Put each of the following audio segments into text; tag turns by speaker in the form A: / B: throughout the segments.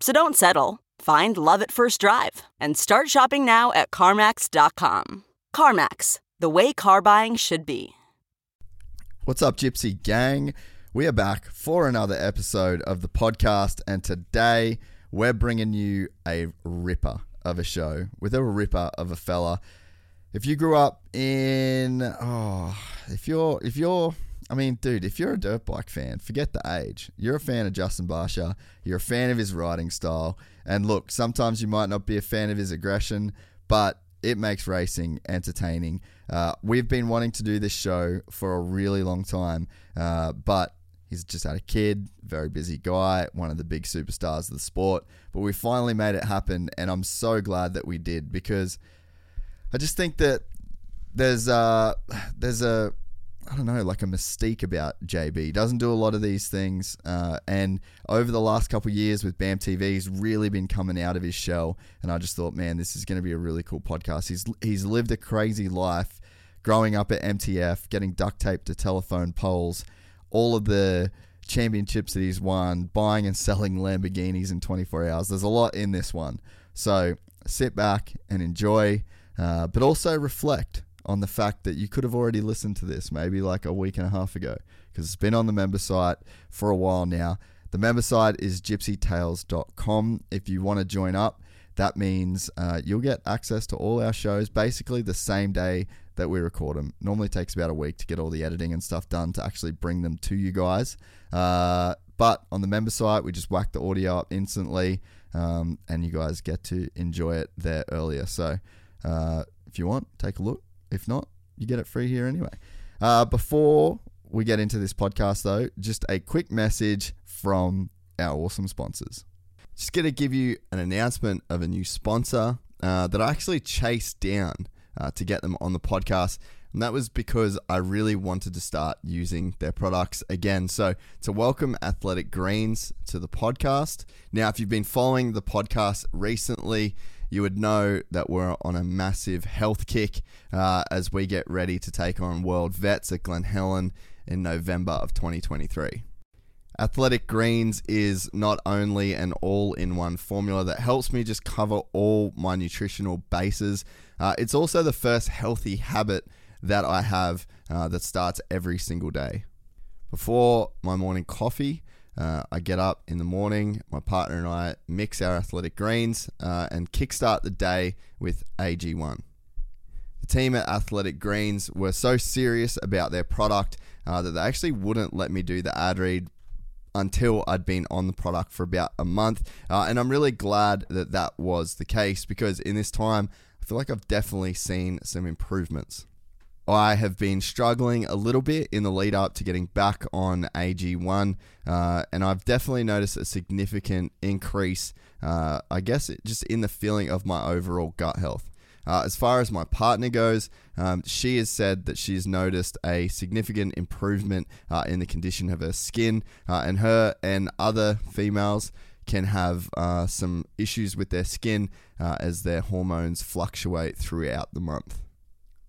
A: So don't settle. Find love at first drive and start shopping now at CarMax.com. CarMax, the way car buying should be.
B: What's up, Gypsy Gang? We are back for another episode of the podcast, and today we're bringing you a ripper of a show with a ripper of a fella. If you grew up in, oh, if you're, if you're, I mean, dude, if you're a dirt bike fan, forget the age. You're a fan of Justin Barcia. You're a fan of his riding style. And look, sometimes you might not be a fan of his aggression, but it makes racing entertaining. Uh, we've been wanting to do this show for a really long time, uh, but he's just had a kid, very busy guy, one of the big superstars of the sport. But we finally made it happen, and I'm so glad that we did because I just think that there's uh there's a I don't know, like a mystique about JB. Doesn't do a lot of these things. Uh, and over the last couple years with BAM TV, he's really been coming out of his shell. And I just thought, man, this is going to be a really cool podcast. He's, he's lived a crazy life growing up at MTF, getting duct taped to telephone poles, all of the championships that he's won, buying and selling Lamborghinis in 24 hours. There's a lot in this one. So sit back and enjoy, uh, but also reflect on the fact that you could have already listened to this maybe like a week and a half ago because it's been on the member site for a while now. The member site is gypsytales.com. If you want to join up, that means uh, you'll get access to all our shows basically the same day that we record them. Normally takes about a week to get all the editing and stuff done to actually bring them to you guys. Uh, but on the member site, we just whack the audio up instantly, um, and you guys get to enjoy it there earlier. So uh, if you want, take a look. If not, you get it free here anyway. Uh, before we get into this podcast, though, just a quick message from our awesome sponsors. Just going to give you an announcement of a new sponsor uh, that I actually chased down uh, to get them on the podcast. And that was because I really wanted to start using their products again. So, to welcome Athletic Greens to the podcast. Now, if you've been following the podcast recently, you would know that we're on a massive health kick uh, as we get ready to take on World Vets at Glen Helen in November of 2023. Athletic Greens is not only an all in one formula that helps me just cover all my nutritional bases, uh, it's also the first healthy habit that I have uh, that starts every single day. Before my morning coffee, uh, I get up in the morning, my partner and I mix our athletic greens uh, and kickstart the day with AG1. The team at Athletic Greens were so serious about their product uh, that they actually wouldn't let me do the ad read until I'd been on the product for about a month. Uh, and I'm really glad that that was the case because in this time, I feel like I've definitely seen some improvements. I have been struggling a little bit in the lead up to getting back on AG1, uh, and I've definitely noticed a significant increase, uh, I guess, just in the feeling of my overall gut health. Uh, as far as my partner goes, um, she has said that she's noticed a significant improvement uh, in the condition of her skin, uh, and her and other females can have uh, some issues with their skin as their hormones fluctuate throughout the month.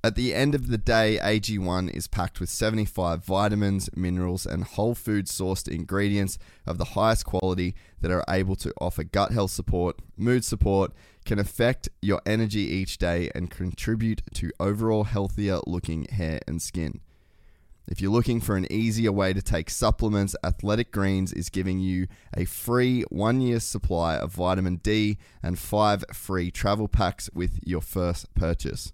B: At the end of the day, AG1 is packed with 75 vitamins, minerals, and whole food sourced ingredients of the highest quality that are able to offer gut health support, mood support, can affect your energy each day, and contribute to overall healthier looking hair and skin. If you're looking for an easier way to take supplements, Athletic Greens is giving you a free one year supply of vitamin D and five free travel packs with your first purchase.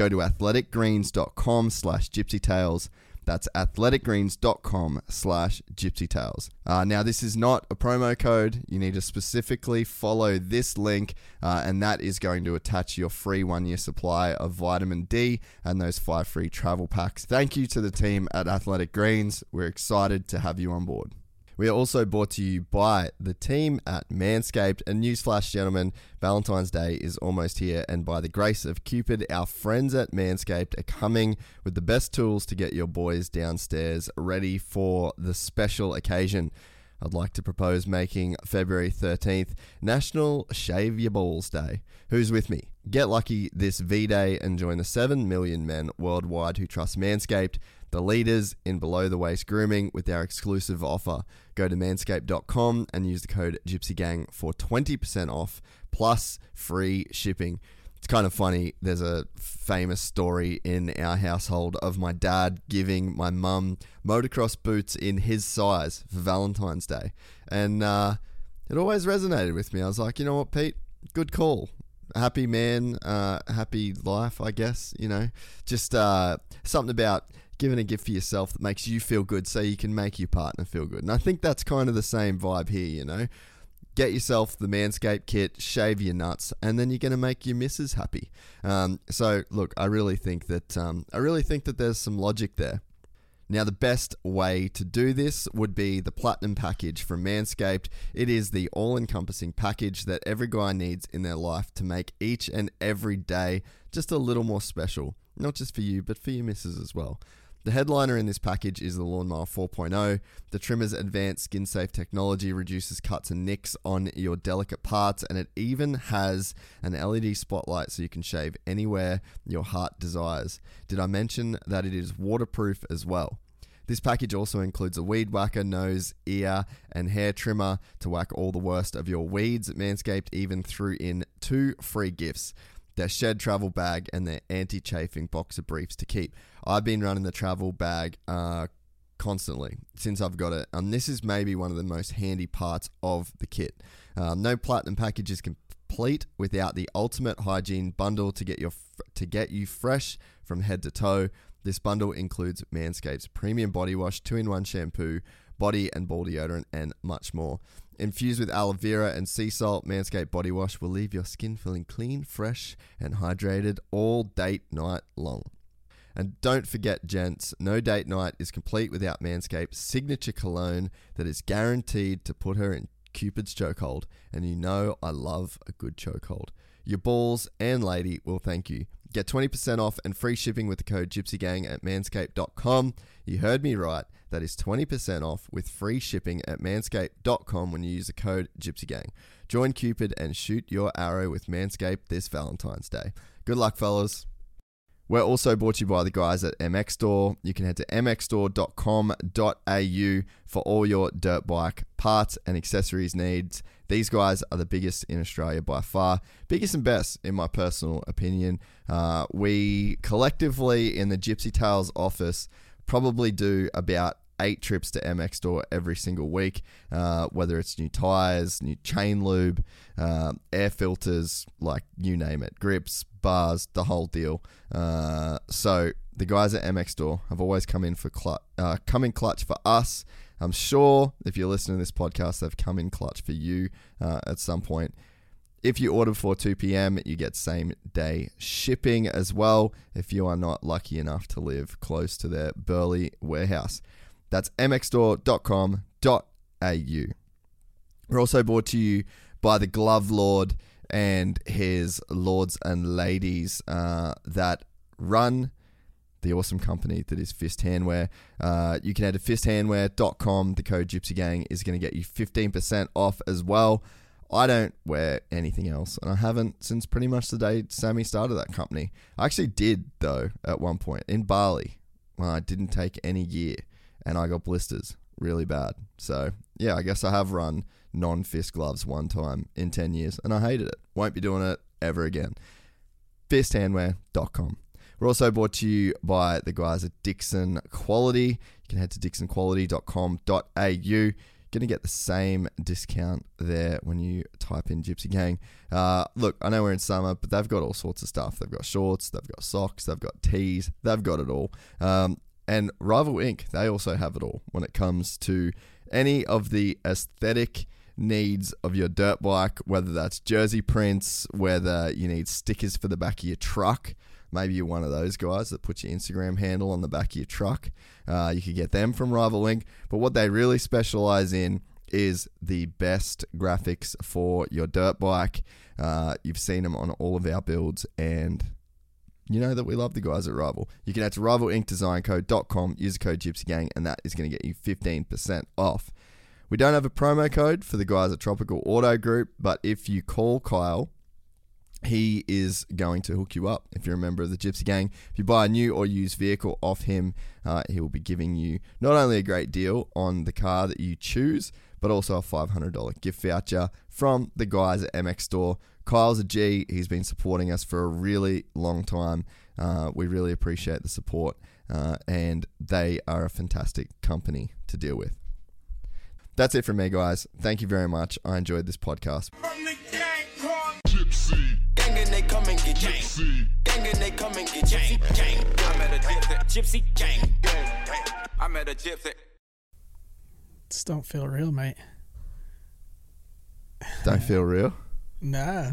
B: Go to athleticgreens.com slash gypsytales that's athleticgreens.com slash gypsytales. Uh, now, this is not a promo code. You need to specifically follow this link, uh, and that is going to attach your free one year supply of vitamin D and those five free travel packs. Thank you to the team at Athletic Greens. We're excited to have you on board. We are also brought to you by the team at Manscaped. And newsflash, gentlemen, Valentine's Day is almost here. And by the grace of Cupid, our friends at Manscaped are coming with the best tools to get your boys downstairs ready for the special occasion. I'd like to propose making February 13th National Shave Your Balls Day. Who's with me? Get lucky this V Day and join the 7 million men worldwide who trust Manscaped the leaders in below the waist grooming with our exclusive offer. Go to manscaped.com and use the code GypsyGang for 20% off plus free shipping. It's kind of funny. There's a famous story in our household of my dad giving my mum motocross boots in his size for Valentine's Day. And uh, it always resonated with me. I was like, you know what, Pete? Good call happy man, uh, happy life, I guess. You know, just uh, something about giving a gift for yourself that makes you feel good so you can make your partner feel good. And I think that's kind of the same vibe here, you know. Get yourself the Manscaped kit, shave your nuts, and then you're going to make your missus happy. Um, so, look, I really think that um, I really think that there's some logic there. Now, the best way to do this would be the Platinum package from Manscaped. It is the all encompassing package that every guy needs in their life to make each and every day just a little more special. Not just for you, but for your missus as well. The headliner in this package is the Lawnmower 4.0. The trimmer's advanced skin safe technology reduces cuts and nicks on your delicate parts, and it even has an LED spotlight so you can shave anywhere your heart desires. Did I mention that it is waterproof as well? This package also includes a weed whacker, nose, ear, and hair trimmer to whack all the worst of your weeds. Manscaped even threw in two free gifts their shed travel bag, and their anti chafing boxer briefs to keep. I've been running the travel bag uh, constantly since I've got it. And this is maybe one of the most handy parts of the kit. Um, no platinum package is complete without the ultimate hygiene bundle to get your to get you fresh from head to toe. This bundle includes Manscaped's premium body wash, two-in-one shampoo, body and ball deodorant, and much more. Infused with aloe vera and sea salt, Manscaped Body Wash will leave your skin feeling clean, fresh, and hydrated all date night long. And don't forget, gents, no date night is complete without Manscaped's signature cologne that is guaranteed to put her in Cupid's chokehold. And you know I love a good chokehold. Your balls and lady will thank you. Get 20% off and free shipping with the code GypsyGang at manscaped.com. You heard me right. That is 20% off with free shipping at manscaped.com when you use the code GypsyGang. Join Cupid and shoot your arrow with Manscaped this Valentine's Day. Good luck, fellas. We're also brought to you by the guys at MX Store. You can head to mxstore.com.au for all your dirt bike parts and accessories needs. These guys are the biggest in Australia by far, biggest and best, in my personal opinion. Uh, we collectively in the Gypsy Tales office probably do about eight trips to MX Store every single week, uh, whether it's new tires, new chain lube, uh, air filters, like you name it, grips, bars, the whole deal. Uh, so the guys at MX Store have always come in for cl- uh, come in clutch for us. I'm sure if you're listening to this podcast, they've come in clutch for you uh, at some point. If you order before 2 p.m., you get same day shipping as well if you are not lucky enough to live close to their Burley warehouse. That's mxstore.com.au. We're also brought to you by the Glove Lord and his lords and ladies uh, that run the awesome company that is Fist Handwear. Uh, you can head to fisthandwear.com. The code Gypsy Gang is going to get you 15% off as well. I don't wear anything else, and I haven't since pretty much the day Sammy started that company. I actually did, though, at one point in Bali when I didn't take any gear and I got blisters really bad. So, yeah, I guess I have run non fist gloves one time in 10 years and I hated it. Won't be doing it ever again. Fisthandwear.com. We're also brought to you by the guys at Dixon Quality. You can head to dixonquality.com.au going to get the same discount there when you type in Gypsy Gang. Uh, look, I know we're in summer, but they've got all sorts of stuff. They've got shorts, they've got socks, they've got tees, they've got it all. Um, and Rival Ink, they also have it all when it comes to any of the aesthetic needs of your dirt bike, whether that's jersey prints, whether you need stickers for the back of your truck. Maybe you're one of those guys that puts your Instagram handle on the back of your truck. Uh, you could get them from Rival Ink. But what they really specialize in is the best graphics for your dirt bike. Uh, you've seen them on all of our builds, and you know that we love the guys at Rival. You can head to rivalinkdesigncode.com, use code GypsyGang, and that is going to get you 15% off. We don't have a promo code for the guys at Tropical Auto Group, but if you call Kyle he is going to hook you up if you're a member of the Gypsy Gang. If you buy a new or used vehicle off him, uh, he will be giving you not only a great deal on the car that you choose, but also a $500 gift voucher from the guys at MX Store. Kyle's a G. He's been supporting us for a really long time. Uh, we really appreciate the support, uh, and they are a fantastic company to deal with. That's it from me, guys. Thank you very much. I enjoyed this podcast. Gypsy. Gang and they come and get gypsy. Gang and they come and get gypsy. Gang. I met a gypsy. Gypsy gang.
C: I met a gypsy. Just don't feel real, mate.
B: Don't feel real.
C: Nah.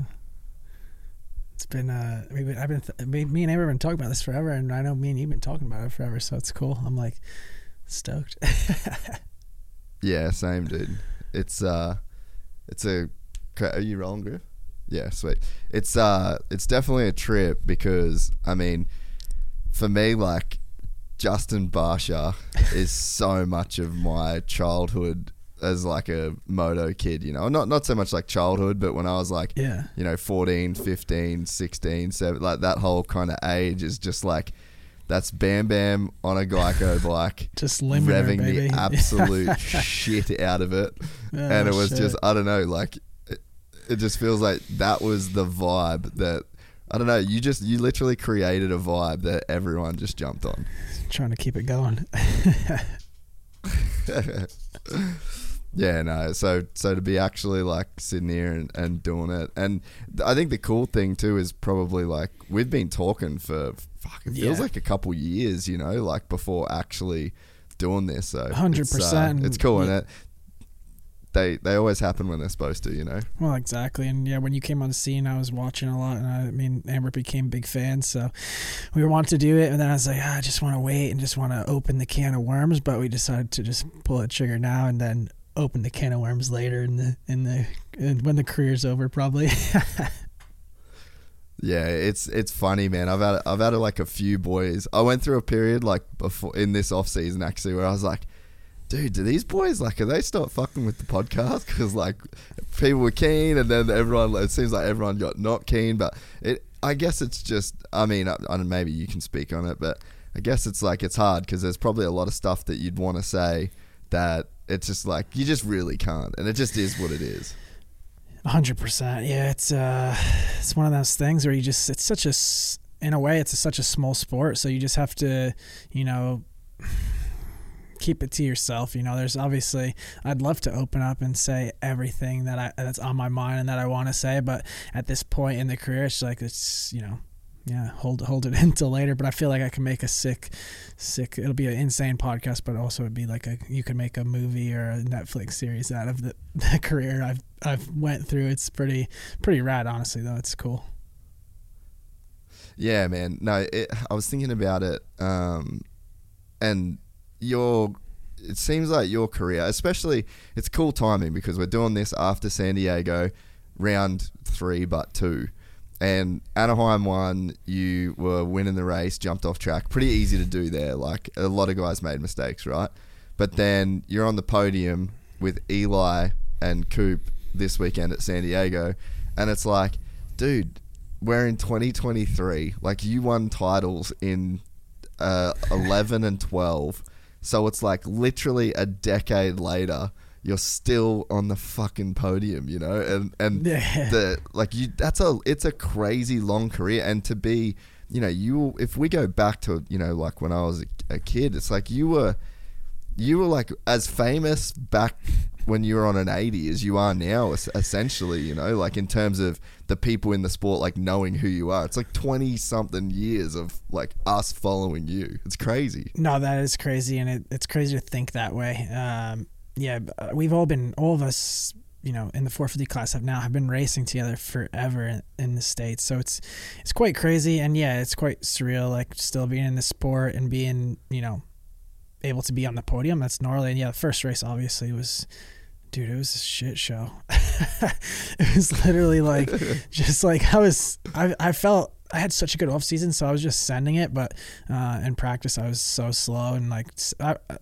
C: It's been uh, we've been, I've been th- me, me and Amber have been talking about this forever, and I know me and you've been talking about it forever, so it's cool. I'm like stoked.
B: yeah, same, dude. It's uh, it's a. Are you rolling, Griff? Yeah, sweet. It's uh, it's definitely a trip because I mean, for me, like Justin Barcia is so much of my childhood as like a moto kid, you know. Not not so much like childhood, but when I was like
C: yeah.
B: you know, 14, 15, 16, 7, like that whole kind of age is just like that's Bam Bam on a Geico bike,
C: just
B: revving
C: baby.
B: the absolute shit out of it, oh, and it was shit. just I don't know, like it just feels like that was the vibe that I don't know. You just you literally created a vibe that everyone just jumped on.
C: Trying to keep it going.
B: Yeah, no. So so to be actually like sitting here and, and doing it, and I think the cool thing too is probably like we've been talking for fuck. It feels yeah. like a couple years, you know, like before actually doing this. So
C: hundred uh, percent.
B: It's cool, yeah. and it they they always happen when they're supposed to, you know.
C: Well, exactly, and yeah, when you came on the scene, I was watching a lot, and I, I mean, Amber became big fans, so we wanted to do it, and then I was like, ah, I just want to wait and just want to open the can of worms, but we decided to just pull the trigger now and then open the can of worms later in the in the in, when the career's over, probably.
B: Yeah, it's it's funny, man. I've had I've had like a few boys. I went through a period like before in this off season actually where I was like, dude, do these boys like are they start fucking with the podcast? Because like people were keen, and then everyone it seems like everyone got not keen. But it, I guess it's just, I mean, I, I maybe you can speak on it, but I guess it's like it's hard because there's probably a lot of stuff that you'd want to say that it's just like you just really can't, and it just is what it is.
C: Hundred percent, yeah. It's uh, it's one of those things where you just it's such a in a way it's a, such a small sport, so you just have to, you know keep it to yourself. You know, there's obviously I'd love to open up and say everything that I that's on my mind and that I want to say, but at this point in the career, it's like it's you know, yeah, hold hold it until later. But I feel like I can make a sick, sick. It'll be an insane podcast, but also it'd be like a you can make a movie or a Netflix series out of the, the career I've I've went through. It's pretty pretty rad, honestly. Though it's cool.
B: Yeah, man. No, it, I was thinking about it, um, and your it seems like your career, especially it's cool timing because we're doing this after San Diego, round three but two. And Anaheim won, you were winning the race, jumped off track. Pretty easy to do there. Like a lot of guys made mistakes, right? But then you're on the podium with Eli and Coop this weekend at San Diego. And it's like, dude, we're in 2023. Like you won titles in uh, 11 and 12 so it's like literally a decade later, you're still on the fucking podium, you know, and and yeah. the like you that's a it's a crazy long career, and to be you know, you if we go back to you know like when I was a, a kid, it's like you were you were like as famous back when you were on an 80 as you are now essentially you know? Like in terms of the people in the sport like knowing who you are. It's like 20 something years of like us following you. It's crazy.
C: No that is crazy. And it, it's crazy to think that way. Um, yeah uh, we've all been all of us you know in the 450 class have now have been racing together forever in, in the states. So it's it's quite crazy. And yeah it's quite surreal like still being in the sport and being you know able to be on the podium. That's gnarly. And yeah the first race obviously was dude, it was a shit show. it was literally like, just like I was, I, I felt I had such a good off season, so I was just sending it. But uh, in practice, I was so slow and like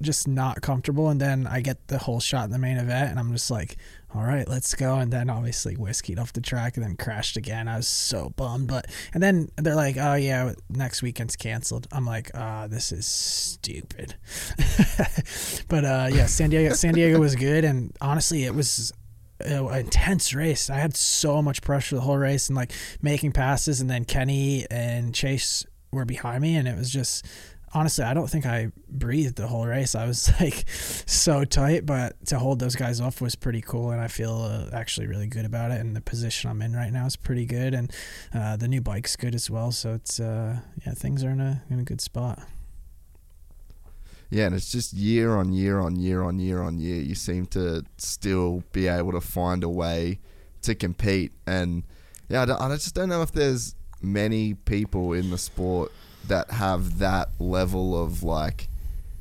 C: just not comfortable. And then I get the whole shot in the main event, and I'm just like, all right, let's go. And then obviously whiskeyed off the track and then crashed again. I was so bummed. But and then they're like, oh yeah, next weekend's canceled. I'm like, ah, oh, this is stupid. but uh, yeah, San Diego, San Diego was good, and honestly, it was an intense race. I had so much pressure the whole race and like making passes, and then Kenny and Chase were behind me, and it was just honestly, I don't think I breathed the whole race. I was like so tight, but to hold those guys off was pretty cool, and I feel uh, actually really good about it. And the position I'm in right now is pretty good, and uh, the new bike's good as well. So it's uh, yeah, things are in a in a good spot.
B: Yeah, and it's just year on year on year on year on year. You seem to still be able to find a way to compete, and yeah, I, I just don't know if there's many people in the sport that have that level of like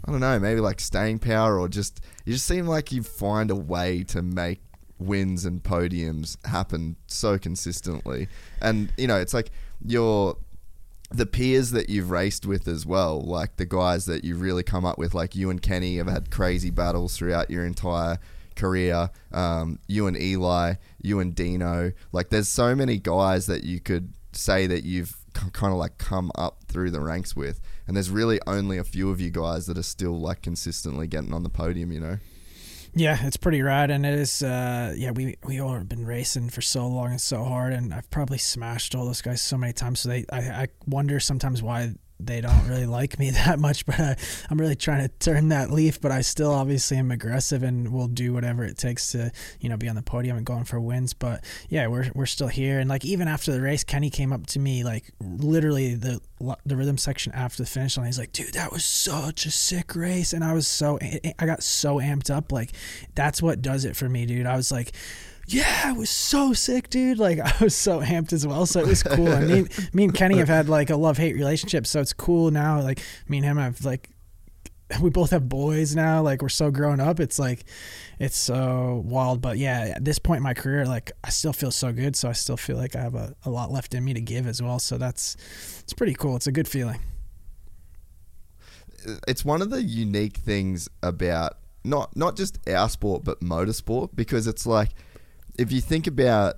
B: I don't know, maybe like staying power or just you just seem like you find a way to make wins and podiums happen so consistently. And you know, it's like your the peers that you've raced with as well, like the guys that you've really come up with, like you and Kenny have had crazy battles throughout your entire career. Um, you and Eli, you and Dino, like there's so many guys that you could say that you've kind of like come up through the ranks with. And there's really only a few of you guys that are still like consistently getting on the podium, you know?
C: Yeah, it's pretty rad, and it is. Uh, yeah, we we all have been racing for so long and so hard, and I've probably smashed all those guys so many times. So they, I, I wonder sometimes why they don't really like me that much, but uh, I'm really trying to turn that leaf. But I still obviously am aggressive and will do whatever it takes to, you know, be on the podium and going for wins. But yeah, we're we're still here. And like even after the race, Kenny came up to me like literally the the rhythm section after the finish line. He's like, "Dude, that was such a sick race," and I was so I got so amped up. Like that's what does it for me, dude. I was like yeah, it was so sick, dude. Like I was so amped as well. So it was cool. I mean, me and Kenny have had like a love hate relationship. So it's cool now. Like me and him have like we both have boys now. Like we're so grown up. It's like it's so wild. But yeah, at this point in my career, like I still feel so good. So I still feel like I have a, a lot left in me to give as well. So that's it's pretty cool. It's a good feeling.
B: It's one of the unique things about not not just our sport but motorsport because it's like if you think about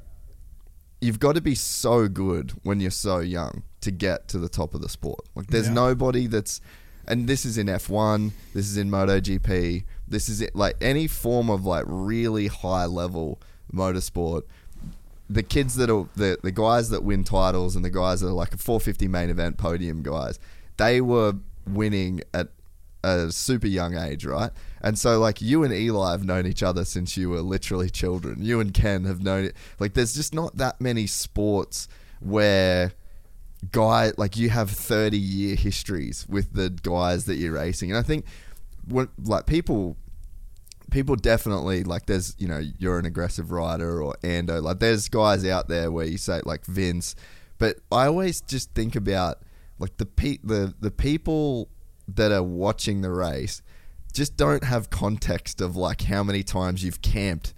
B: you've got to be so good when you're so young to get to the top of the sport. Like there's yeah. nobody that's and this is in F1, this is in MotoGP, this is it, like any form of like really high level motorsport. The kids that are the the guys that win titles and the guys that are like a 450 main event podium guys, they were winning at a super young age, right? And so, like, you and Eli have known each other since you were literally children. You and Ken have known it. Like, there's just not that many sports where guy like you have 30 year histories with the guys that you're racing and i think when like people people definitely like there's you know you're an aggressive rider or ando like there's guys out there where you say like vince but i always just think about like the pe- the the people that are watching the race just don't have context of like how many times you've camped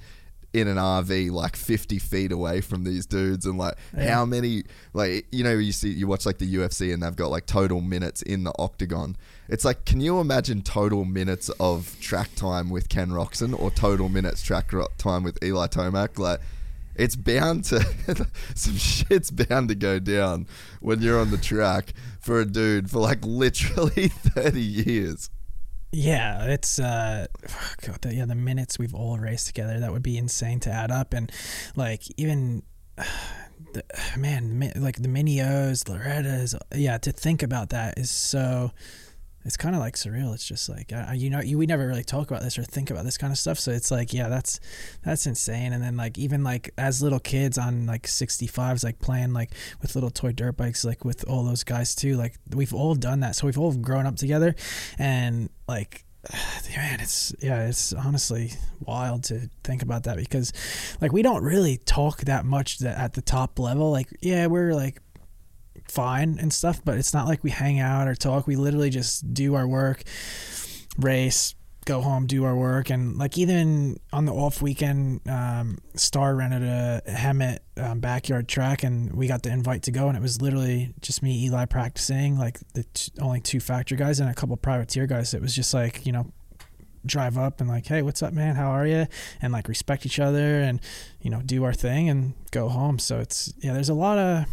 B: in an RV like 50 feet away from these dudes and like yeah. how many like you know you see you watch like the UFC and they've got like total minutes in the octagon it's like can you imagine total minutes of track time with Ken Roczen or total minutes track time with Eli Tomac like it's bound to some shit's bound to go down when you're on the track for a dude for like literally 30 years.
C: Yeah, it's uh, God, the, yeah, the minutes we've all raced together that would be insane to add up, and like even the, man, like the Mini O's, Loretta's, yeah, to think about that is so it's kind of like surreal. It's just like you know, you, we never really talk about this or think about this kind of stuff. So it's like, yeah, that's that's insane. And then like even like as little kids on like 65s, like playing like with little toy dirt bikes, like with all those guys too. Like we've all done that. So we've all grown up together, and like man, it's yeah, it's honestly wild to think about that because like we don't really talk that much that at the top level. Like yeah, we're like fine and stuff, but it's not like we hang out or talk. We literally just do our work, race, go home, do our work, and like even on the off weekend, um, Star rented a Hemet um, backyard track, and we got the invite to go, and it was literally just me, Eli, practicing, like the t- only two factor guys and a couple privateer guys. It was just like you know drive up and like, hey, what's up, man? How are you? And like respect each other and you know do our thing and go home. So it's yeah, there's a lot of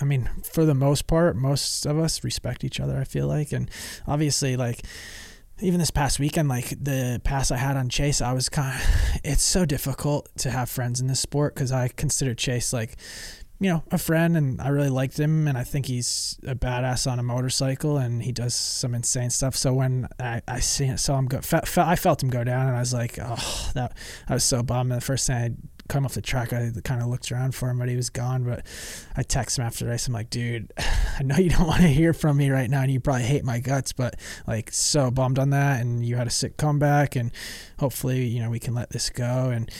C: I mean, for the most part, most of us respect each other, I feel like. And obviously, like, even this past weekend, like the pass I had on Chase, I was kind of, it's so difficult to have friends in this sport because I consider Chase like, you know, a friend and I really liked him and I think he's a badass on a motorcycle and he does some insane stuff. So when I, I saw him go, fe- fe- I felt him go down and I was like, oh, that, I was so bummed. And the first thing I come off the track, I kind of looked around for him, but he was gone. But I text him after race. I'm like, dude, I know you don't want to hear from me right now, and you probably hate my guts, but like, so bummed on that. And you had a sick comeback, and hopefully, you know, we can let this go. And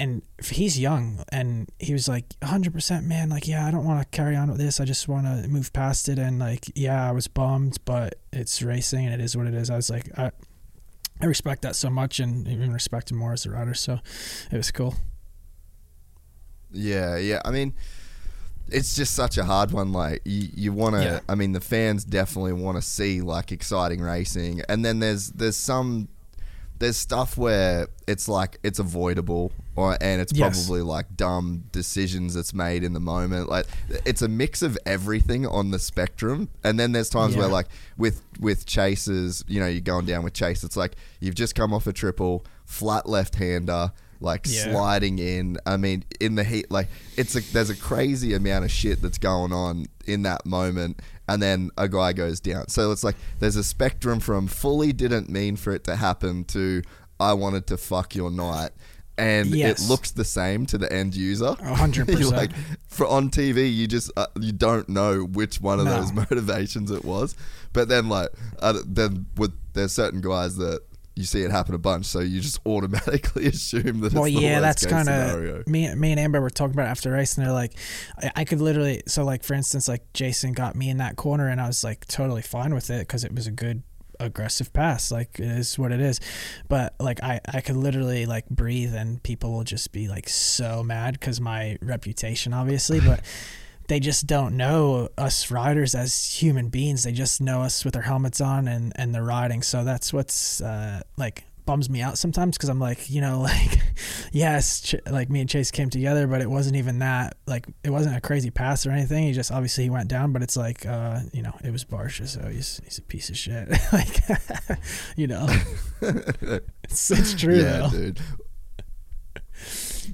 C: and he's young, and he was like, 100%, man. Like, yeah, I don't want to carry on with this. I just want to move past it. And like, yeah, I was bummed, but it's racing, and it is what it is. I was like, I. I respect that so much and even respect him more as a rider. So it was cool.
B: Yeah, yeah. I mean, it's just such a hard one. Like you, you want to. Yeah. I mean, the fans definitely want to see like exciting racing, and then there's there's some there's stuff where it's like it's avoidable or and it's yes. probably like dumb decisions that's made in the moment like it's a mix of everything on the spectrum and then there's times yeah. where like with with chases you know you're going down with chase it's like you've just come off a triple flat left hander like yeah. sliding in. I mean, in the heat, like it's a there's a crazy amount of shit that's going on in that moment, and then a guy goes down. So it's like there's a spectrum from fully didn't mean for it to happen to I wanted to fuck your night. And yes. it looks the same to the end user.
C: hundred percent.
B: Like for on TV, you just uh, you don't know which one of no. those motivations it was. But then like uh, then with there's certain guys that you see it happen a bunch, so you just automatically assume that. Well, yeah, that's kind of
C: me. Me and Amber were talking about after race, and they're like, I, I, could literally. So, like for instance, like Jason got me in that corner, and I was like totally fine with it because it was a good aggressive pass like it is what it is but like i i could literally like breathe and people will just be like so mad because my reputation obviously but they just don't know us riders as human beings. They just know us with our helmets on and and the riding. So that's what's uh, like bums me out sometimes because I'm like, you know, like, yes, Ch- like me and Chase came together, but it wasn't even that. Like, it wasn't a crazy pass or anything. He just obviously he went down, but it's like, uh, you know, it was Barcia, so he's he's a piece of shit. like, you know, it's, it's true. Yeah, though. dude.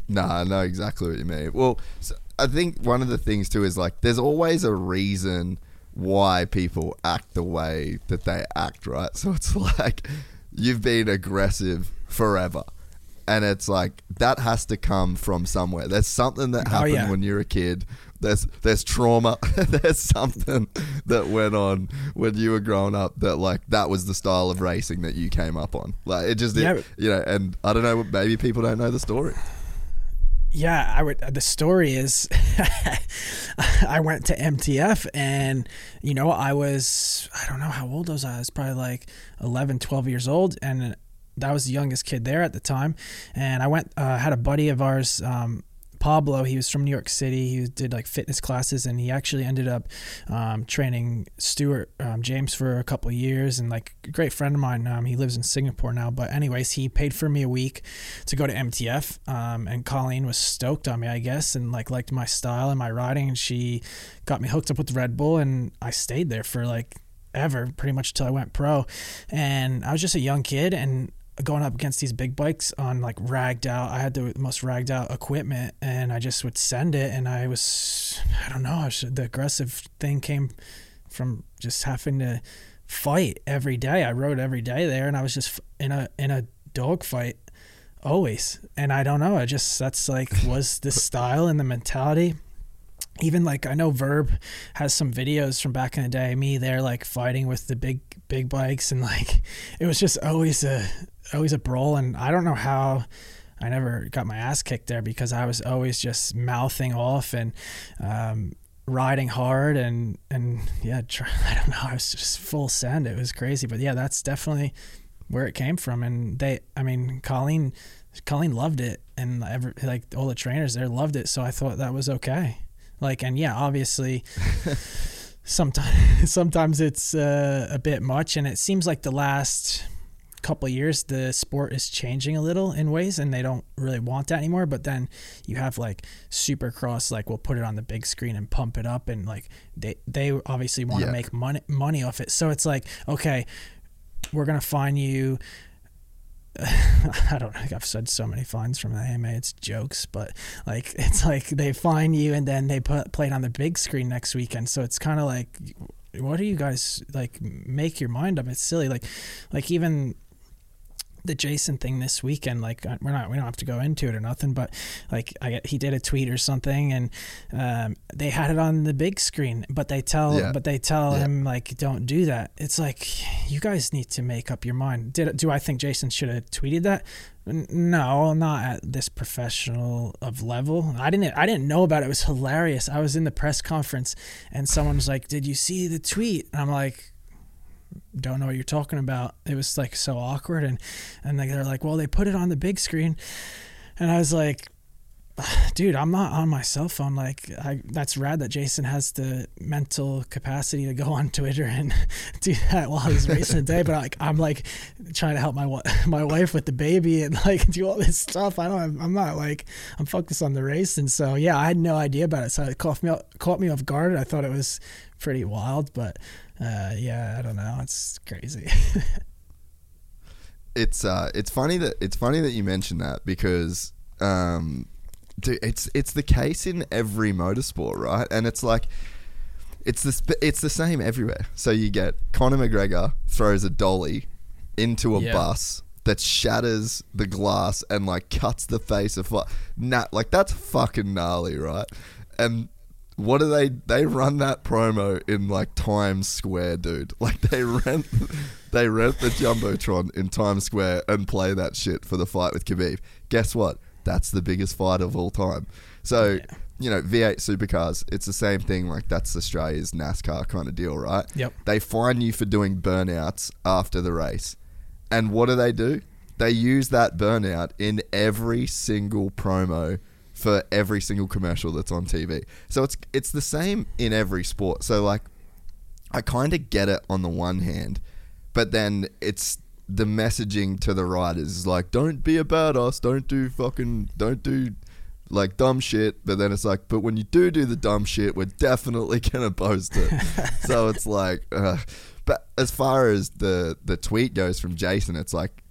B: Nah, I know exactly what you mean. Well, so I think one of the things too is like there's always a reason why people act the way that they act, right? So it's like you've been aggressive forever. And it's like that has to come from somewhere. There's something that oh, happened oh, yeah. when you're a kid. There's there's trauma. there's something that went on when you were growing up that like that was the style of racing that you came up on. Like it just yeah. you know, and I don't know, maybe people don't know the story
C: yeah, I would. The story is, I went to MTF and you know I was I don't know how old was I. I was probably like 11, 12 years old, and that was the youngest kid there at the time. And I went uh, had a buddy of ours. Um, Pablo, he was from New York City. He did like fitness classes, and he actually ended up um, training Stewart um, James for a couple years. And like a great friend of mine, um, he lives in Singapore now. But anyways, he paid for me a week to go to MTF, um, and Colleen was stoked on me, I guess, and like liked my style and my riding. And she got me hooked up with Red Bull, and I stayed there for like ever, pretty much till I went pro. And I was just a young kid, and going up against these big bikes on like ragged out. I had the most ragged out equipment, and I just would send it. And I was, I don't know, the aggressive thing came from just having to fight every day. I rode every day there, and I was just in a in a dog fight always. And I don't know, I just that's like was the style and the mentality even like I know Vurb has some videos from back in the day, me there like fighting with the big big bikes and like it was just always a always a brawl and I don't know how I never got my ass kicked there because I was always just mouthing off and um, riding hard and and yeah try, I don't know I was just full send. It was crazy but yeah that's definitely where it came from and they I mean Colleen Colleen loved it and every, like all the trainers there loved it so I thought that was okay. Like, and yeah, obviously, sometimes sometimes it's uh, a bit much, and it seems like the last couple years the sport is changing a little in ways and they don't really want that anymore but then you have like supercross like we'll put it on the big screen and pump it up and like they they obviously want to yeah. make money money off it so it's like okay we're gonna find you I don't think I've said so many fines from the AMA. It's jokes, but like it's like they fine you and then they put play it on the big screen next weekend. So it's kind of like, what do you guys like? Make your mind up. It's silly. Like, like even the Jason thing this weekend, like we're not, we don't have to go into it or nothing, but like I he did a tweet or something, and um, they had it on the big screen, but they tell, yeah. but they tell yeah. him like, don't do that. It's like you guys need to make up your mind. Did do I think Jason should have tweeted that? No, not at this professional of level. I didn't. I didn't know about it. It was hilarious. I was in the press conference, and someone was like, "Did you see the tweet?" And I'm like, don't know what you're talking about. It was like so awkward, and and like, they're like, well, they put it on the big screen, and I was like, dude, I'm not on my cell phone. Like, I that's rad that Jason has the mental capacity to go on Twitter and do that while he's racing a day. But like, I'm like trying to help my my wife with the baby and like do all this stuff. I don't. I'm not like I'm focused on the race, and so yeah, I had no idea about it. So it caught me caught me off guard. I thought it was pretty wild, but uh, yeah, I don't know. It's crazy.
B: it's uh, it's funny that it's funny that you mentioned that because um, dude, it's it's the case in every motorsport, right? And it's like it's the it's the same everywhere. So you get Conor McGregor throws a dolly into a yeah. bus that shatters the glass and like cuts the face of what nah, like that's fucking gnarly, right? And what do they they run that promo in like Times Square, dude? Like they rent they rent the jumbotron in Times Square and play that shit for the fight with Khabib. Guess what? That's the biggest fight of all time. So yeah. you know V8 supercars, it's the same thing. Like that's Australia's NASCAR kind of deal, right?
C: Yep.
B: They fine you for doing burnouts after the race, and what do they do? They use that burnout in every single promo for every single commercial that's on TV. So it's it's the same in every sport. So like I kind of get it on the one hand, but then it's the messaging to the riders is like don't be a badass, don't do fucking don't do like dumb shit, but then it's like, but when you do do the dumb shit, we're definitely gonna post it. so it's like, uh, but as far as the the tweet goes from Jason, it's like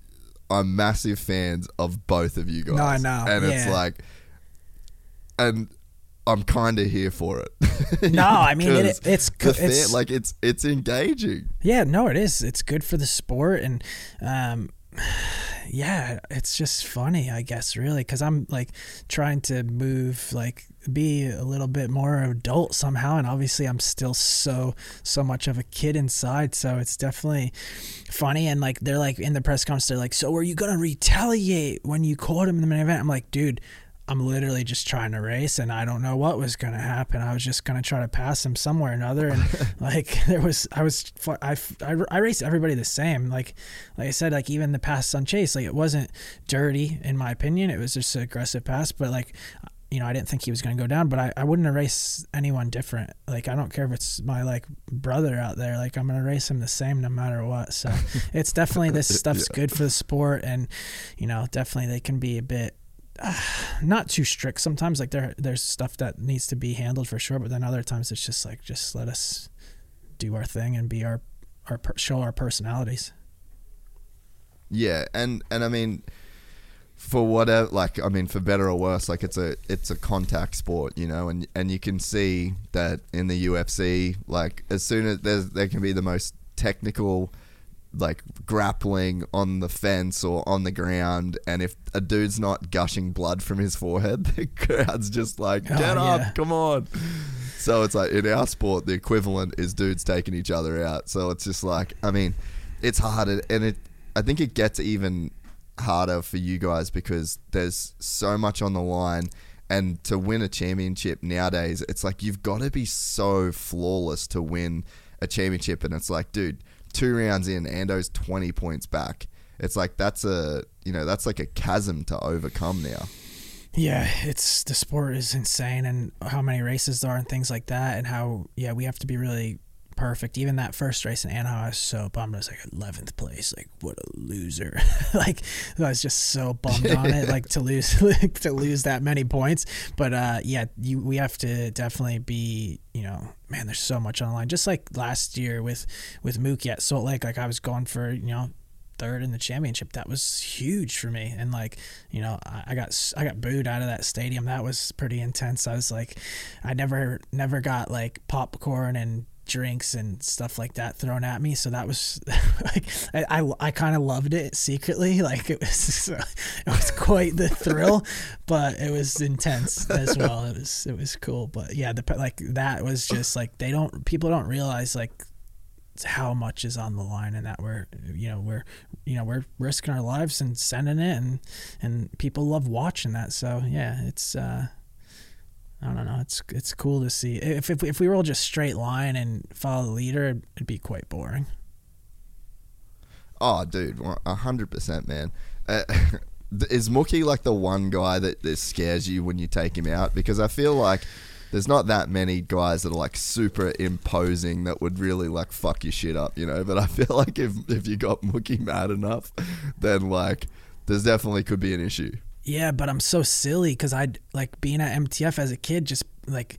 B: I'm massive fans of both of you guys.
C: No, I know,
B: and
C: yeah.
B: it's like and I'm kind of here for it.
C: no, I mean it, it's good. It's
B: like it's it's engaging.
C: Yeah, no, it is. It's good for the sport, and um, yeah, it's just funny, I guess, really, because I'm like trying to move, like be a little bit more adult somehow, and obviously I'm still so so much of a kid inside, so it's definitely funny. And like they're like in the press conference, they're like, "So are you gonna retaliate when you caught him in the main event?" I'm like, dude I'm literally just trying to race and I don't know what was going to happen. I was just going to try to pass him somewhere or another. And like, there was, I was, I, I, I raced everybody the same. Like, like I said, like even the pass on chase, like it wasn't dirty in my opinion. It was just an aggressive pass, but like, you know, I didn't think he was going to go down, but I, I wouldn't erase anyone different. Like, I don't care if it's my like brother out there, like I'm going to race him the same no matter what. So it's definitely, this stuff's yeah. good for the sport. And, you know, definitely they can be a bit, uh, not too strict. Sometimes like there there's stuff that needs to be handled for sure, but then other times it's just like just let us do our thing and be our our show our personalities.
B: Yeah, and and I mean, for whatever, like I mean, for better or worse, like it's a it's a contact sport, you know, and and you can see that in the UFC, like as soon as there's there can be the most technical like grappling on the fence or on the ground, and if a dude's not gushing blood from his forehead, the crowd's just like,
C: Oh,
B: "Get up,
C: yeah.
B: come on!" So it's like in our sport, the equivalent is dudes taking each other out. So it's just like, I mean, it's hard, and it. I think it gets even harder for you guys because there's so much on the line. And to win a championship nowadays, it's like you've got to be so flawless to win a championship. And it's like, dude, two rounds in, Ando's 20 points back. It's like that's a, you know, that's like a chasm to overcome now.
C: Yeah, it's the sport is insane, and how many races there are and things like that, and how yeah we have to be really perfect. Even that first race in Anaheim, I was so bummed. I was like eleventh place, like what a loser. like I was just so bummed on it, like to lose like, to lose that many points. But uh, yeah, you we have to definitely be you know man, there's so much on the line. Just like last year with with Mookie at Salt Lake, like I was going for you know third in the championship. That was huge for me. And like, you know, I, I got I got booed out of that stadium. That was pretty intense. I was like, I never never got like popcorn and drinks and stuff like that thrown at me. So that was like I I, I kind of loved it secretly. Like it was it was quite the thrill, but it was intense as well. It was it was cool. But yeah, the like that was just like they don't people don't realize like how much is on the line and that we're you know we're you know we're risking our lives and sending it and and people love watching that so yeah it's uh I don't know it's it's cool to see if if, if we were all just straight line and follow the leader it'd, be quite boring
B: Oh, dude, hundred percent, man. Uh, is Mookie like the one guy that, that scares you when you take him out? Because I feel like there's not that many guys that are like super imposing that would really like fuck your shit up, you know. But I feel like if if you got Mookie mad enough, then like there's definitely could be an issue.
C: Yeah, but I'm so silly because I'd like being at MTF as a kid, just like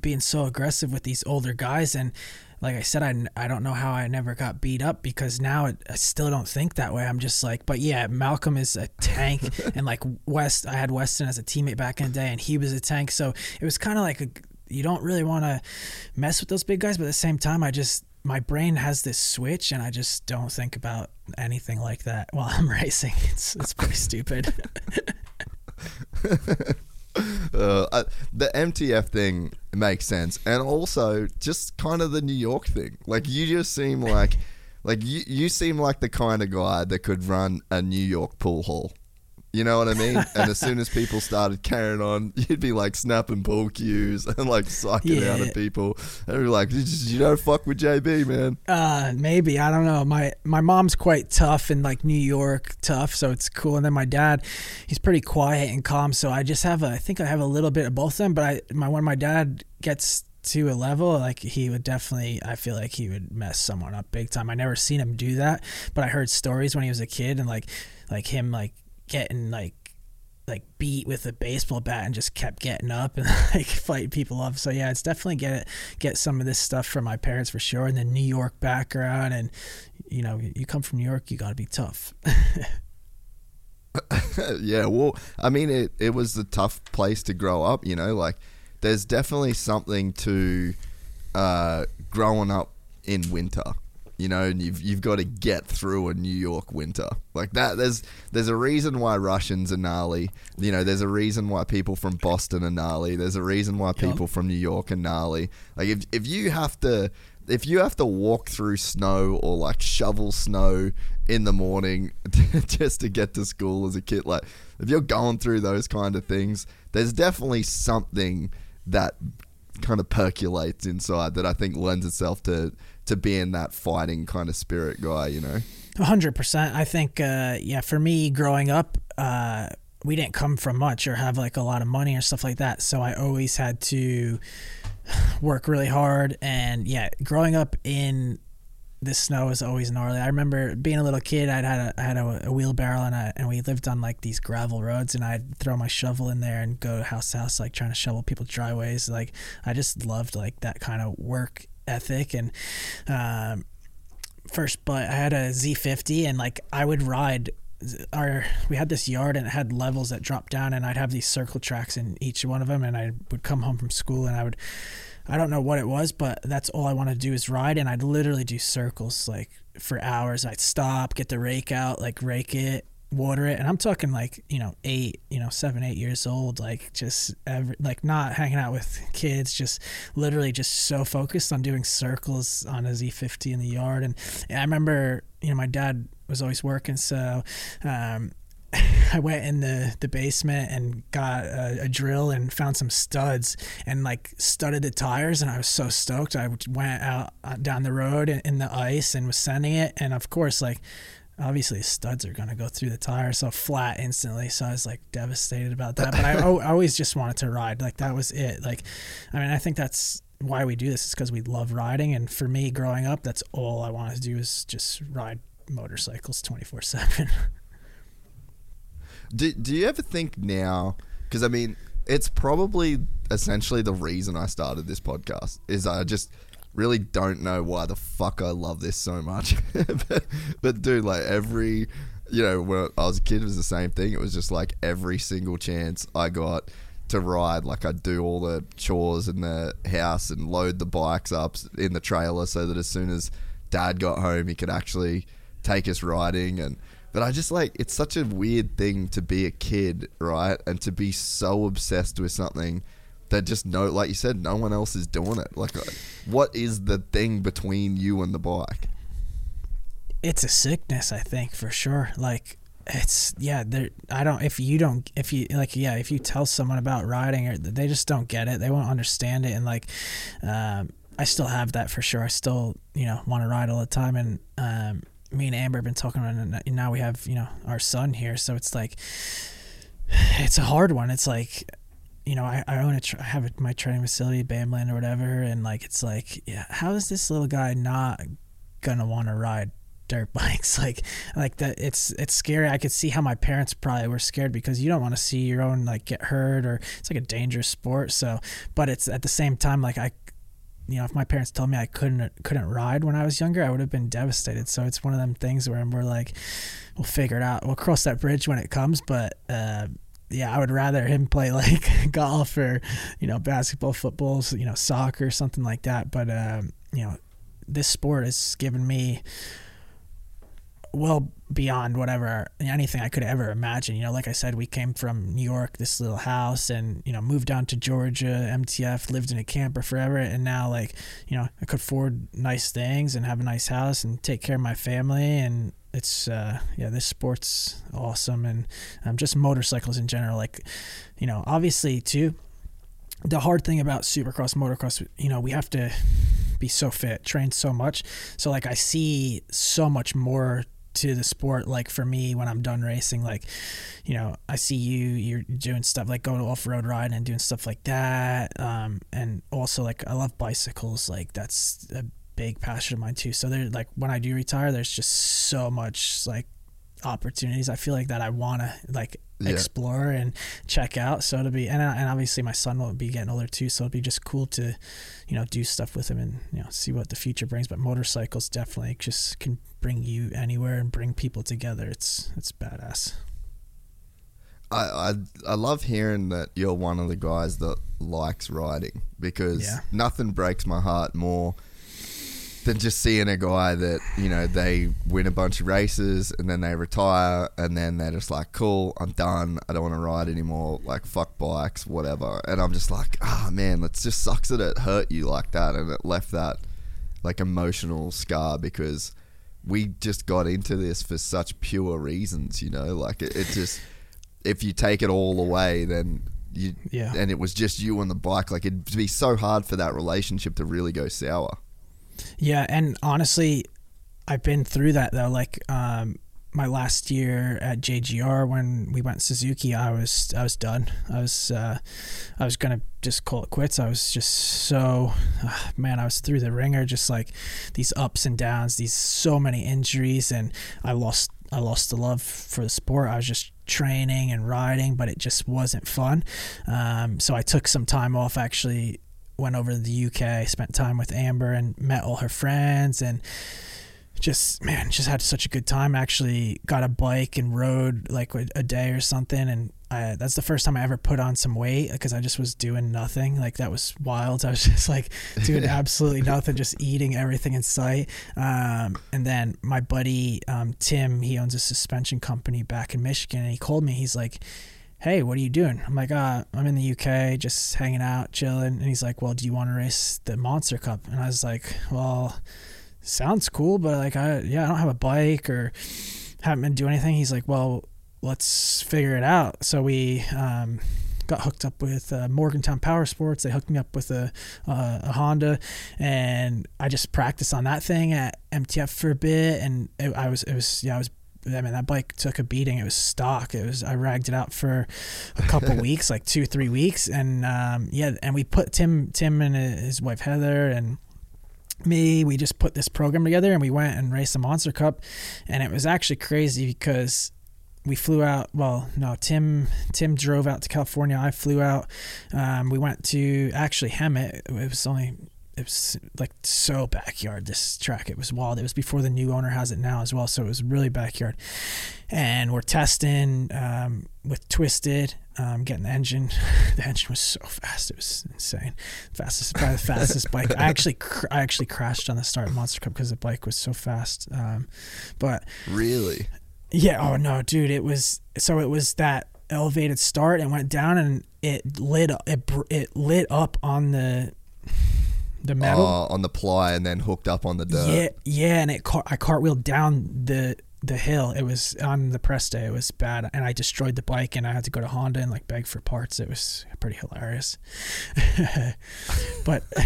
C: being so aggressive with these older guys. And like I said, I, I don't know how I never got beat up because now it, I still don't think that way. I'm just like, but yeah, Malcolm is a tank. and like West, I had Weston as a teammate back in the day and he was a tank. So it was kind of like a, you don't really want to mess with those big guys, but at the same time, I just, my brain has this switch and I just don't think about anything like that while I'm racing. It's, it's pretty stupid.
B: Uh, the MTF thing makes sense, and also just kind of the New York thing. Like you just seem like, like you you seem like the kind of guy that could run a New York pool hall. You know what I mean? and as soon as people started carrying on, you'd be like snapping pool cues and like sucking out
C: Yeah.
B: at people. And be like, you, just, you don't fuck with JB, man.
C: Uh, maybe I don't know. My my mom's quite tough and like New York tough, so it's cool. And then my dad, he's pretty quiet and calm. So I just have a, I think I have a little bit of both of them. But I, my when my dad gets to a level, like he would definitely, I feel like he would mess someone up big time. I never seen him do that, but I heard stories when he was a kid and like, like him like getting like like beat with a baseball bat and just kept getting up and like fighting people up. So yeah, it's definitely get get some of this stuff from my parents for sure. And the New York background, and you know, you come from New York, you got to be tough.
B: yeah, well, I mean, it, it was a tough place to grow up, you know, like there's definitely something to uh, growing up in winter, you know, and you've, you've got to get through a New York winter like that. There's, there's a reason why Russians are gnarly, you know, there's a reason why people from Boston are gnarly. There's a reason why people from New York are gnarly. Like if, if you have to, if you have to walk through snow or like shovel snow in the morning just to get to school as a kid, like if you're going through those kind of things, there's definitely something that kind of percolates inside that I think lends itself to to being that fighting kind of spirit guy, you know.
C: A hundred percent. I think, uh, yeah, for me growing up, uh, we didn't come from much or have like a lot of money or stuff like that. So I always had to work really hard. And yeah, growing up in the snow is always gnarly. I remember being a little kid. I'd had a I had a, a wheelbarrow and I, and we lived on like these gravel roads, and I'd throw my shovel in there and go house to house, like trying to shovel people's driveways. Like I just loved like that kind of work ethic and. Um, first, but I had a Z50 and like I would ride our we had this yard and it had levels that dropped down and I'd have these circle tracks in each one of them and I would come home from school and I would I don't know what it was but that's all I wanted to do is ride and I'd literally do circles like for hours I'd stop get the rake out like rake it water it and i'm talking like you know eight you know seven eight years old like just every, like not hanging out with kids just literally just so focused on doing circles on a z50 in the yard and, and i remember you know my dad was always working so um, I went in the, the basement and got a, a, drill and found some studs and like studded the tires and I was so stoked. I went out uh, down the road in, in the ice and was sending it and of course like obviously studs are going to go through the tire so flat instantly. So i was like devastated about that. But I, I always just wanted to ride. Like that was it. Like i mean i think that's why we do this is because we love riding. And for me growing up that's all i wanted to do is just ride motorcycles 24 7
B: do, do you ever think now because i mean it's probably essentially the reason i started this podcast is i just really don't know why the fuck I love this so much. but, but dude, like every, you know, when I was a kid, it was the same thing. It was just like every single chance I got to ride, like I'd do all the chores in the house and load the bikes up in the trailer so that as soon as dad got home, he could actually take us riding and. But I just like it's such a weird thing to be a kid, right? And to be so obsessed with something that just no, like you said, no one else is doing it. Like, what is the thing between you and the bike?
C: It's a sickness, I think, for sure. Like, it's yeah. There, I don't. If you don't, if you like, yeah. If you tell someone about riding, or they just don't get it, they won't understand it, and like, um, I still have that for sure. I still, you know, want to ride all the time, and um, me and Amber have been talking about it. And now we have, you know, our son here, so it's like, it's a hard one. It's like you know, I, I own a, I have a, my training facility, BAMland or whatever, and like it's like, yeah, how is this little guy not gonna want to ride dirt bikes? Like, like that, it's it's scary. I could see how my parents probably were scared because you don't want to see your own like get hurt or it's like a dangerous sport. So, but it's at the same time like I, you know, if my parents told me I couldn't couldn't ride when I was younger, I would have been devastated. So it's one of them things where we're like, we'll figure it out. We'll cross that bridge when it comes, but. Uh, yeah, I would rather him play like golf or you know basketball, football, you know soccer, something like that. But um, you know, this sport has given me well beyond whatever anything I could ever imagine. You know, like I said, we came from New York, this little house, and you know, moved down to Georgia, MTF, lived in a camper forever, and now like you know, I could afford nice things and have a nice house and take care of my family and it's uh, yeah, this sport's awesome, and um, just motorcycles in general. Like, you know, obviously too, the hard thing about supercross, motocross, you know, we have to be so fit, train so much. So like, I see so much more to the sport like for me when i'm done racing like you know i see you you're doing stuff like going off-road riding and doing stuff like that um, and also like i love bicycles like that's a big passion of mine too. So they're like when I do retire, there's just so much like opportunities I feel like that I want to like yeah. explore and check out. So it'll be and and obviously my son will be getting older too, so it'll be just cool to you know do stuff with him and you know see what the future brings. But motorcycles definitely just can bring you anywhere and bring people together. It's it's badass.
B: I, I, I love hearing that you're one of the guys that likes riding because yeah. nothing breaks my heart more than just seeing a guy that you know they win a bunch of races and then they retire and then they're just like, cool, I'm done. I don't want to ride anymore. Like fuck bikes, whatever. And I'm just like, ah oh, man, it just sucks that it hurt you like that and it left that like emotional scar because we just got into this for such pure reasons, you know. Like it, it just if you take it all away, then you yeah. and it was just you and the bike. Like it'd be so hard for that relationship to really go sour.
C: Yeah, and honestly, I've been through that though. Like um, my last year at JGR when we went Suzuki, I was I was done. I was uh, I was gonna just call it quits. I was just so uh, man, I was through the ringer, just like these ups and downs, these so many injuries, and I lost I lost the love for the sport. I was just training and riding, but it just wasn't fun. Um, so I took some time off actually went over to the UK, spent time with Amber and met all her friends and just man, just had such a good time. Actually, got a bike and rode like a, day or something, and I, that's the first time I ever put on some weight because I just was doing nothing. Like that was wild. I was just like doing absolutely nothing, just eating everything in sight. Um, and then my buddy um, Tim, he owns a suspension company back in Michigan, and he called me. He's like, "Hey, what are you doing?" I'm like, uh, "I'm in the UK, just hanging out, chilling." And he's like, "Well, do you want to race the Monster Cup?" And I was like, "Well." Sounds cool, but like I yeah I don't have a bike or haven't been doing anything. He's like, well, let's figure it out. So we um, got hooked up with uh, Morgantown Power Sports. They hooked me up with a, uh, a Honda, and I just practiced on that thing at MTF for a bit. And it, I was, it was, yeah, I was. I mean, that bike took a beating. It was stock. It was. I ragged it out for a couple weeks, like two, three weeks, and um, yeah, and we put Tim, Tim, and his wife Heather, and me. We just put this program together, and we went and raced the Monster Cup, and it was actually crazy because we flew out. Well, no, Tim Tim drove out to California. I flew out. Um, we went to actually Hemet. It was only it was like so backyard. This track it was wild. It was before the new owner has it now as well, so it was really backyard. And we're testing um, with Twisted, um, getting the engine. the engine was so fast; it was insane. Fastest, probably the fastest bike. I actually, cr- I actually crashed on the start of Monster Cup because the bike was so fast. Um, but
B: really,
C: yeah. Oh no, dude! It was so it was that elevated start and went down and it lit it it lit up on the the metal
B: uh, on the ply and then hooked up on the dirt.
C: Yeah, yeah, and it car- I cartwheeled down the the hill. It was on the press day. It was bad, and I destroyed the bike, and I had to go to Honda and like beg for parts. It was pretty hilarious, but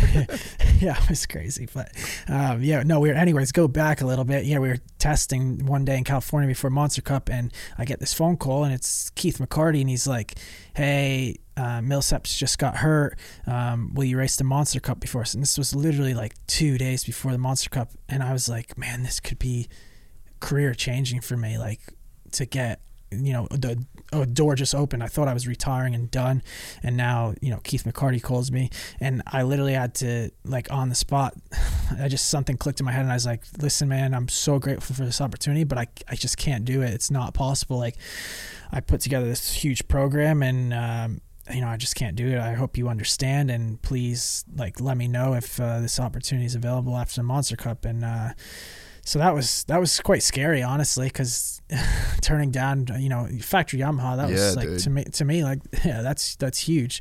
C: yeah, it was crazy. But um, yeah, no, we were. Anyways, go back a little bit. Yeah, we were testing one day in California before Monster Cup, and I get this phone call, and it's Keith McCarty, and he's like, "Hey." Uh, Millsaps just got hurt. Um, will you race the Monster Cup before us? And this was literally like two days before the Monster Cup, and I was like, man, this could be career changing for me. Like to get you know the a door just opened. I thought I was retiring and done, and now you know Keith McCarty calls me, and I literally had to like on the spot. I just something clicked in my head, and I was like, "Listen, man, I'm so grateful for this opportunity, but I I just can't do it. It's not possible." Like I put together this huge program, and um, you know, I just can't do it. I hope you understand, and please, like, let me know if uh, this opportunity is available after the Monster Cup. And uh, so that was that was quite scary, honestly, because turning down, you know, factory Yamaha, that was like dude. to me, to me, like, yeah, that's that's huge.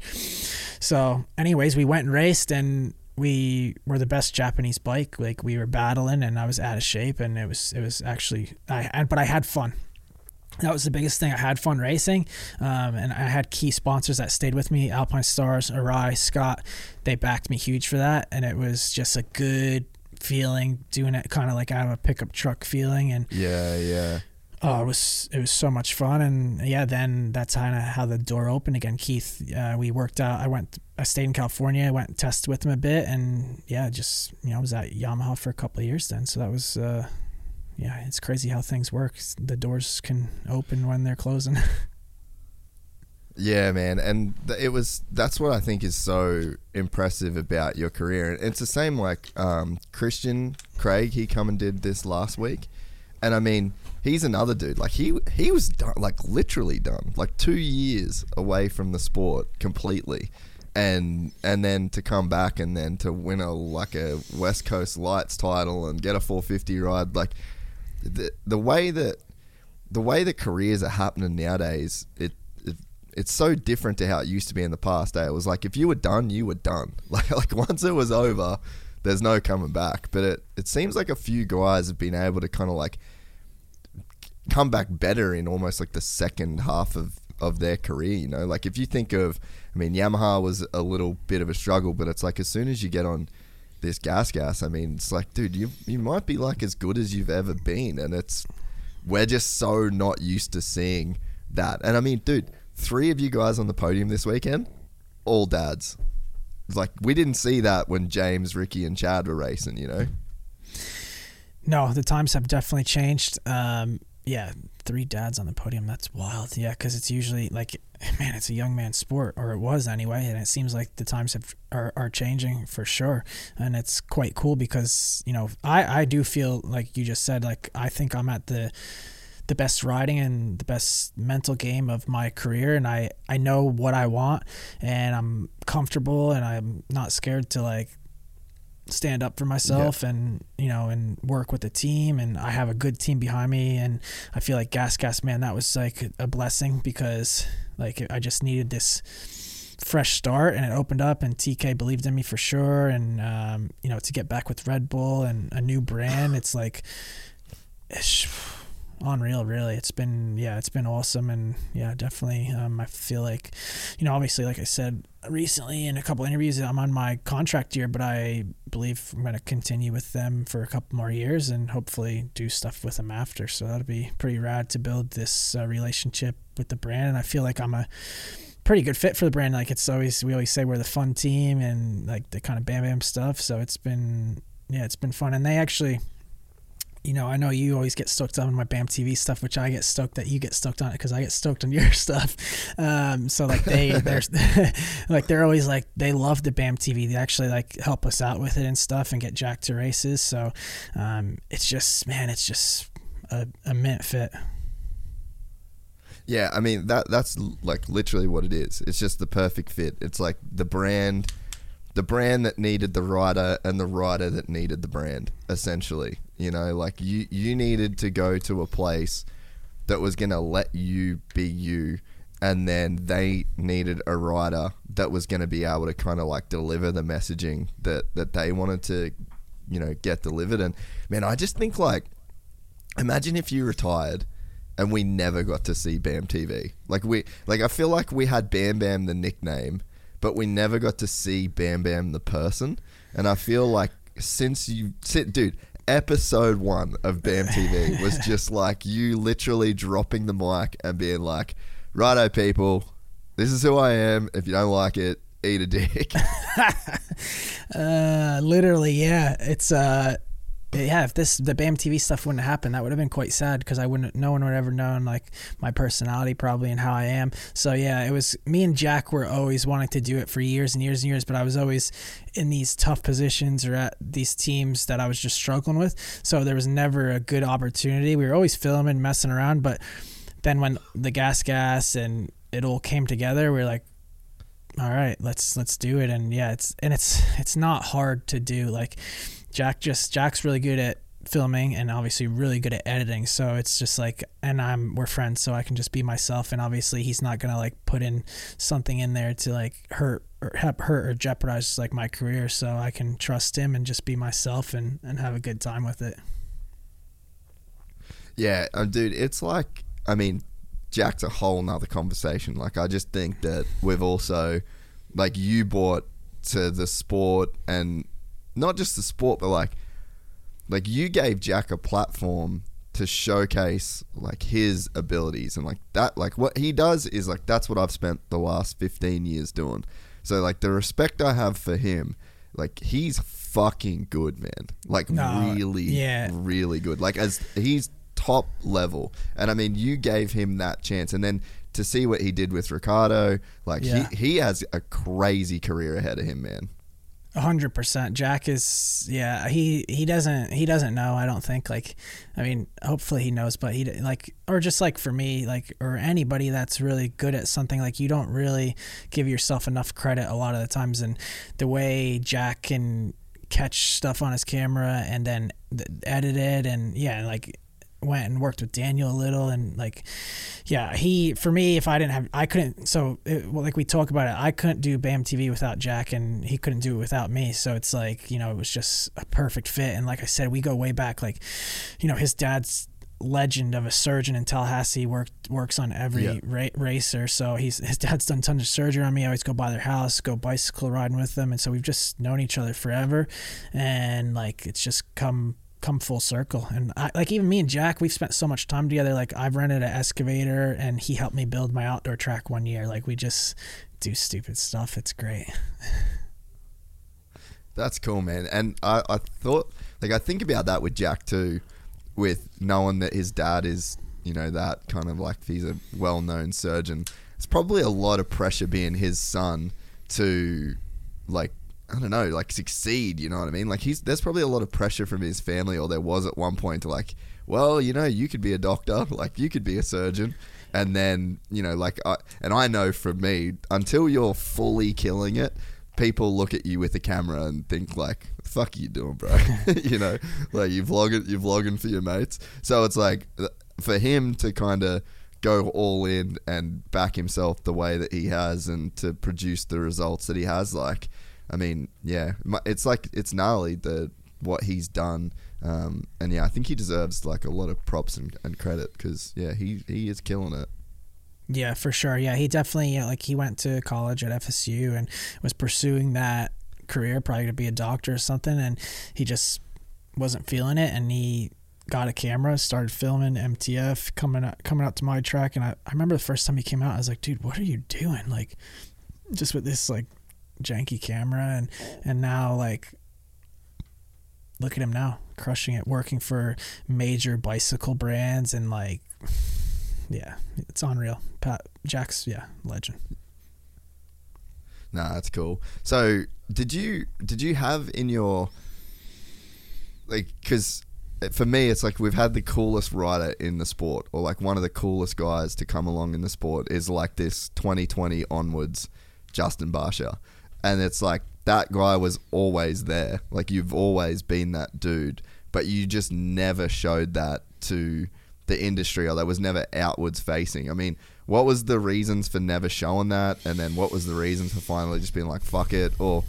C: So, anyways, we went and raced, and we were the best Japanese bike. Like, we were battling, and I was out of shape, and it was it was actually, I but I had fun that was the biggest thing. I had fun racing, um, and I had key sponsors that stayed with me: Alpinestars, Arai, Scott. They backed me huge for that, and it was just a good feeling doing it, kind of like out of a pickup truck feeling. And
B: yeah, yeah.
C: Oh, it was it was so much fun, and yeah, then that's kind of how the door opened again. Keith, uh, we worked out. I went, I stayed in California. I went and tested with him a bit, and yeah, just you know, I was at Yamaha for a couple of years then. So that was uh, yeah, it's crazy how things work. The doors can open when they're closing.
B: yeah, man, and it was that's what I think is so impressive about your career. And it's the same like um, Christian Craig. He come and did this last week, and I mean, he's another dude. Like he he was done, like literally done, like two years away from the sport completely and and then to come back and then to win a like a West Coast Lights title and get a 450 ride like the the way that the way that careers are happening nowadays, it, it it's so different to how it used to be in the past. Eh? It was like if you were done, you were done. Like like once it was over, there's no coming back. But it it seems like a few guys have been able to kind of like come back better in almost like the second half of of their career. You know, like if you think of, I mean, Yamaha was a little bit of a struggle, but it's like as soon as you get on this gas gas. I mean, it's like, dude, you you might be like as good as you've ever been, and it's we're just so not used to seeing that. And I mean, dude, three of you guys on the podium this weekend, all dads. Like we didn't see that when James, Ricky, and Chad were racing. You know.
C: No, the times have definitely changed. Um, yeah, three dads on the podium. That's wild. Yeah, because it's usually like, man, it's a young man's sport, or it was anyway, and it seems like the times have are, are changing for sure, and it's quite cool because you know I I do feel like you just said like I think I'm at the the best riding and the best mental game of my career and I I know what I want and I'm comfortable and I'm not scared to like stand up for myself yeah. and you know and work with the team and I have a good team behind me and I feel like gas gas man that was like a blessing because like I just needed this fresh start and it opened up and TK believed in me for sure and um, you know to get back with Red Bull and a new brand it's like it's, unreal really. It's been yeah it's been awesome. And yeah definitely um, i feel like you know obviously like i said recently in a couple interviews i'm on my contract year but i believe i'm going to continue with them for a couple more years and hopefully do stuff with them after. So that'll be pretty rad to build this uh, relationship with the brand. And i feel like i'm a pretty good fit for the brand. Like it's always we always say we're the fun team and like the kind of bam bam stuff. So it's been yeah it's been fun. And they actually you know, I know you always get stoked on my BAM TV stuff, which I get stoked that you get stoked on it because I get stoked on your stuff. Um, so like they, they're like they're always like they love the BAM TV. They actually like help us out with it and stuff and get Jack to races. So um, it's just man, it's just a, a mint fit.
B: Yeah, I mean that that's like literally what it is. It's just the perfect fit. It's like the brand the brand that needed the rider and the rider that needed the brand essentially. You know like you you needed to go to a place that was going to let you be you and then they needed a rider that was going to be able to kind of like deliver the messaging that that they wanted to you know get delivered. And man i just think like imagine if you retired and we never got to see bam tv like we like i feel like we had bam bam the nickname but we never got to see Bam Bam the person. And I feel like since you, sit, dude, episode one of Bam TV was just like you literally dropping the mic and being like, righto, people, this is who I am. If you don't like it, eat a dick.
C: uh, literally, yeah. It's uh, yeah, if this the BAM TV stuff wouldn't happen, that would have been quite sad because I wouldn't, no one would have ever known like my personality probably and how I am. So yeah, it was me and Jack were always wanting to do it for years and years and years, but I was always in these tough positions or at these teams that I was just struggling with. So there was never a good opportunity. We were always filming, messing around, but then when the gas gas and it all came together, we are like, all right, let's let's do it. And yeah, it's and it's it's not hard to do. Like Jack just Jack's really good at filming and obviously really good at editing. So it's just like, and I'm we're friends, so I can just be myself. And obviously, he's not gonna like put in something in there to like hurt or hurt or jeopardize like my career. So I can trust him and just be myself and and have a good time with it.
B: Yeah, um, dude, it's like I mean, Jack's a whole nother conversation. Like I just think that we've also like you brought to the sport and not just the sport, but like like you gave Jack a platform to showcase like his abilities and like that like what he does is like that's what I've spent the last 15 years doing. So like the respect I have for him, like he's fucking good, man. Like no, really yeah. really good. Like as he's top level. And I mean, you gave him that chance and then to see what he did with Ricardo, like yeah. he he has a crazy career ahead of him, man
C: hundred percent. Jack is yeah. He he doesn't he doesn't know. I don't think like. I mean, hopefully he knows, but he like or just like for me like or anybody that's really good at something like you don't really give yourself enough credit a lot of the times. And the way Jack can catch stuff on his camera and then edit it and yeah like went and worked with Daniel a little and like yeah he for me if I didn't have I couldn't so it, well, like we talk about it I couldn't do BAM TV without Jack and he couldn't do it without me. So it's like you know it was just a perfect fit. And like I said we go way back like you know his dad's legend of a surgeon in Tallahassee worked works on every yeah. ra- racer. So he's his dad's done tons of surgery on me. I always go by their house go bicycle riding with them. And so we've just known each other forever. And like it's just come come full circle. And I, like even me and Jack, we've spent so much time together. Like I've rented an excavator, and he helped me build my outdoor track one year. Like we just do stupid stuff. It's great.
B: That's cool, man. And I, I thought, like, I think about that with Jack too, with knowing that his dad is, you know that kind of like he's a well-known surgeon. It's probably a lot of pressure being his son to like I don't know, like succeed. You know what I mean? Like he's there's probably a lot of pressure from his family, or there was at one point to like, well, you know, you could be a doctor, like you could be a surgeon, and then you know, like, I, and I know from me, until you're fully killing it, people look at you with a camera and think like, "Fuck, you doing, bro?" you know, like you vlogging, you vlogging for your mates. So it's like uh, for him to kind of go all in and back himself the way that he has, and to produce the results that he has, like I mean, yeah, it's like it's gnarly the what he's done, um, and yeah, I think he deserves like a lot of props and, and credit because yeah, he he is killing it.
C: Yeah, for sure. Yeah, he definitely you know, like he went to college at FSU and was pursuing that career, probably to be a doctor or something, and he just wasn't feeling it, and he got a camera, started filming MTF coming out, coming out to my track, and I, I remember the first time he came out, I was like, dude, what are you doing? Like, just with this like janky camera and and now like look at him now crushing it working for major bicycle brands and like yeah it's unreal. Pat jack's yeah legend.
B: Nah that's cool. So did you did you have in your like because for me it's like we've had the coolest rider in the sport or like one of the coolest guys to come along in the sport is like this 2020 onwards justin barcia and it's like that guy was always there. Like you've always been that dude, but you just never showed that to the industry or that was never outwards facing. I mean, what was the reasons for never showing that and then what was the reason for finally just being like fuck it or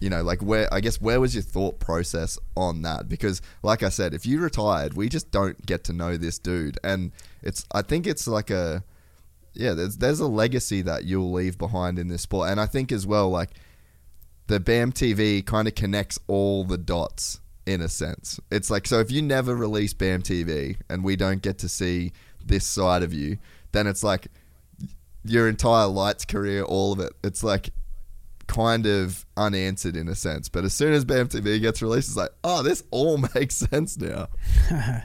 B: you know, like where I guess where was your thought process on that? Because like I said, if you retired, we just don't get to know this dude and it's I think it's like a yeah, there's there's a legacy that you'll leave behind in this sport. And I think as well like the BAM TV kind of connects all the dots in a sense. It's like so if you never release BAM TV and we don't get to see this side of you, then it's like your entire lights career, all of it. It's like kind of unanswered in a sense. But as soon as BAM TV gets released, it's like, oh, this all makes sense now.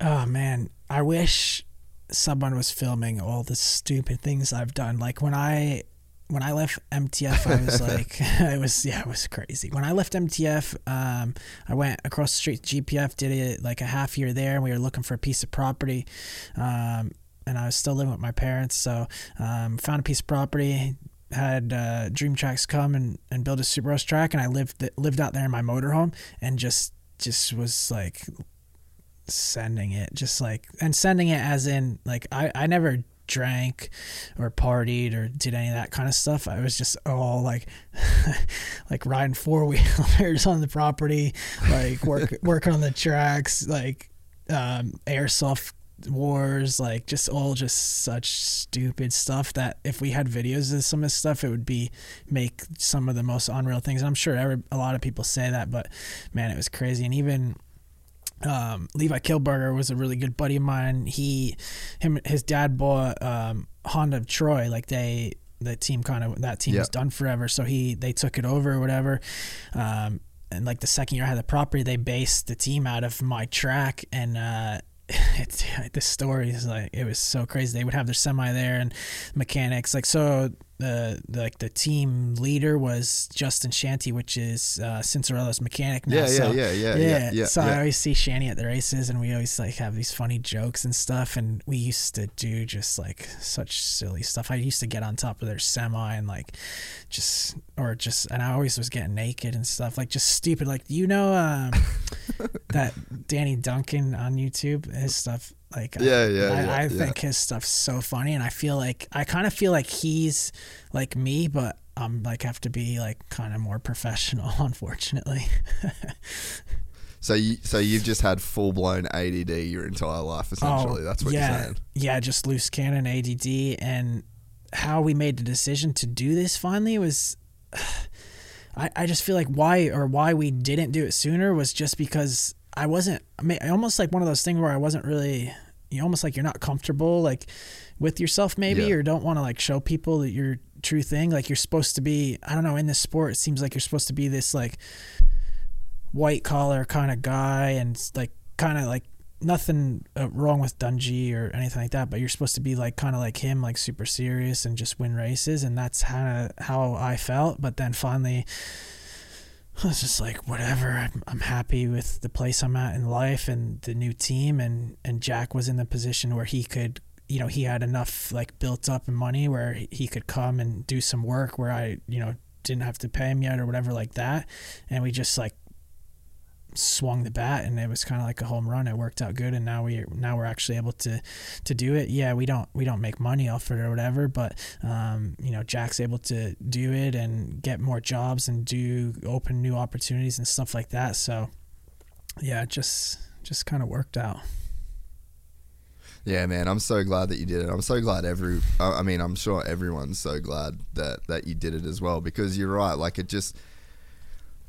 C: oh man, I wish someone was filming all the stupid things I've done. Like when I when I left MTF, I was like, it was yeah, it was crazy. When I left MTF, um, I went across the street to GPF, did it like a half year there, and we were looking for a piece of property. Um, and I was still living with my parents, so um, found a piece of property. Had uh, Dream Tracks come and, and build a Super Supercross track, and I lived lived out there in my motorhome, and just just was like sending it, just like and sending it as in like I I never drank or partied or did any of that kind of stuff. I was just all like, like riding four wheelers on the property, like work working on the tracks, like um, airsoft wars, like just all just such stupid stuff that if we had videos of some of this stuff, it would be make some of the most unreal things. And I'm sure every, a lot of people say that, but man, it was crazy. And even um, Levi Kilbarger was a really good buddy of mine. He, him, his dad bought um, Honda of Troy. Like they, the team kind of that team was done forever. So he, they took it over or whatever. Um, and like the second year I had the property, they based the team out of my track, and uh, it's the story is like it was so crazy. They would have their semi there and mechanics like so the, the like the team leader was Justin Shanty, which is uh, Cianciarulo's mechanic now.
B: Yeah,
C: so,
B: yeah, yeah, yeah, yeah, yeah.
C: So
B: yeah.
C: I always see Shanty at the races, and we always like have these funny jokes and stuff. And we used to do just like such silly stuff. I used to get on top of their semi and like just or just, and I always was getting naked and stuff, like just stupid. Like you know um, that Danny Duncan on YouTube, his stuff like uh,
B: yeah, yeah,
C: I,
B: yeah,
C: I
B: yeah.
C: think his stuff's so funny, and I feel like I kind of feel like he's like me, but I'm like have to be like kind of more professional, unfortunately.
B: so you so you've just had full blown ADD your entire life, essentially.
C: Oh,
B: That's what
C: yeah,
B: you're saying.
C: Yeah, just loose cannon ADD, and how we made the decision to do this finally was. I, I just feel like why or why we didn't do it sooner was just because I wasn't I mean, almost like one of those things where I wasn't really you almost like you're not comfortable like with yourself maybe
B: Yeah.
C: or don't want to like show people that your true thing like you're supposed to be I don't know in this sport it seems like you're supposed to be this like white collar kind of guy and like kind of like nothing uh, wrong with Dungey or anything like that, but you're supposed to be like kind of like him, like super serious and just win races, and that's how how I felt. But then finally, I was just like, whatever. I'm, I'm happy with the place I'm at in life and the new team, and and Jack was in the position where he could. You know, he had enough like built up money where he could come and do some work where I, you know, didn't have to pay him yet or whatever like that. And we just like swung the bat and it was kind of like a home run. It worked out good, and now we now we're actually able to to do it. Yeah, we don't we don't make money off it or whatever, but um, you know Jack's able to do it and get more jobs and do open new opportunities and stuff like that. So yeah, it just just kind of worked out.
B: Yeah, man, I'm so glad that you did it. I'm so glad every. I mean, I'm sure everyone's so glad that that you did it as well because you're right. Like it just,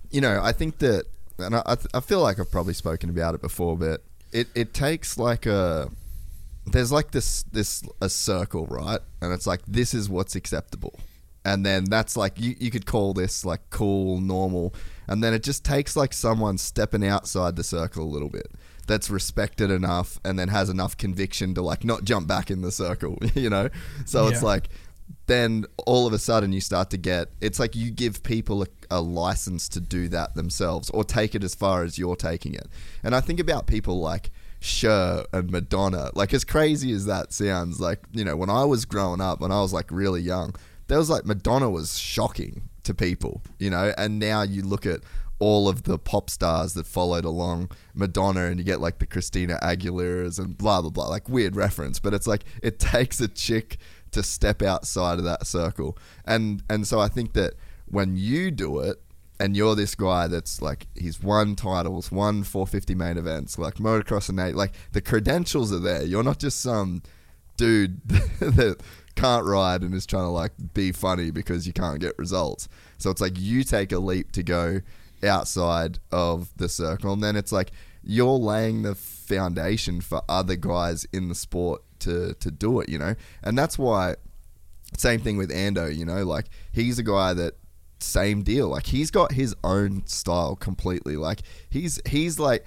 B: you know, I think that and I, I feel like I've probably spoken about it before, but it, it takes like a there's like this this a circle, right? And it's like this is what's acceptable. And then that's like you, you could call this like cool, normal. And then it just takes like someone stepping outside the circle a little bit that's respected enough and then has enough conviction to like not jump back in the circle, you know? So yeah. it's like then all of a sudden you start to get it's like you give people a, a, license to do that themselves or take it as far as you're taking it. And I think about people like Cher and Madonna. Like as crazy as that sounds, like, you know, when I was growing up, when I was like really young, there was like Madonna was shocking to people, you know, and now you look at all of the pop stars that followed along Madonna and you get like the Christina Aguilera's and blah blah blah like weird reference but it's like it takes a chick to step outside of that circle. And and so I think that when you do it and you're this guy that's like he's won titles, won 450 main events, like motocross and Nate, like the credentials are there. You're not just some dude that can't ride and is trying to like be funny because you can't get results. So it's like you take a leap to go outside of the circle and then it's like you're laying the foundation for other guys in the sport to to do it, you know. And that's why same thing with Ando, you know, like he's a guy that same deal. Like he's got his own style completely. Like he's he's like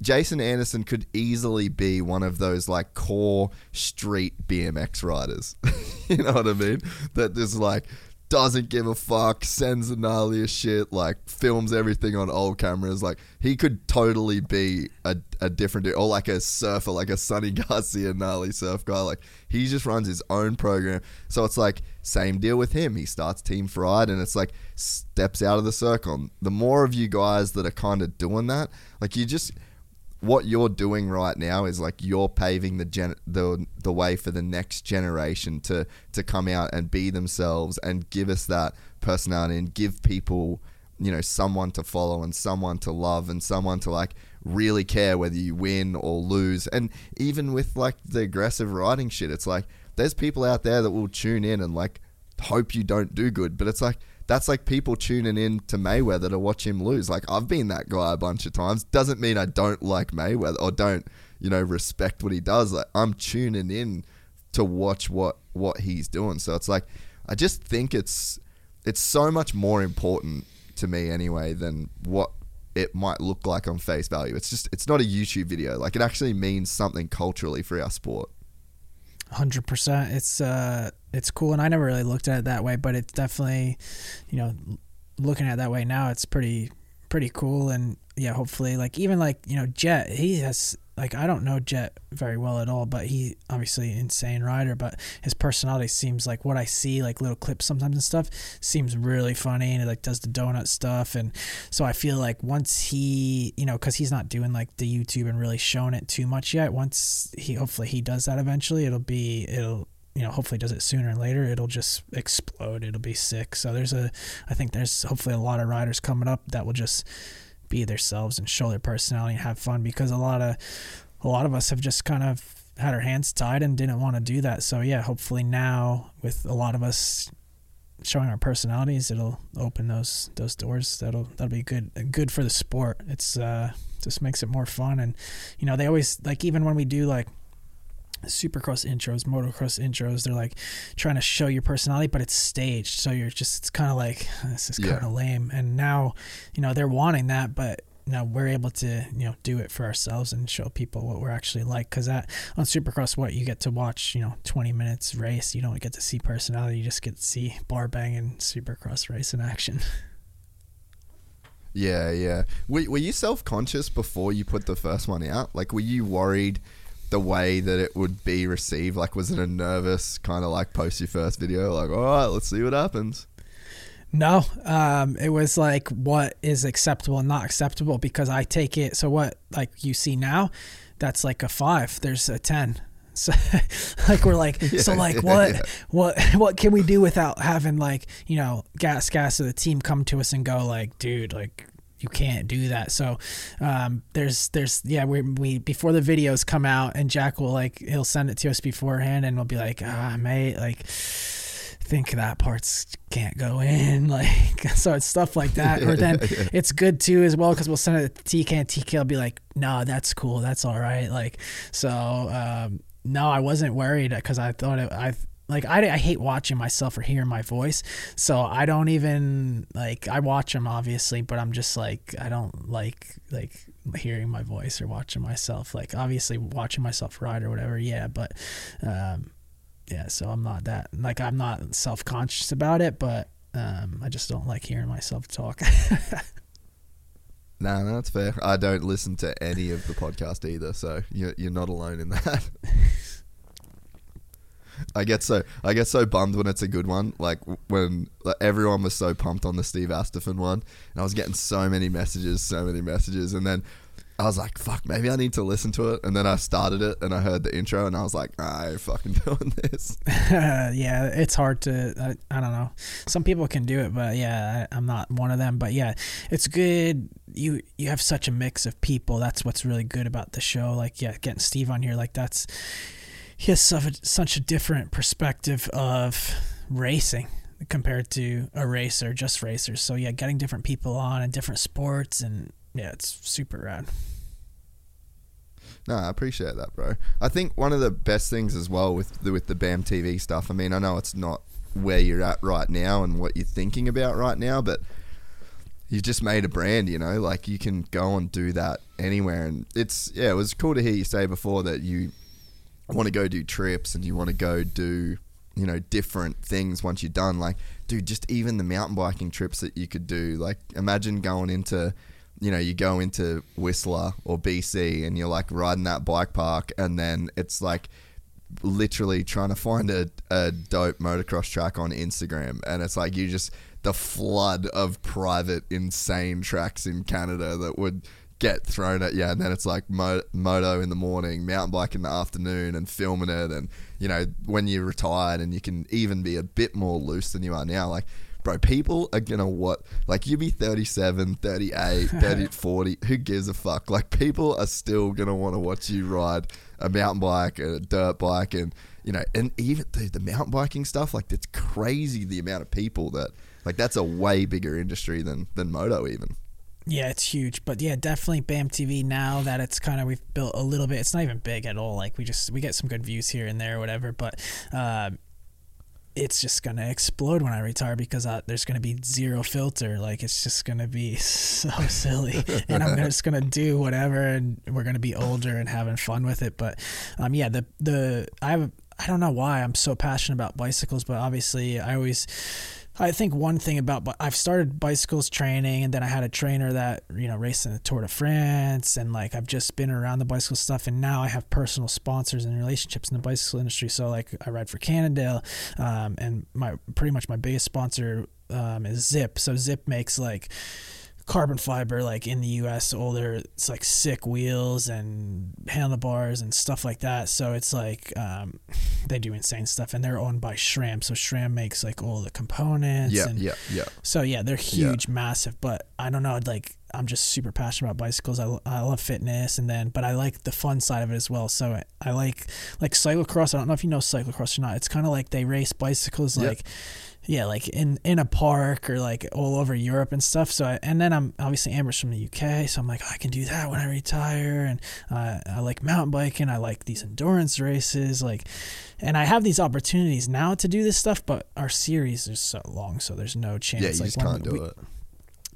B: Jason Anderson could easily be one of those like core street BMX riders. you know what I mean? That just like doesn't give a fuck, sends the gnarliest shit, like films everything on old cameras. Like he could totally be a, a different dude, or like a surfer, like a Sunny Garcia gnarly surf guy. Like he just runs his own program. So it's like same deal with him. He starts Team Fried, and it's like steps out of the circle. The more of you guys that are kind of doing that, like you just what you're doing right now is like you're paving the gen- the the way for the next generation to to come out and be themselves and give us that personality and give people you know someone to follow and someone to love and someone to like really care whether you win or lose. And even with like the aggressive writing shit it's like there's people out there that will tune in and like hope you don't do good. But it's like that's like people tuning in to Mayweather to watch him lose. Like I've been that guy a bunch of times. Doesn't mean I don't like Mayweather or don't, you know, respect what he does. Like I'm tuning in to watch what what he's doing. So it's like I just think it's it's so much more important to me anyway than what it might look like on face value. It's just it's not a YouTube video. Like it actually means something culturally for our sport.
C: Hundred percent. It's uh, it's cool, and I never really looked at it that way, but it's definitely, you know, looking at it that way now, it's pretty pretty cool, and yeah, hopefully, like even like you know, Jett, he has like I don't know Jett very well at all, but he obviously insane rider, but his personality seems like what I see like little clips sometimes and stuff seems really funny and he like does the donut stuff and so I feel like once he, you know, cuz he's not doing like the YouTube and really showing it too much yet, once he hopefully he does that eventually, it'll be it'll you know, hopefully does it sooner or later, it'll just explode. It'll be sick. So there's a I think there's hopefully a lot of riders coming up that will just be themselves and show their personality and have fun because a lot of a lot of us have just kind of had our hands tied and didn't want to do that. So yeah, hopefully now with a lot of us showing our personalities, it'll open those those doors. That'll that'll be good good for the sport. It's uh just makes it more fun and you know, they always like even when we do like supercross intros, motocross intros, they're like trying to show your personality, but it's staged. So you're just, it's kind of like, this is kind of lame. And now, you know, they're wanting that, but now we're able to you know do it for ourselves and show people what we're actually like. Because that on supercross what you get to watch you know 20 minutes race. You don't get to see personality. You just get to see bar bang and supercross race in action.
B: Yeah yeah. Were, were you self-conscious before you put the first one out? Like were you worried the way that it would be received like was it a nervous kind of like post your first video like all right let's see what happens
C: no, um, it was like what is acceptable and not acceptable because I take it. So what like you see now, that's like a five. There's a ten. So like we're like yeah, so like what yeah. what what can we do without having like you know gas gas of the team come to us and go like dude like you can't do that. So um, there's there's yeah we we before the videos come out and Jack will like he'll send it to us beforehand and we'll be like ah mate like think that parts can't go in like so it's stuff like that. Or then it's good too as well because we'll send it to tk and tk will be like no that's cool. That's all right. Like so um, no i wasn't worried because i thought it, i like I, I hate watching myself or hearing my voice so i don't even like i watch them obviously but i'm just like i don't like like hearing my voice or watching myself like obviously watching myself ride or whatever yeah but um yeah, so I'm not that like I'm not self conscious about it, but um, I just don't like hearing myself talk.
B: no, no, that's fair. I don't listen to any of the podcast either, so you're you're not alone in that. I get so I get so bummed when it's a good one. Like when like, everyone was so pumped on the Steve Astephen one, and I was getting so many messages, so many messages, and then I was like, fuck, maybe I need to listen to it. And then I started it and I heard the intro and I was like, I ain't fucking doing this.
C: yeah, it's hard to, I, I, don't know. Some people can do it, but yeah, I, I'm not one of them. But yeah, it's good. You, you have such a mix of people. That's what's really good about the show. Like, yeah, getting Steve on here, like that's, he has such a, different perspective of racing compared to a racer, just racers. So yeah, getting different people on and different sports and yeah, it's super rad.
B: No, I appreciate that, bro. I think one of the best things as well with the, with the BAM TV stuff. I mean, I know it's not where you're at right now and what you're thinking about right now, but you just made a brand. You know, like you can go and do that anywhere, and it's yeah. It was cool to hear you say before that you want to go do trips and you want to go do you know different things once you're done. Like, dude, just even the mountain biking trips that you could do. Like, imagine going into you know, you go into Whistler or BC and you're like riding that bike park, and then it's like literally trying to find a, a dope motocross track on Instagram. And it's like you just, the flood of private, insane tracks in Canada that would get thrown at you. And then it's like mo- moto in the morning, mountain bike in the afternoon, and filming it. And, you know, when you're retired and you can even be a bit more loose than you are now, like, bro, people are gonna what? Like, you be 37, 38, 30, 40. Who gives a fuck? Like, people are still gonna want to watch you ride a mountain bike and a dirt bike, and you know, and even the, the mountain biking stuff. Like, it's crazy the amount of people that like that's a way bigger industry than than moto even.
C: Yeah, it's huge, but yeah, definitely BAM TV. Now that it's kind of we've built a little bit, it's not even big at all. Like we just we get some good views here and there, or whatever. But uh, it's just gonna explode when I retire because I, there's gonna be zero filter. Like it's just gonna be so silly, and I'm just gonna do whatever, and we're gonna be older and having fun with it. But um, yeah, the the I have I don't know why I'm so passionate about bicycles, but obviously I always I think one thing about but I've started bicycles training, and then I had a trainer that you know raced in the Tour de France, and like I've just been around the bicycle stuff, and now I have personal sponsors and relationships in the bicycle industry. So like I ride for Cannondale, um, and my pretty much my biggest sponsor um, is Zipp. So Zipp makes like carbon fiber like in the US older it's like sick wheels and handlebars and stuff like that. So it's like um, they do insane stuff and they're owned by SRAM. So SRAM makes like all the components
B: yeah
C: and
B: yeah yeah.
C: So yeah they're huge yeah. massive but I don't know like I'm just super passionate about bicycles. I, I love fitness and then but I like the fun side of it as well. So I, I like like cyclocross. I don't know if you know cyclocross or not. It's kind of like they race bicycles like yeah, like in in a park or like all over Europe and stuff. So I, and then I'm obviously Amber's from the UK, so I'm like oh, I can do that when I retire. And uh, I like mountain biking. I like these endurance races. Like, and I have these opportunities now to do this stuff, but our series is so long, so there's no chance.
B: Yeah, you
C: like
B: just can't do
C: we,
B: it.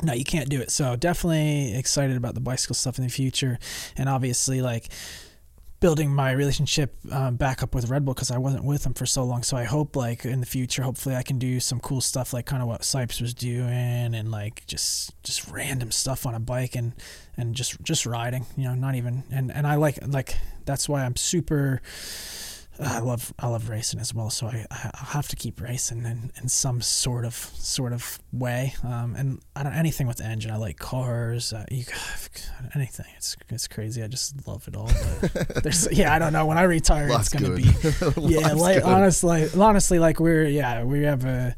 C: no, you can't do it. So definitely excited about the bicycle stuff in the future, and obviously like building my relationship um, back up with Red Bull because I wasn't with them for so long. So I hope like in the future, hopefully I can do some cool stuff like kind of what Sipes was doing and like just just random stuff on a bike and and just just riding. You know, not even and and I like like that's why I'm super I love I love racing as well, so I I have to keep racing in, in some sort of sort of way. Um, and I don't anything with the engine. I like cars. Uh, you anything. It's it's crazy. I just love it all. But there's yeah. I don't know. When I retire, it's gonna
B: good.
C: be yeah. Like
B: good.
C: honestly, honestly, like we're yeah we have a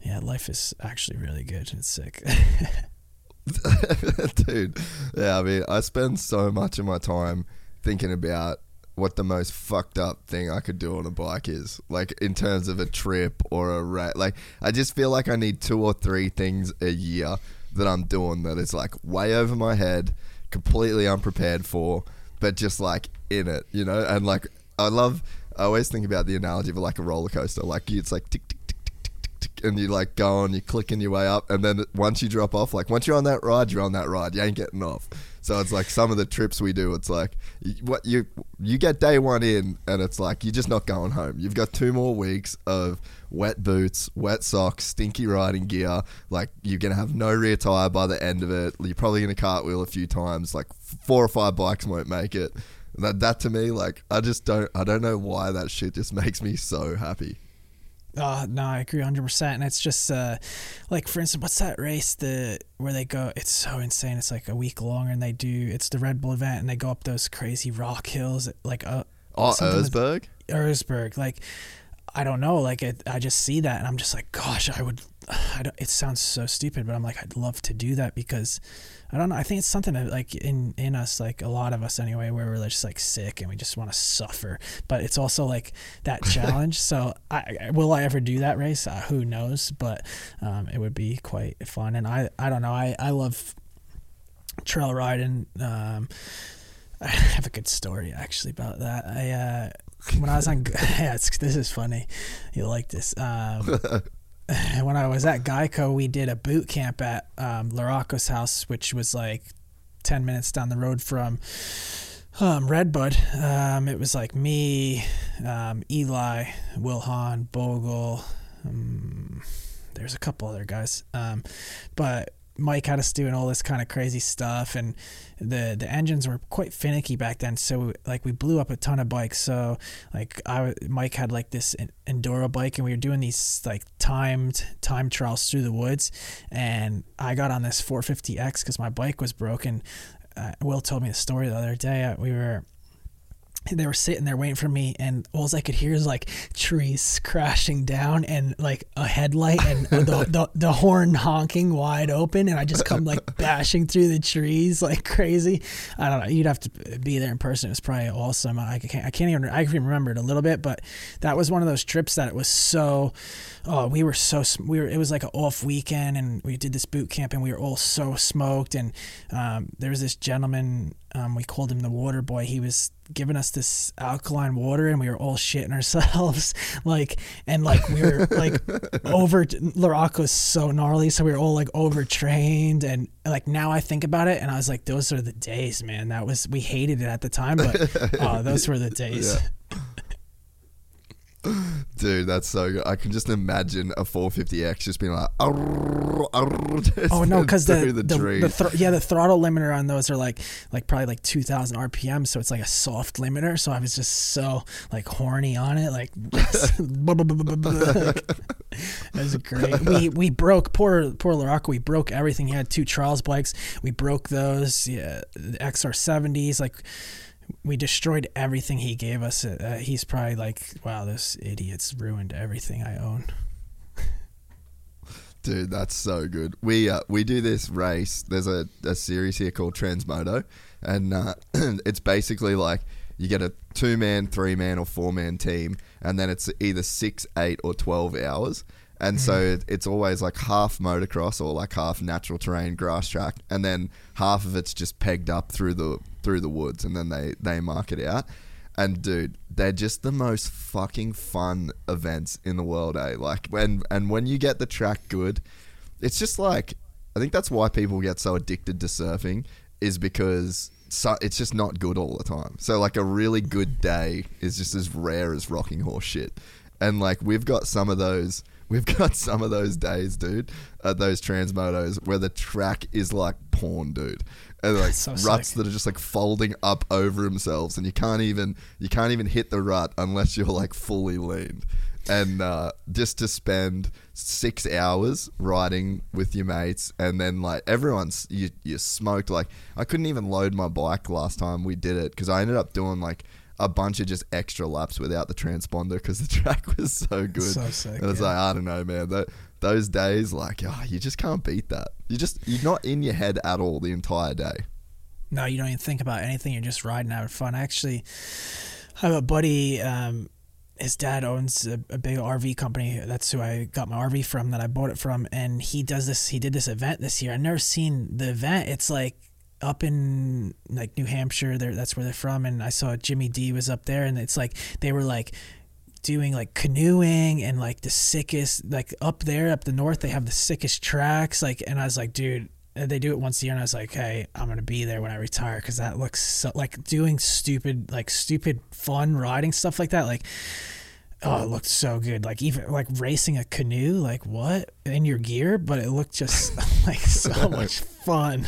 C: yeah life is actually really good. It's sick.
B: Dude, yeah, I mean, I spend so much of my time thinking about what the most fucked up thing I could do on a bike is. Like, in terms of a trip or a rat. Like, I just feel like I need two or three things a year that I'm doing that is like way over my head, completely unprepared for, but just like in it, you know? And like, I love, I always think about the analogy of like a roller coaster. Like, it's like tick, tick, tick, tick, tick, tick, tick, and you like go on, you're clicking your way up, and then once you drop off, like once you're on that ride, you're on that ride. You ain't getting off. So it's like some of the trips we do. It's like what you you get day one in, and it's like you're just not going home. You've got two more weeks of wet boots, wet socks, stinky riding gear. Like you're gonna have no rear tire by the end of it. You're probably gonna cartwheel a few times. Like four or five bikes won't make it. That that to me, like I just don't I don't know why that shit just makes me so happy.
C: Uh, no, I agree 100%. And it's just, uh, like, for instance, what's that race the where they go? It's so insane. It's like a week long, and they do, it's the Red Bull event, and they go up those crazy rock hills, like, uh,
B: Oh,
C: with-
B: Erzberg.
C: Erzberg. Like, I don't know. Like, it, I just see that, and I'm just like, gosh, I would, I don't, it sounds so stupid, but I'm like, I'd love to do that because I don't know. I think it's something that, like in in us, like a lot of us anyway, where we're just like sick and we just want to suffer. But it's also like that challenge. so, I, will I ever do that race? Uh, who knows? But um, it would be quite fun. And I I don't know. I I love trail riding. Um, I have a good story actually about that. I uh, when I was on, yeah, it's, this is funny. You'll like this. Um, when I was at Geico, we did a boot camp at um, LaRocco's house, which was like 10 minutes down the road from um, Redbud. Um, it was like me, um, Eli, Wil Hahn, Bogle. Um, there's a couple other guys. Um, but Mike had us doing all this kind of crazy stuff, and the the engines were quite finicky back then. So like we blew up a ton of bikes. So like I Mike had like this en- enduro bike, and we were doing these like timed time trials through the woods, and I got on this 450X because my bike was broken. Uh, Will told me the story the other day. Uh, we were they were sitting there waiting for me and all I could hear is like trees crashing down and like a headlight and the, the, the horn honking wide open and I just come like bashing through the trees like crazy. I don't know. You'd have to be there in person. It was probably awesome. I can't, I can't even, I can remember it a little bit, but that was one of those trips that it was so, oh, we were so, sm- we were, it was like an off weekend and we did this boot camp and we were all so smoked. And um, there was this gentleman, um, we called him the water boy. He was giving us this alkaline water and we were all shitting ourselves like and like we were like over LaRocco's so gnarly so we were all like overtrained and like now I think about it and I was like those are the days man that was we hated it at the time but uh, those were the days
B: Yeah. Dude, that's so good. I can just imagine a 450X just being like, "Arr, arr," just
C: Oh no, because the the,
B: the,
C: the, thr- yeah the throttle limiter on those are like like probably like two thousand RPM, so it's like a soft limiter. So I was just so like horny on it, like it was great. We we broke poor poor LaRocco. We broke everything. He had two Charles bikes. We broke those. Yeah, the XR seventies. Like we destroyed everything he gave us. Uh, he's probably like, wow, this idiot's ruined everything I own.
B: Dude, that's so good. We uh, we do this race. There's a, a series here called Transmoto, and uh, it's basically like you get a two man, three man, or four man team, and then it's either six, eight, or twelve hours. And so it- it's always like half motocross or like half natural terrain grass track, and then half of it's just pegged up through the through the woods, and then they they mark it out. And dude, they're just the most fucking fun events in the world, eh? Like when and when you get the track good, it's just like I think that's why people get so addicted to surfing is because so, it's just not good all the time. So like a really good day is just as rare as rocking horse shit. And like we've got some of those we've got some of those days, dude, at those transmotos where the track is like porn, dude. And like
C: So
B: ruts
C: sick.
B: that are just like folding up over themselves and you can't even you can't even hit the rut unless you're like fully leaned. And uh, just to spend six hours riding with your mates, and then like everyone's you you smoked. Like I couldn't even load my bike last time we did it because I ended up doing like a bunch of just extra laps without the transponder because the track was so good.
C: So sick,
B: and it's
C: yeah.
B: like I don't know, man. That those days, like, oh, you just can't beat that. You just you're not in your head at all the entire day.
C: No, you don't even think about anything. You're just riding, having fun. I actually I have a buddy. Um, his dad owns a, a big RV company. That's who I got my RV from. That I bought it from, and he does this. He did this event this year. I've never seen the event. It's like up in like New Hampshire. There, that's where they're from. And I saw Jimmy D was up there, and it's like they were like doing like canoeing and like the sickest like up there up the north they have the sickest tracks like and i was like dude they do it once a year and i was like hey i'm gonna be there when i retire because that looks so like doing stupid like stupid fun riding stuff like that like oh it looked so good. Like even like racing a canoe like what? In your gear but it looked just like so much fun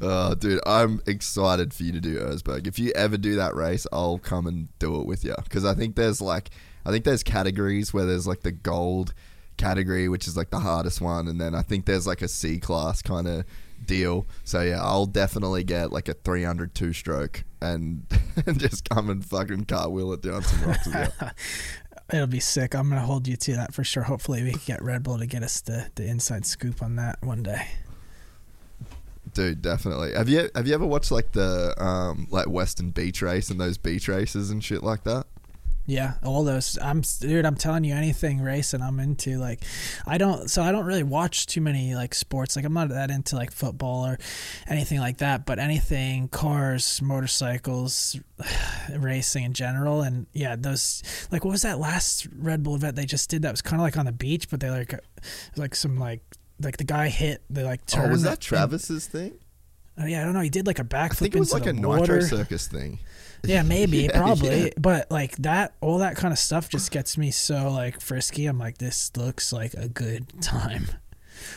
B: Oh, dude, I'm excited for you to do Erzberg. If you ever do that race, I'll come and do it with you because I think there's like, I think there's categories where there's like the gold category, which is like the hardest one, and then I think there's like a C class kind of deal. So yeah, I'll definitely get like a 300 two stroke and and just come and fucking cartwheel it down some rocks.
C: It'll be sick. I'm gonna hold you to that for sure. Hopefully, we can get Red Bull to get us the, the inside scoop on that one day.
B: Dude, definitely. Have you have you ever watched like the um like Weston Beach race and those beach races and shit like that?
C: Yeah, all those. I'm dude. I'm telling you, anything racing, I'm into. Like, I don't. So I don't really watch too many like sports. Like, I'm not that into like football or anything like that. But anything cars, motorcycles, racing in general, and yeah, those. Like, what was that last Red Bull event they just did? That was kind of like on the beach, but they like, like some like like the guy hit the like turn.
B: Oh, was that
C: and-
B: Travis's thing?
C: Oh, yeah, I don't know. He did like a backflip
B: I think it was like a
C: water.
B: Circus thing.
C: Yeah, maybe,
B: Yeah,
C: probably.
B: yeah.
C: But like that, all that kind of stuff just gets me so like frisky. I'm like, this looks like a good time.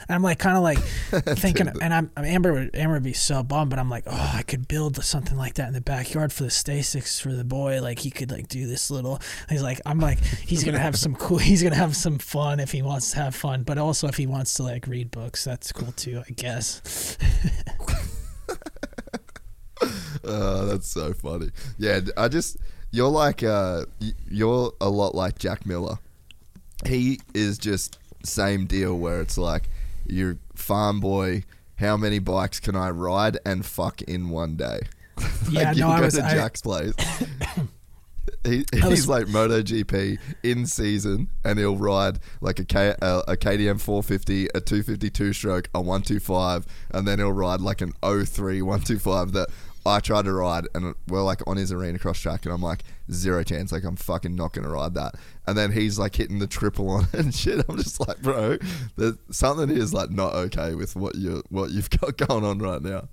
C: And I'm like, kind of like thinking, and I'm, I'm Amber. Would, Amber would be so bummed, but I'm like, oh, I could build something like that in the backyard for the Stasics for the boy. Like he could like do this little. He's like, I'm like, he's gonna have some cool. He's gonna have some fun if he wants to have fun, but also if he wants to like read books, that's cool too, I guess.
B: Oh, that's so funny. Yeah, I just you're like uh you're a lot like Jack Miller. He is just same deal where it's like you're farm boy. How many bikes can I ride and fuck in one day?
C: Yeah,
B: like you
C: no, I
B: go
C: was.
B: to
C: I,
B: Jack's place. He,
C: I was-
B: he's like MotoGP in season, and he'll ride like a, K, a, a KTM 450, a 252 stroke, a 125, and then he'll ride like an 03 125 that I tried to ride, and we're like on his arena cross track, and I'm like zero chance, like I'm fucking not gonna ride that. And then he's like hitting the triple on it and shit. I'm just like, bro, there's something is like not okay with what you what you've got going on right now.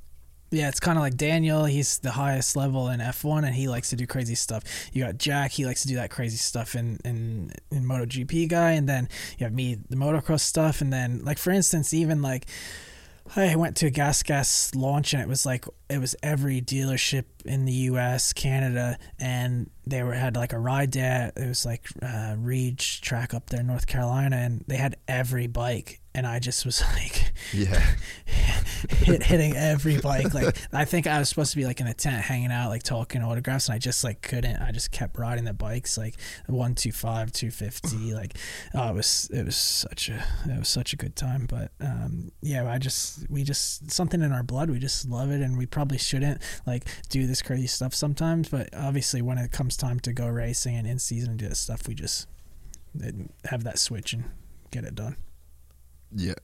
C: Yeah, it's kind of like Daniel. He's the highest level in F1, and he likes to do crazy stuff. You got Jack. He likes to do that crazy stuff in in in MotoGP guy, and then you have me, the motocross stuff, and then like for instance, even like I went to a gas gas launch, and it was like it was every dealership in the U.S., Canada, and they were had like a ride day. It was like uh, Reach track up there, in North Carolina, and they had every bike, and I just was like
B: Yeah,
C: hit, hitting every bike. Like I think I was supposed to be like in a tent hanging out, like talking autographs, and I just like couldn't. I just kept riding the bikes, like one two five, two fifty. Like oh, it was it was such a it was such a good time. But um, yeah, I just we just something in our blood. We just love it, and we probably shouldn't like do this crazy stuff sometimes. But obviously, when it comes time to go racing and in season and do that stuff, we just have that switch and get it done.
B: Yeah.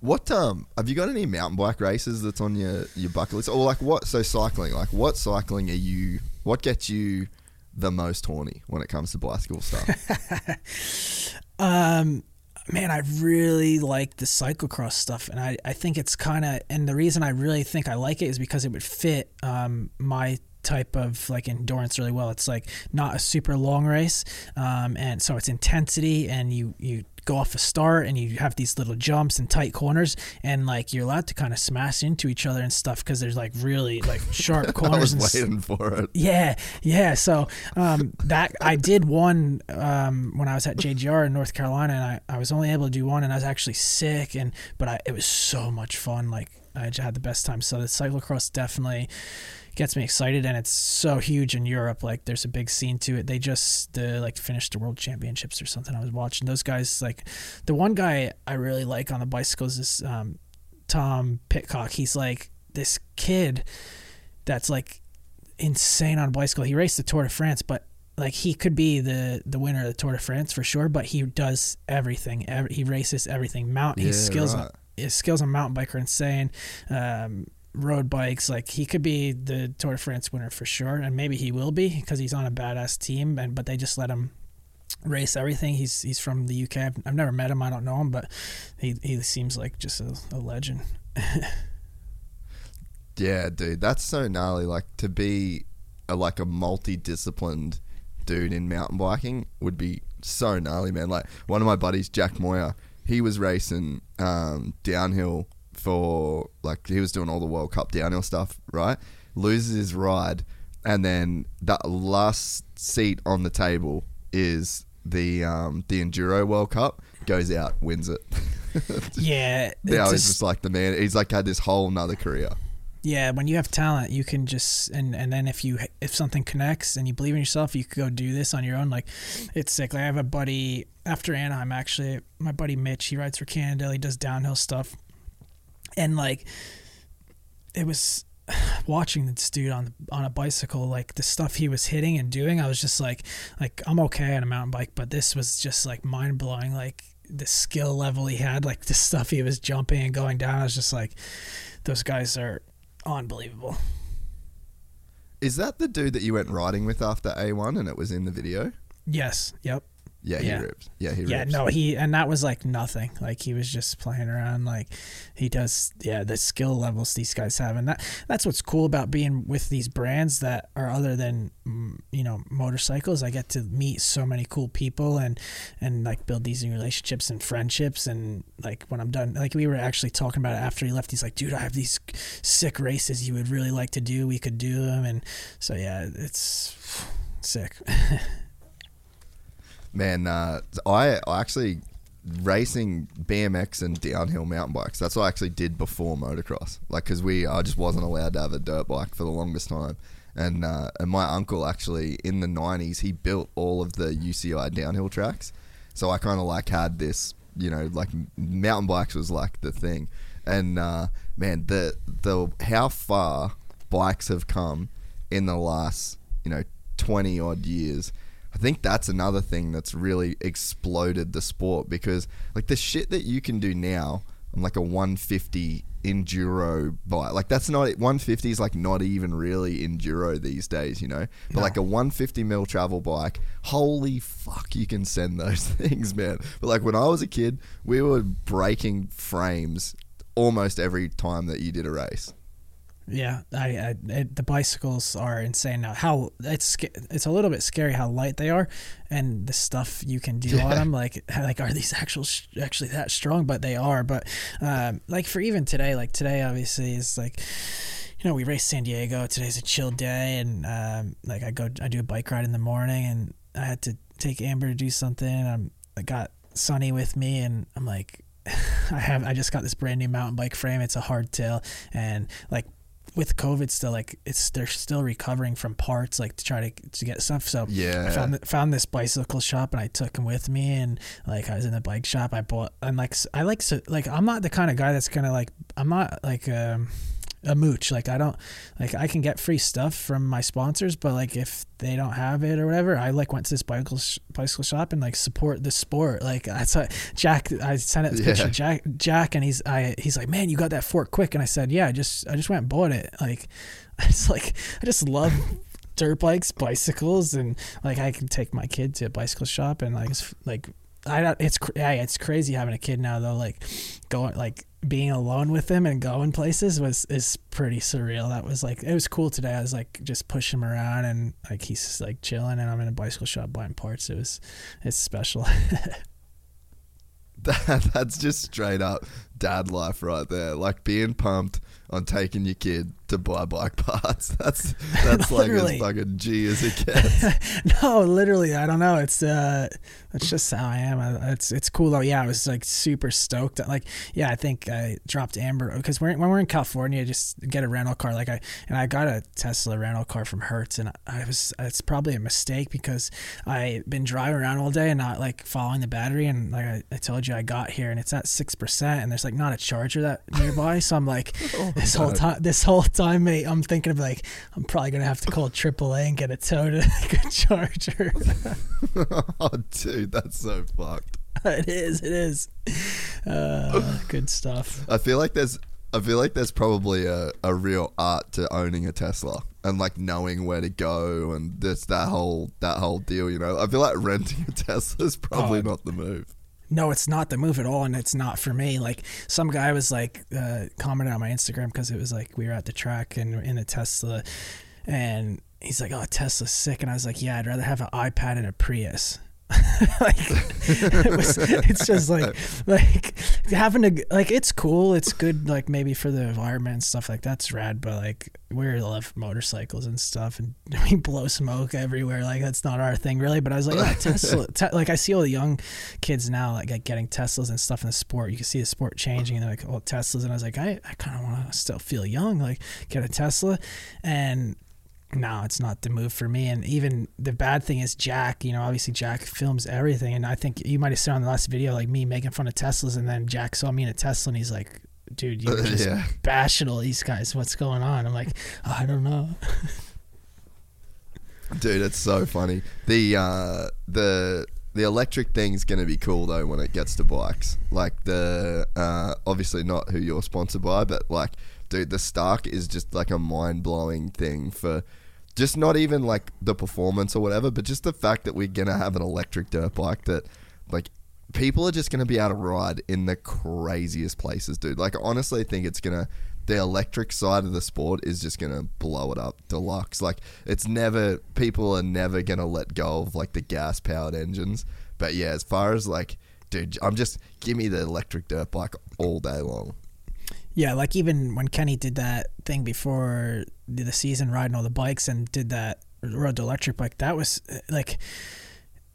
B: What um have you got any mountain bike races that's on your your bucket list or like what so cycling like what cycling are you what gets you the most horny when it comes to bicycle stuff?
C: Um, man, I really like the cyclocross stuff, and I, I think it's kind of, and the reason I really think I like it is because it would fit um, my type of like endurance really well. It's like not a super long race, um, and so it's intensity, and you you go off a start and you have these little jumps and tight corners and like you're allowed to kind of smash into each other and stuff because there's like really like sharp corners.
B: I
C: was
B: waiting for it.
C: Yeah, yeah. So um, that I did one um, when I was at JGR in North Carolina, and I, I was only able to do one, and I was actually sick, and but I, it was so much fun. Like I just had the best time. So the cyclocross definitely gets me excited and it's so huge in Europe like there's a big scene to it. They just uh, like finished the world championships or something. I was watching those guys like the one guy I really like on the bicycles is um, Tom Pidcock he's like this kid that's like insane on a bicycle. He raced the Tour de France but like he could be the the winner of the Tour de France for sure but he does everything. Every, he races everything. Mount his
B: Yeah,
C: skills
B: right.
C: his skills on mountain bike are insane. Um, road bikes. Like he could be the Tour de France winner for sure, and maybe he will be because he's on a badass team. And but they just let him race everything. He's he's from the UK. I've, I've never met him. I don't know him, but he he seems like just a, a legend.
B: Yeah, dude, that's so gnarly. Like to be a, like a multi-disciplined dude in mountain biking would be so gnarly, man. Like one of my buddies, Jack Moir, he was racing um, downhill for like he was doing all the World Cup downhill stuff, right? Loses his ride, and then that last seat on the table is the um, the Enduro World Cup. Goes out, wins it.
C: Yeah,
B: now he's
C: just-
B: like the man. He's like had this whole nother career.
C: yeah. When you have talent, you can just and and then if you if something connects and you believe in yourself, you could go do this on your own. Like it's sick. Like I have a buddy after Anaheim. Actually, my buddy Mitch. He rides for Cannondale. He does downhill stuff, and like it was watching this dude on on a bicycle like the stuff he was hitting and doing i was just like like i'm okay on a mountain bike but this was just like mind blowing like the skill level he had like the stuff he was jumping and going down. I was just like those guys are unbelievable.
B: Is that the dude that you went riding with after A1 and it was in the video?
C: yes. Yep
B: Yeah, he
C: Yeah.
B: rips. Yeah, he ripped.
C: yeah
B: rips.
C: no he and that was like nothing like he was just playing around like he does yeah the skill levels these guys have and that that's what's cool about being with these brands that are other than mm, you know motorcycles i get to meet so many cool people and and like build these new relationships and friendships and like when i'm done like we were actually talking about it after he left he's like dude i have these sick races you would really like to do we could do them and so yeah it's sick
B: Man, uh, I, I actually racing BMX and downhill mountain bikes. That's what I actually did before motocross. Like, cause we, I just wasn't allowed to have a dirt bike for the longest time. And uh, and my uncle actually in the '90s he built all of the UCI downhill tracks. So I kind of like had this, you know, like mountain bikes was like the thing. And uh, man, the the how far bikes have come in the last you know 20 odd years i think that's another thing that's really exploded the sport because like the shit that you can do now on like a 150 enduro bike like that's not 150 is like not even really enduro these days you know? But like a 150 mil travel bike holy fuck you can send those things man. But like when i was a kid we were breaking frames almost every time that you did a race
C: Yeah, I, I it, the bicycles are insane now. How it's it's a little bit scary how light they are, and the stuff you can do on them. Like like are these actual sh- actually that strong? But they are. But um, like for even today, like today obviously is like. You know, we race San Diego. Today's a chill day, and um, like I go, I do a bike ride in the morning, and I had to take Amber to do something. I'm, I got Sunny with me, and I'm like, I have, I just got this brand new mountain bike frame. It's a hardtail, and like with COVID still like it's they're still recovering from parts like to try to to get stuff. So
B: Yeah.
C: I found found this bicycle shop and I took him with me and like I was in the bike shop. I bought and like I like so like I'm not the kind of guy that's gonna like I'm not like um a mooch like I don't like I can get free stuff from my sponsors but like if they don't have it or whatever I like went to this bicycle sh- bicycle shop and like support the sport like that's what Jack I sent it
B: Yeah.
C: picture to Jack Jack and he's I he's like man you got that fork quick and I said yeah I just I just went and bought it like I just like I just love dirt bikes bicycles and like I can take my kid to a bicycle shop and like it's, like I don't. It's yeah, it's crazy having a kid now though. Like going like being alone with him and going places was is pretty surreal. That was like it was cool today. I was like just push him around and like he's like chilling and I'm in a bicycle shop buying parts. It was it's special.
B: That, that's just straight up dad life right there. Like being pumped on taking your kid to buy bike parts. That's that's like as fucking G as it gets.
C: no, literally, I don't know. It's uh, that's just how I am. It's it's cool though. Yeah, I was like super stoked. Like, yeah, I think I dropped Amber because when we're in California, just get a rental car. Like I and I got a Tesla rental car from Hertz, and I was it's probably a mistake because I've been driving around all day and not like following the battery. And like I, I told you, I got here and it's at six percent, and there's like not a charger that nearby. so I'm like, oh this whole time, this whole time, mate, I'm thinking of like, I'm probably gonna have to call AAA and get a tow to a charger.
B: oh, dude, that's so fucked.
C: it is. It is. Uh, good stuff.
B: I feel like there's. I feel like there's probably a, a real art to owning a Tesla and like knowing where to go and this that whole that whole deal. You know, I feel like renting a Tesla is probably oh, not the move
C: no, it's not the move at all, and it's not for me. Like some guy was like uh, commented on my Instagram because it was like we were at the track and in a Tesla, and he's like, "Oh, Tesla's sick," and I was like, "Yeah, I'd rather have an iPad and a Prius." like it was, it's just like like having to like it's cool it's good like maybe for the environment and stuff like that's rad but like we love motorcycles and stuff and we blow smoke everywhere like that's not our thing really but i was like oh, tesla te- like i see all the young kids now like getting teslas and stuff in the sport you can see the sport changing and they're like oh teslas and i was like i, I kind of want to still feel young like get a tesla and no, it's not the move for me. And even the bad thing is Jack, you know, obviously Jack films everything. And I think you might have seen on the last video, like me making fun of Teslas. And then Jack saw me in a Tesla and he's like, dude, you're just yeah. bashing all these guys. What's going on? I'm like, oh, I don't know.
B: dude, it's so funny. The, uh, the, the electric thing's going to be cool though when it gets to bikes. Like the, uh, obviously not who you're sponsored by, but like, dude, the Stark is just like a mind blowing thing for just not even like the performance or whatever, but just the fact that we're gonna have an electric dirt bike that like people are just gonna be able to ride in the craziest places, dude. Like honestly, I think it's gonna the electric side of the sport is just gonna blow it up deluxe. Like it's never people are never gonna let go of like the gas powered engines. But yeah, as far as like, dude, I'm just give me the electric dirt bike all day long.
C: Yeah, like even when Kenny did that thing before the season, riding all the bikes and did that road to electric bike, that was uh, like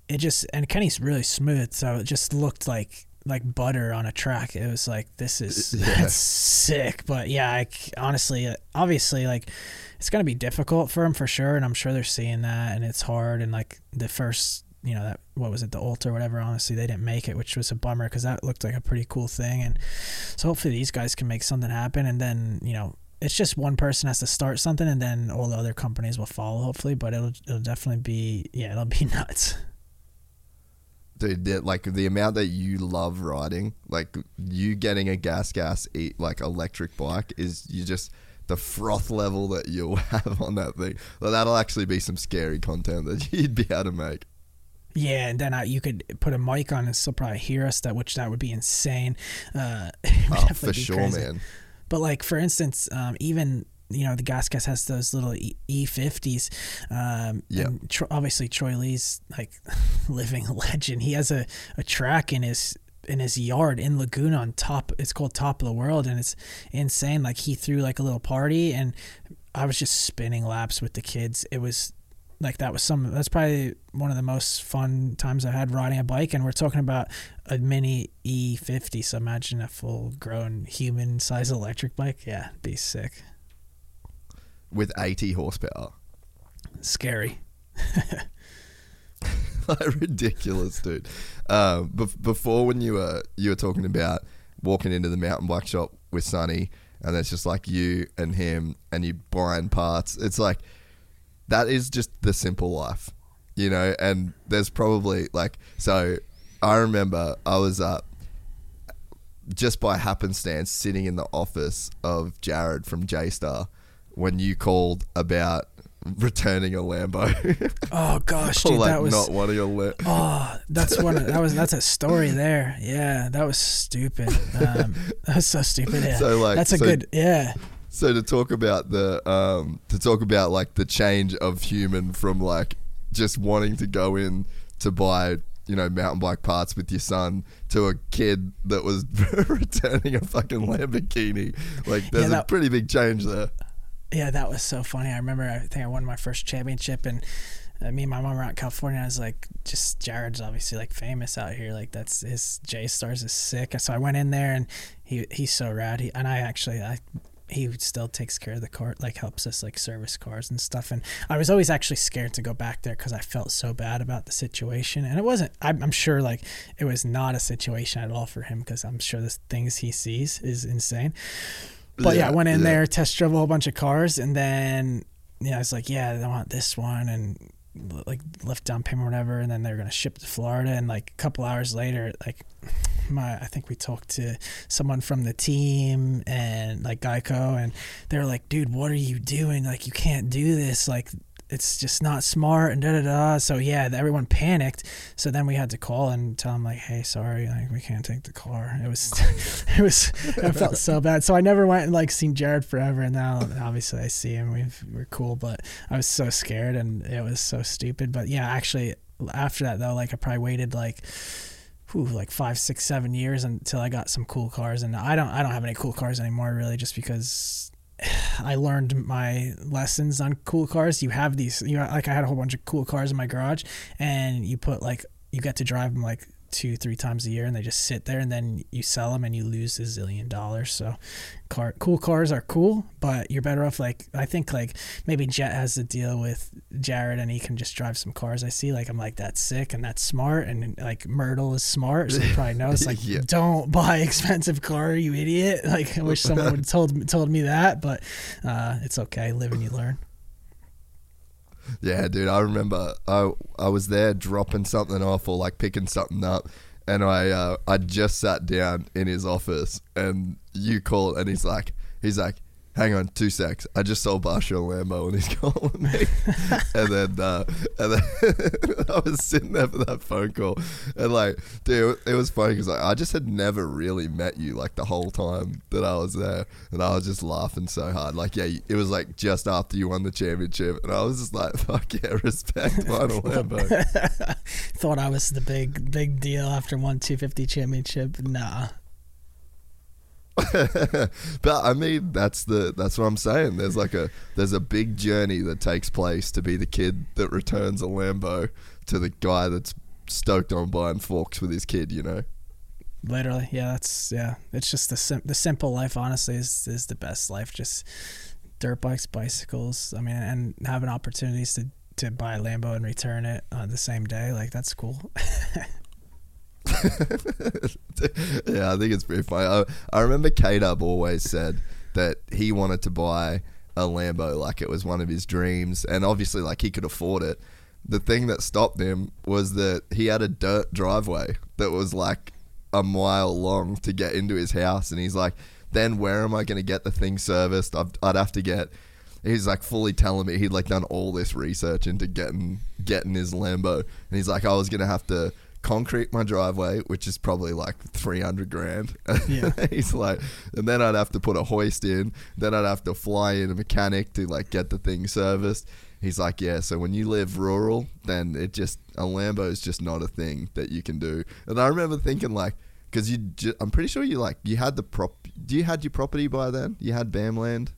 C: it just and Kenny's really smooth, so it just looked like like butter on a track. It was like this is yeah. that's sick. But yeah, I, honestly, uh, obviously, like it's gonna be difficult for him for sure, and I'm sure they're seeing that, and it's hard. And like the first you know that what was it the Alta whatever honestly they didn't make it which was a bummer because that looked like a pretty cool thing. And so hopefully these guys can make something happen. And then you know it's just one person has to start something and then all the other companies will follow hopefully. But it'll it'll definitely be yeah it'll be nuts.
B: Dude like the amount that you love riding like you getting a gas gas eat like electric bike is you just the froth level that you'll have on that thing. Well, that'll actually be some scary content that you'd be able to make
C: yeah, and then uh, you could put a mic on and still probably hear us. That which that would be insane. Uh,
B: oh, for sure, crazy. man.
C: But like for instance, um, even you know the Gas Gas has those little E fifties. Um, yeah. Obviously, Troy Lee's like living legend. He has a, a track in his in his yard in Laguna on top. It's called Top of the World, and it's insane. Like he threw like a little party, and I was just spinning laps with the kids. It was like that was some that's probably one of the most fun times I had riding a bike. And we're talking about a mini E50 so imagine a full grown human size electric bike. Yeah be sick.
B: With 80 horsepower.
C: Scary.
B: Like ridiculous dude. Um, before when you were you were talking about walking into the mountain bike shop with Sonny and it's just like you and him and you buying parts it's like that is just the simple life, you know. And there's probably like so. I remember I was up just by happenstance sitting in the office of Jared from J Star when you called about returning a Lambo.
C: Oh gosh, dude,
B: like
C: that was
B: not wanting a Lambo.
C: Oh, that's one. That was that's a story there. Yeah, that was stupid. Um, that was so stupid. Yeah,
B: So, like,
C: that's a
B: so-
C: good. Yeah,
B: So to talk about the um to talk about like the change of human from like just wanting to go in to buy you know mountain bike parts with your son to a kid that was returning a fucking Lamborghini like there's
C: Yeah,
B: a pretty big change there.
C: yeah, that was so funny. I remember. I think I won my first championship, and uh, me and my mom were out in California. And I was like, just Jared's obviously like famous out here. Like that's his J Stars is sick. So I went in there, and he he's so rad. He, and I actually I he still takes care of the car, like helps us like service cars and stuff. And I was always actually scared to go back there because I felt so bad about the situation. And it wasn't. I'm, I'm sure like it was not a situation at all for him because I'm sure the things he sees is insane. But yeah, I went in
B: yeah.
C: there, test drove a whole bunch of cars, and then yeah, I was like, yeah, I want this one, and like left down payment or whatever, and then they're gonna ship to Florida, and like a couple hours later, like my I think we talked to someone from the team and like Geico, and they're like, dude, what are you doing? Like you can't do this, like. It's just not smart and da da da. So yeah, everyone panicked. So then we had to call and tell them like, "Hey, sorry, like we can't take the car." It was, it was. I felt so bad. So I never went and like seen Jared forever. And now obviously I see him. We've, we're cool, but I was so scared and it was so stupid. But yeah, actually after that though, like I probably waited like. Whew, like five, six, seven years until I got some cool cars, and I don't, I don't have any cool cars anymore, really, just because I learned my lessons on cool cars. You have these, you know, like I had a whole bunch of cool cars in my garage, and you put like you get to drive them like two, three times a year, and they just sit there, and then you sell them and you lose a zillion dollars. So, car cool cars are cool, but you're better off like I think like maybe Jett has the deal with Jared, and he can just drive some cars. I see, like I'm like that's sick and that's smart, and like Myrtle is smart, so he probably knows like
B: Yeah.
C: don't buy expensive car, you idiot. Like I wish someone would have told told me that, but uh, it's okay. Live and you learn.
B: Yeah, dude, I remember I I was there dropping something off or like picking something up, and I uh, I just sat down in his office, and you call, and he's like he's like, hang on two secs, I just sold Barcia a Lambo, and he's calling me, and then uh, and then I was sitting there for that phone call, and like, dude, it was funny because like, I just had never really met you like the whole time that I was there, and I was just laughing so hard. Like, yeah, it was like just after you won the championship, and I was just like, fuck yeah, respect, a Lambo.
C: Thought I was the big big deal after one 250 championship. Nah.
B: but I mean, that's the that's what I'm saying. There's like a there's a big journey that takes place to be the kid that returns a Lambo to the guy that's stoked on buying forks with his kid. You know.
C: Literally, yeah. That's yeah. It's just the sim- the simple life. Honestly, is is the best life. Just dirt bikes, bicycles. I mean, and having opportunities to to buy a Lambo and return it on the same day. Like that's cool.
B: yeah, I think it's pretty funny. I, I remember K Dub always said that he wanted to buy a Lambo like it was one of his dreams, and obviously, like he could afford it. The thing that stopped him was that he had a dirt driveway that was like a mile long to get into his house, and he's like, "Then where am I going to get the thing serviced? I'd, I'd have to get." He's like fully telling me he'd like done all this research into getting getting his Lambo, and he's like, "I was going to have to." Concrete my driveway, which is probably like 300 grand.
C: Yeah.
B: He's like, and then I'd have to put a hoist in. Then I'd have to fly in a mechanic to like get the thing serviced. He's like, yeah, so when you live rural, then it just, a Lambo is just not a thing that you can do. And I remember thinking like, because you, ju- I'm pretty sure you like, you had the prop, do you had your property by then? You had BAM land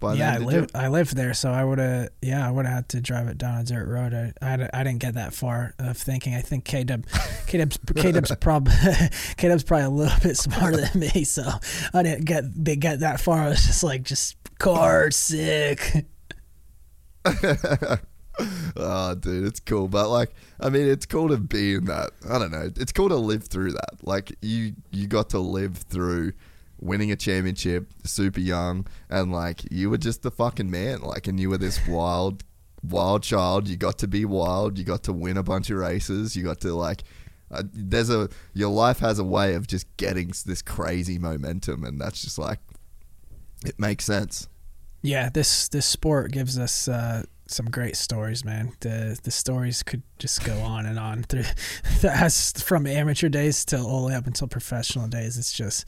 B: by
C: yeah, I lived I lived there, so I would have yeah I would have had to drive it down a dirt road. I I, I didn't get that far of thinking. I think K Dub K Dub's K Dub's prob K Dub's probably a little bit smarter than me, so I didn't get they get that far. I was just like just car sick.
B: oh, dude, it's cool. But like, I mean, it's cool to be in that. I don't know. It's cool to live through that. Like, you you got to live through winning a championship, super young, and like you were just the fucking man. Like, and you were this wild, wild child. You got to be wild. You got to win a bunch of races. You got to like. Uh, there's a your life has a way of just getting this crazy momentum, and that's just like it makes sense.
C: Yeah, this this sport gives us uh, some great stories, man. The the stories could just go on and on through as from amateur days till all the way up until professional days. It's just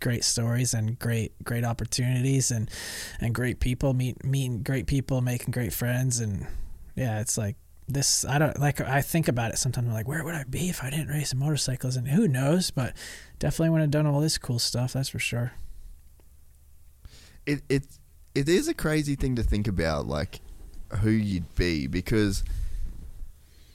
C: great stories and great great opportunities and and great people meet meeting great people, making great friends. And yeah, it's like this I don't like I think about it sometimes. I'm like where would I be if I didn't race motorcycles? And who knows? But definitely would have done all this cool stuff that's for sure.
B: It it it is a crazy thing to think about like who you'd be because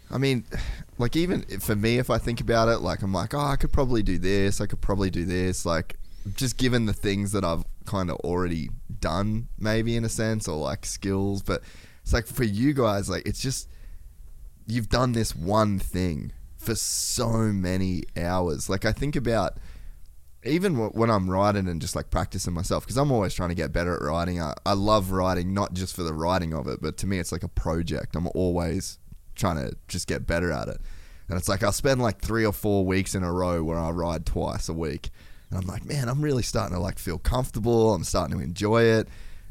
B: I mean like even for me if I think about it like I'm like oh I could probably do this. I could probably do this. Like just given the things that I've kind of already done maybe in a sense or like skills but it's like for you guys like it's just you've done this one thing for so many hours. Like I think about even when I'm riding and just like practicing myself because I'm always trying to get better at riding. I, I love riding not just for the riding of it, but to me it's like a project. I'm always trying to just get better at it. And it's like I'll spend like three or four weeks in a row where I ride twice a week. And I'm like, man, I'm really starting to like feel comfortable. I'm starting to enjoy it.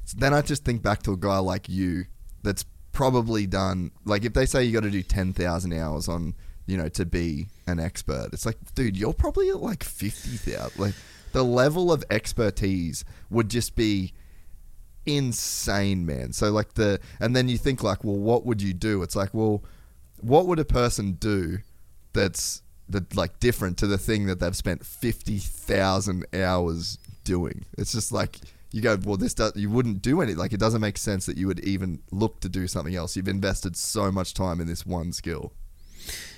B: So then I just think back to a guy like you that's probably done like if they say you got to do 10,000 hours on you know to be an expert it's like dude you're probably at like 50,000 like the level of expertise would just be insane man so like the and then you think like well what would you do it's like well what would a person do that's that like different to the thing that they've spent 50,000 hours doing it's just like you go, well, this does, you wouldn't do any, like, it doesn't make sense that you would even look to do something else. You've invested so much time in this one skill.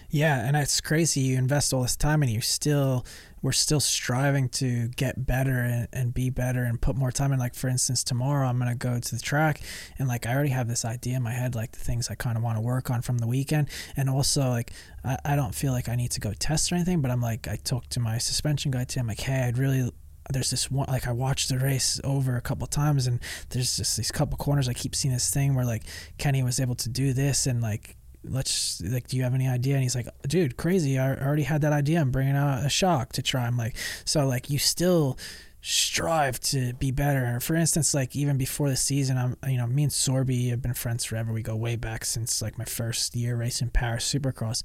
C: Yeah, and it's crazy. You invest all this time, and you still, we're still striving to get better and, and be better and put more time in. Like, for instance, tomorrow I'm gonna go to the track, and like I already have this idea in my head, like the things I kind of want to work on from the weekend, and also like I, I don't feel like I need to go test or anything, but I'm like I talked to my suspension guy too. I'm like, hey, I'd really there's this one like I watched the race over a couple times and there's just these couple corners I keep seeing this thing where like Kenny was able to do this and like let's like do you have any idea? And he's like dude crazy. I already had that idea. I'm bringing out a shock to try. I'm like so like you still strive to be better. For instance like even before the season I'm you know me and Sorby have been friends forever. We go way back since like my first year racing Paris Supercross.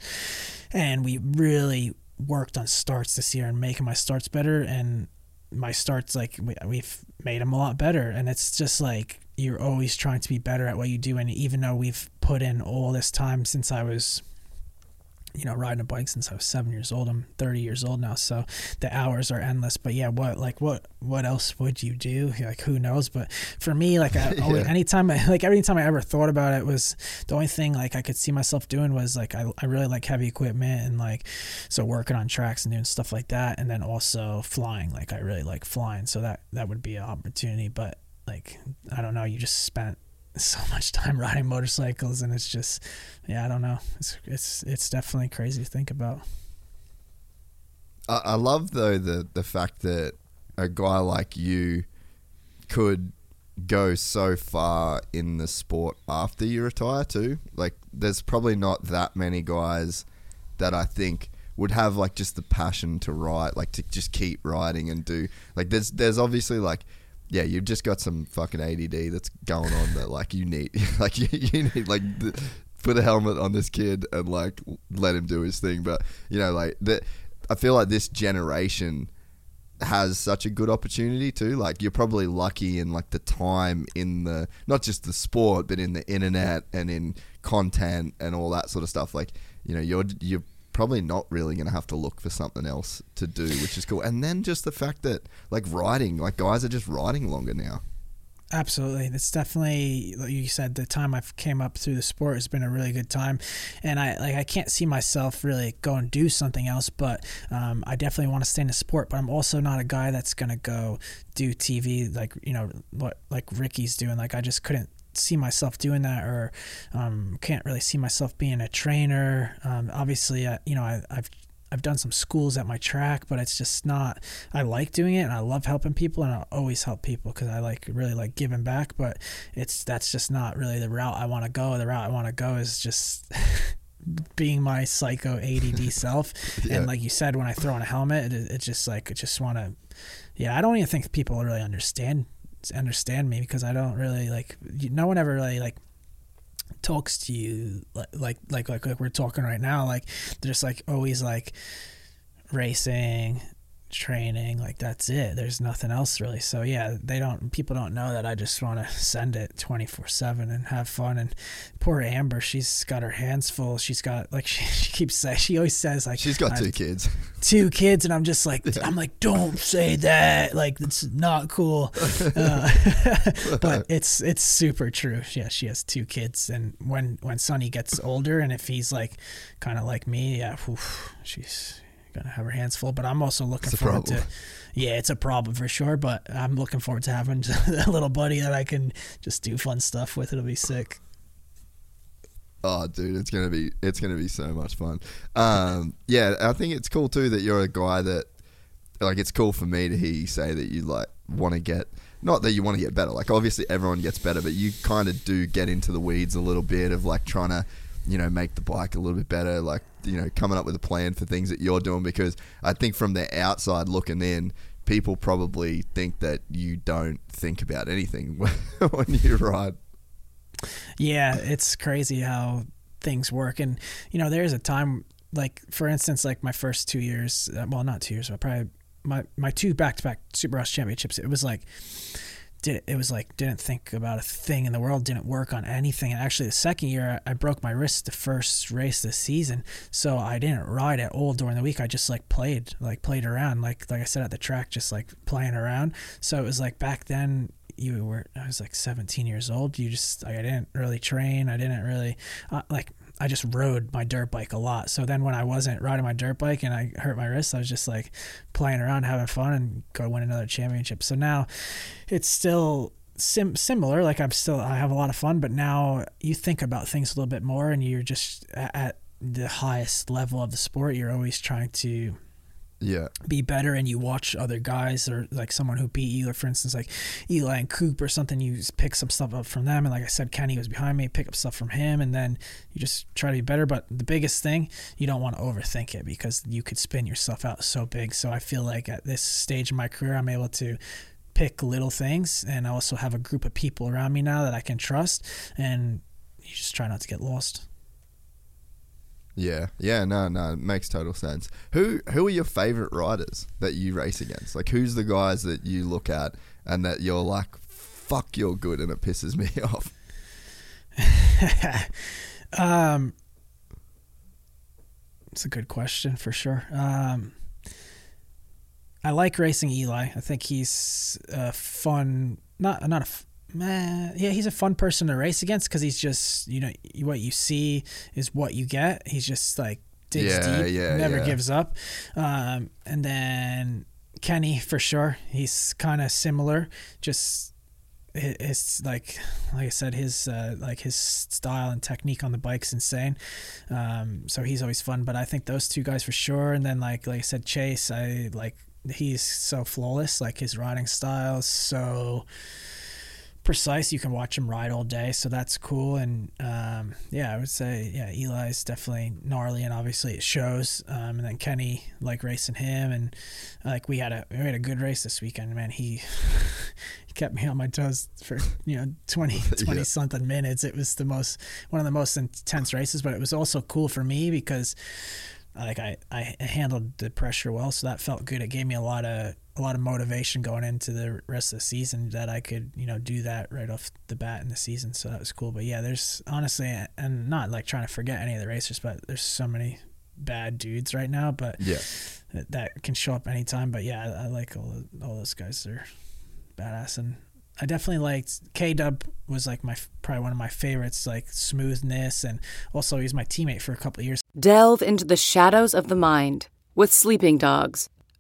C: And we really worked on starts this year and making my starts better. And my starts like we, have made them a lot better. And it's just like you're always trying to be better at what you do. And even though we've put in all this time since i was you know riding a bike since i was seven years old. I'm 30 years old now so the hours are endless. But yeah what like what what else would you do? Like who knows? But for me like I, always, anytime I, like every time i ever thought about it was the only thing like i could see myself doing was like i, I really like heavy equipment and like so working on tracks and doing stuff like that. And then also flying like i really like flying so that that would be an opportunity. But like i don't know you just spent so much time riding motorcycles and it's just yeah i don't know. It's it's it's definitely crazy to think about.
B: I, I love though the the fact that a guy like you could go so far in the sport after you retire too. Like there's probably not that many guys that i think would have like just the passion to ride like to just keep riding and do like there's there's obviously like yeah, you've just got some fucking ADD that's going on that like you need, like you, you need like the, put a helmet on this kid and like let him do his thing. But you know, like that, I feel like this generation has such a good opportunity too. Like you're probably lucky in like the time in the not just the sport, but in the internet and in content and all that sort of stuff. Like you know, you're you're probably not really going to have to look for something else to do, which is cool. And then just the fact that like writing, like guys are just writing longer now.
C: Absolutely, it's definitely like you said. The time I've came up through the sport has been a really good time, and I like I can't see myself really go and do something else. But um, I definitely want to stay in the sport. But I'm also not a guy that's gonna go do TV like you know what like Ricky's doing. Like I just couldn't see myself doing that or um, can't really see myself being a trainer. Um, obviously, uh, you know, I, I've I've done some schools at my track, but it's just not. I like doing it, and I love helping people, and I'll always help people because I like really like giving back. But it's that's just not really the route I want to go. The route I want to go is just being my psycho ADD self. yeah. And like you said, when I throw on a helmet, it, it just like I just want to. Yeah, I don't even think people really understand understand me because I don't really like no one ever really like talks to you like like like like, like we're talking right now like they're just like always like racing training like that's it. There's nothing else really. So yeah they don't people don't know that i just want to send it 24 7 and have fun. And poor amber she's got her hands full. She's got like she, she keeps saying she always says like
B: she's got two kids.
C: two kids and i'm just like i'm like don't say that. Like it's not cool. Uh, but it's it's super true. Yeah she has two kids. And when when sonny gets older and if he's like kind of like me yeah whew, she's gonna have her hands full. But I'm also looking forward problem. to. Yeah, it's a problem for sure. But I'm looking forward to having a little buddy that I can just do fun stuff with. It'll be sick.
B: Oh, dude, it's gonna be it's gonna be so much fun. Um, yeah, I think it's cool too that you're a guy that like it's cool for me to hear you say that you like want to get not that you want to get better. Like obviously everyone gets better, but you kind of do get into the weeds a little bit of like trying to you know make the bike a little bit better. Like you know coming up with a plan for things that you're doing because I think from the outside looking in, people probably think that you don't think about anything when you ride.
C: Yeah, it's crazy how things work, and you know there's a time like for instance like my first two years, uh, well not two years, but probably my my two back to back Super Supercross championships. It was like did it was like didn't think about a thing in the world, didn't work on anything. And actually, the second year I broke my wrist the first race this season, so I didn't ride at all during the week. I just like played, like played around, like like I said at the track, just like playing around. So it was like back then you were I was like 17 years old. You just like, I didn't really train. I didn't really uh, like I just rode my dirt bike a lot. So then when I wasn't riding my dirt bike and I hurt my wrist, I was just like playing around, having fun, and go win another championship. So now it's still sim- similar. Like I'm still, I have a lot of fun, but now you think about things a little bit more and you're just at the highest level of the sport. You're always trying to
B: yeah.
C: be better and you watch other guys or like someone who beat you or for instance like eli and coop or something you pick some stuff up from them. And like i said kenny was behind me pick up stuff from him and then you just try to be better. But the biggest thing you don't want to overthink it because you could spin yourself out so big. So i feel like at this stage in my career i'm able to pick little things and i also have a group of people around me now that i can trust. And you just try not to get lost
B: yeah, yeah, no, no, it makes total sense. Who who are your favorite riders that you race against? Like, who's the guys that you look at and that you're like, "Fuck, you're good," and it pisses me off.
C: um, it's a good question for sure. Um, I like racing Eli. I think he's a fun, not not a man, yeah, he's a fun person to race against because he's just, you know, what you see is what you get. He's just like digs yeah, deep, yeah, never yeah. gives up. Um, and then Kenny for sure, he's kind of similar. Just it's like like I said, his uh, like his style and technique on the bike's insane. Um, so he's always fun. But I think those two guys for sure. And then like like I said, Chase, I like he's so flawless. Like his riding style is so precise. You can watch him ride all day, so that's cool. And um, yeah, I would say yeah, Eli's definitely gnarly, and obviously it shows. Um, and then Kenny like racing him, and like we had a we had a good race this weekend. Man, he he kept me on my toes for you know 20, 20 yeah. something minutes. It was the most one of the most intense races, but it was also cool for me because like I, I handled the pressure well, so that felt good. It gave me a lot of a lot of motivation going into the rest of the season that I could you know do that right off the bat in the season. So that was cool. But yeah, there's honestly, and not like trying to forget any of the racers, but there's so many bad dudes right now. But
B: yeah,
C: that, that can show up anytime. But yeah, I, I like all all those guys. They're badass and I definitely liked K Dub was like my probably one of my favorites, like smoothness, and also he's my teammate for a couple years.
D: Delve into the shadows of the mind with Sleeping Dogs,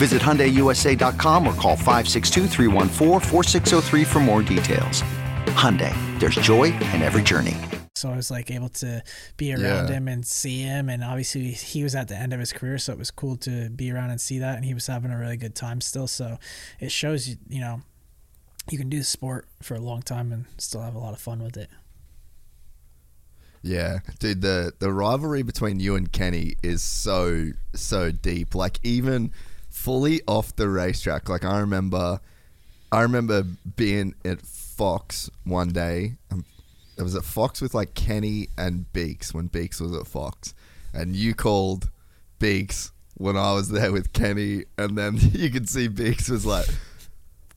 E: Visit HyundaiUSA.com or call 562 for more details. Hyundai, there's joy in every journey.
C: So I was like able to be around
B: Yeah.
C: him and see him, and obviously he was at the end of his career, so it was cool to be around and see that, and he was having a really good time still. So it shows you, you know, you can do the sport for a long time and still have a lot of fun with it.
B: Yeah, dude, the the rivalry between you and Kenny is so so deep. Like even fully off the racetrack. Like I remember, I remember being at Fox one day. Um, it was at Fox with like Kenny and Beaks when Beaks was at Fox, and you called Beaks when I was there with Kenny, and then you could see Beaks was like.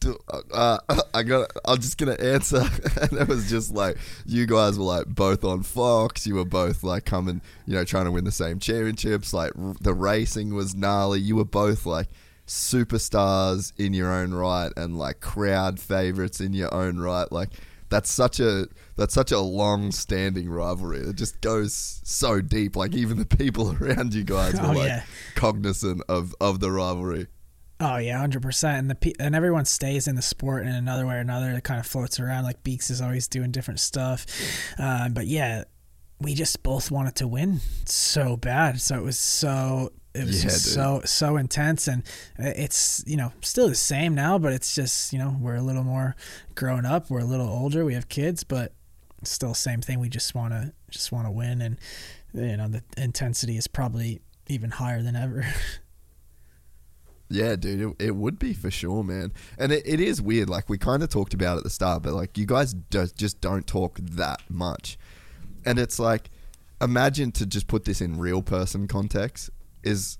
B: "Do- Uh, I got. I'm just gonna answer, and it was just like you guys were like both on Fox. You were both like coming, you know, trying to win the same championships. Like r- the racing was gnarly. You were both like superstars in your own right, and like crowd favorites in your own right. Like that's such a that's such a long standing rivalry. It just goes so deep. Like even the people around you guys were
C: Oh,
B: like
C: yeah.
B: cognizant of of the rivalry.
C: Oh yeah, hundred percent. And the and everyone stays in the sport in another way or another. It kind of floats around. Like Beaks is always doing different stuff. Uh, but yeah, we just both wanted to win so bad. So it was so it was
B: Yeah,
C: so so intense. And it's you know still the same now, but it's just you know we're a little more grown up. We're a little older. We have kids, but still same thing. We just want to just want to win, and you know the intensity is probably even higher than ever.
B: Yeah, dude, it, it would be for sure, man. And it, it is weird. Like we kind of talked about at the start, but like you guys do, just don't talk that much. And it's like, imagine to just put this in real person context is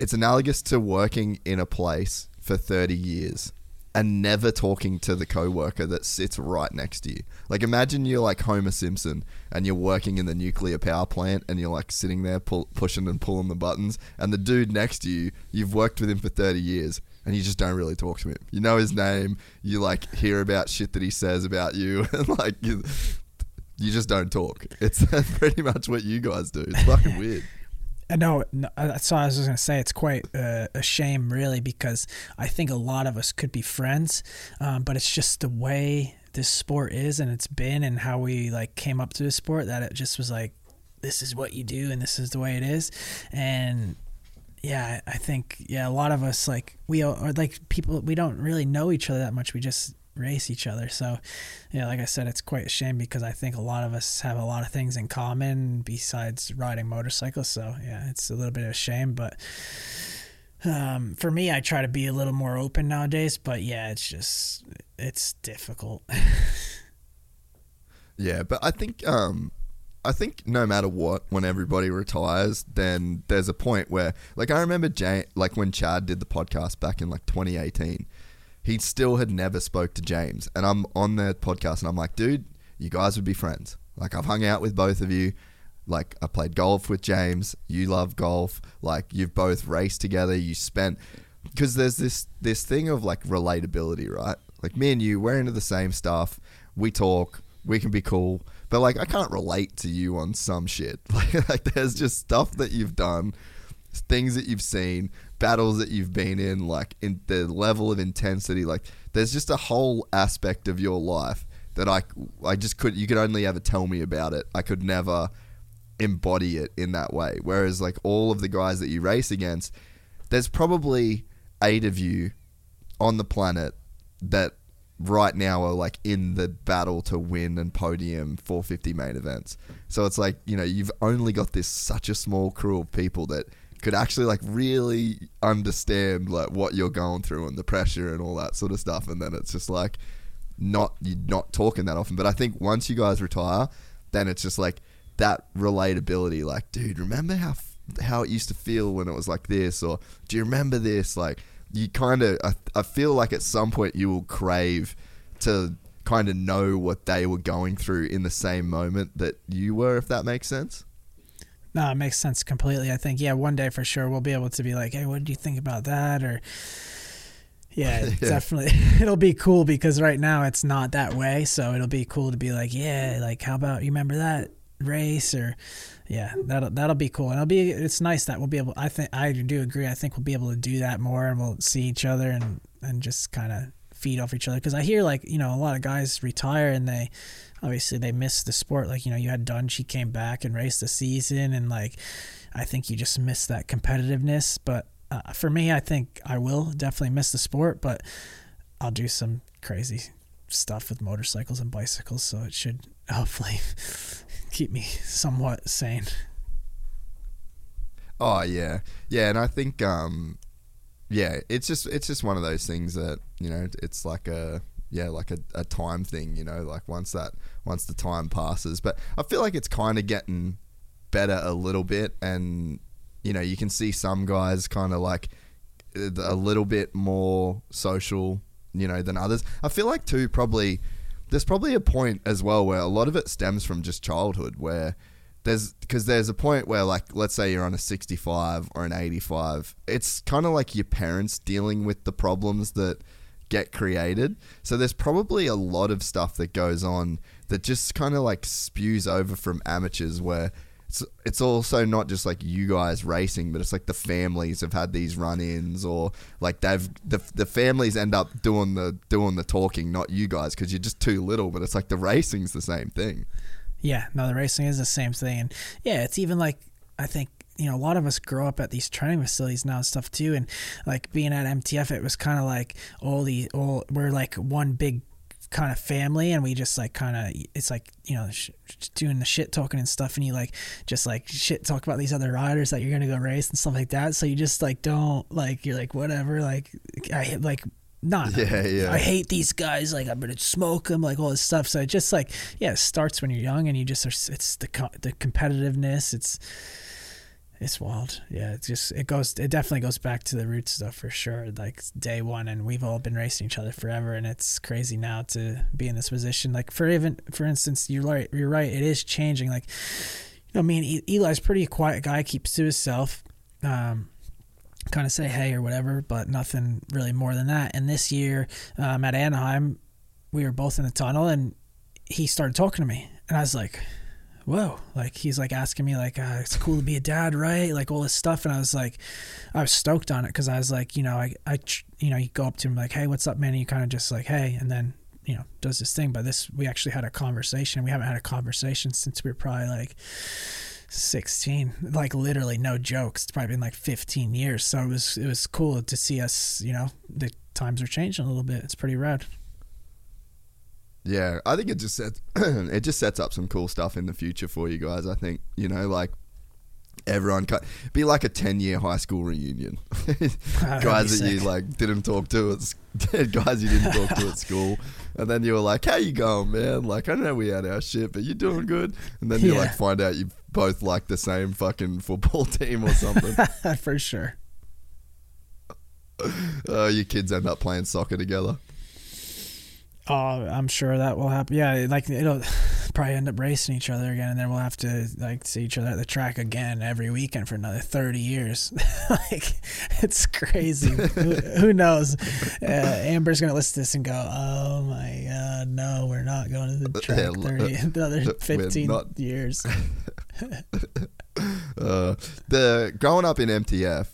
B: it's analogous to working in a place for 30 years and never talking to the coworker that sits right next to you. Like imagine you're like Homer Simpson and you're working in the nuclear power plant and you're like sitting there pull, pushing and pulling the buttons and the dude next to you, you've worked with him for 30 years and you just don't really talk to him. You know his name, you like hear about shit that he says about you and like you, you just don't talk. It's pretty much what you guys do. It's fucking weird.
C: No, no, that's I was gonna say. It's quite uh, a shame, really, because I think a lot of us could be friends, um, but it's just the way this sport is and it's been, and how we like came up to this sport that it just was like, this is what you do, and this is the way it is, and yeah, I think yeah, a lot of us like we are like people we don't really know each other that much. We just race each other. So yeah, like I said, it's quite a shame because I think a lot of us have a lot of things in common besides riding motorcycles. So yeah, it's a little bit of a shame, but um, for me, I try to be a little more open nowadays. But yeah, it's just it's difficult.
B: Yeah, but I think um I think no matter what, when everybody retires, then there's a point where like I remember Jay like when Chad did the podcast back in like 2018, he still had never spoke to James. And I'm on the podcast and I'm like, dude, you guys would be friends. Like I've hung out with both of you. Like I played golf with James. You love golf. Like you've both raced together. You spent because there's this this thing of like relatability, right? Like me and you, we're into the same stuff. We talk. We can be cool, but like I can't relate to you on some shit. Like, like there's just stuff that you've done, things that you've seen, battles that you've been in, like in the level of intensity. Like there's just a whole aspect of your life that I I just could you could only ever tell me about it. I could never embody it in that way. Whereas like all of the guys that you race against, there's probably eight of you on the planet that right now are like in the battle to win and podium 450 main events. So it's like, you know, you've only got this such a small crew of people that could actually like really understand like what you're going through and the pressure and all that sort of stuff and then it's just like not you're not talking that often. But I think once you guys retire, then it's just like that relatability. Like, dude, remember how how it used to feel when it was like this, or do you remember this? Like, you kind of, I, I feel like at some point you will crave to kind of know what they were going through in the same moment that you were, if that makes sense.
C: No, it makes sense completely. I think yeah, one day for sure we'll be able to be like, hey, what did you think about that? Or yeah,
B: Yeah.
C: definitely. It'll be cool because right now it's not that way. So it'll be cool to be like, yeah, like how about you remember that race or yeah, that'll that'll be cool. And it'll be it's nice that we'll be able. I think I do agree. I think we'll be able to do that more, and we'll see each other and and just kind of feed off each other. Because I hear like you know a lot of guys retire and they obviously they miss the sport. Like you know you had Dungey came back and raced the season, and like I think you just miss that competitiveness. But uh, for me, I think I will definitely miss the sport, but I'll do some crazy stuff with motorcycles and bicycles, so it should hopefully keep me somewhat sane.
B: Oh yeah, yeah, and I think um, yeah, it's just it's just one of those things that you know it's like a yeah like a, a time thing, you know, like once that once the time passes. But I feel like it's kind of getting better a little bit, and you know you can see some guys kind of like uh, a little bit more social, you know, than others. I feel like too probably there's probably a point as well where a lot of it stems from just childhood where there's because there's a point where like let's say you're on a 65 or an 85 it's kind of like your parents dealing with the problems that get created. So there's probably a lot of stuff that goes on that just kind of like spews over from amateurs where it's, it's also not just like you guys racing but it's like the families have had these run-ins or like they've the, the families end up doing the doing the talking not you guys because you're just too little but it's like the racing's the same thing.
C: Yeah, no, the racing is the same thing, and yeah, it's even like I think you know a lot of us grow up at these training facilities now and stuff too, and like being at MTF, it was kind of like all the all we're like one big kind of family, and we just like kind of it's like you know sh- doing the shit talking and stuff, and you like just like shit talk about these other riders that you're gonna go race and stuff like that, so you just like don't like you're like whatever, like I like. Not,
B: Yeah, yeah.
C: I hate these guys. Like I'm gonna smoke them. Like all this stuff. So it just like yeah, it starts when you're young, and you just are. It's the co- the competitiveness. It's it's wild. Yeah, it just it goes. It definitely goes back to the root stuff for sure. Like day one, and we've all been racing each other forever, and it's crazy now to be in this position. Like for even for instance, you're right. You're right. It is changing. Like you know, I mean, E- Eli's pretty quiet guy, keeps to himself. Um, kind of say hey or whatever, but nothing really more than that. And this year um, at Anaheim, we were both in the tunnel, and he started talking to me, and I was like, "Whoa!" Like he's like asking me like, uh, "It's cool to be a dad, right?" Like all this stuff, and I was like, I was stoked on it because I was like, you know, I, I, you know, you go up to him like, "Hey, what's up, man?" And you kind of just like, "Hey," and then you know does this thing. But this, we actually had a conversation. We haven't had a conversation since we were probably like 16 like literally no jokes it's probably been like 15 years so it was it was cool to see us you know the times are changing a little bit it's pretty rad
B: Yeah, I think it just sets it just sets up some cool stuff in the future for you guys. I think you know, like everyone cut be like a ten year high school reunion. Guys that you like didn't talk to at guys you didn't talk to at school, and then you were like, "How you going, man? Like I know we had our shit, but you're doing good." And then you
C: Yeah.
B: like find out you both like the same fucking football team or something.
C: for sure
B: uh, your kids end up playing soccer together.
C: Oh i'm sure that will happen. Yeah like it'll probably end up racing each other again and then we'll have to like see each other at the track again every weekend for another 30 years. Like it's crazy. Who, who knows? Uh, amber's gonna listen to this and go oh my god no we're not going to the track
B: Yeah,
C: 30 another 15
B: not-
C: years.
B: Uh, the growing up in MTF,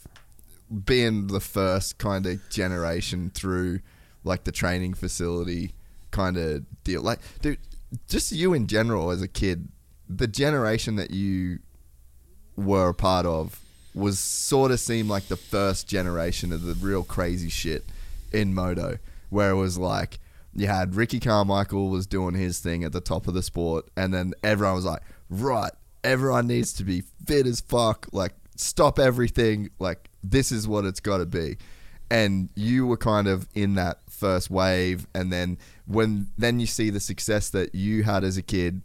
B: being the first kind of generation through like the training facility kind of deal. Like, dude, just you in general as a kid, the generation that you were a part of was sort of seemed like the first generation of the real crazy shit in moto, where it was like you had Ricky Carmichael was doing his thing at the top of the sport, and then everyone was like, right, everyone needs to be fit as fuck, like stop everything, like this is what it's got to be, and you were kind of in that first wave, and then when then you see the success that you had as a kid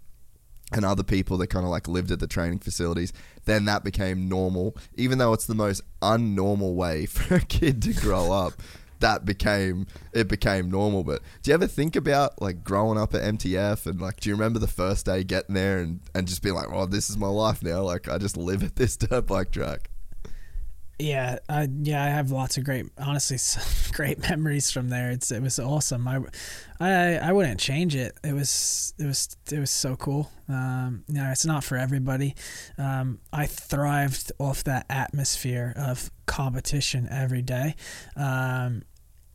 B: and other people that kind of like lived at the training facilities, then that became normal, even though it's the most unnormal way for a kid to grow up. that became it became normal. But do you ever think about like growing up at MTF and like do you remember the first day getting there and and just being like, oh, this is my life now. Like I just live at this dirt bike track.
C: Yeah, I yeah, I have lots of great, honestly, great memories from there. It's it was awesome. I, I I wouldn't change it. It was it was it was so cool. Um, you know, it's not for everybody. Um, I thrived off that atmosphere of competition every day. Um,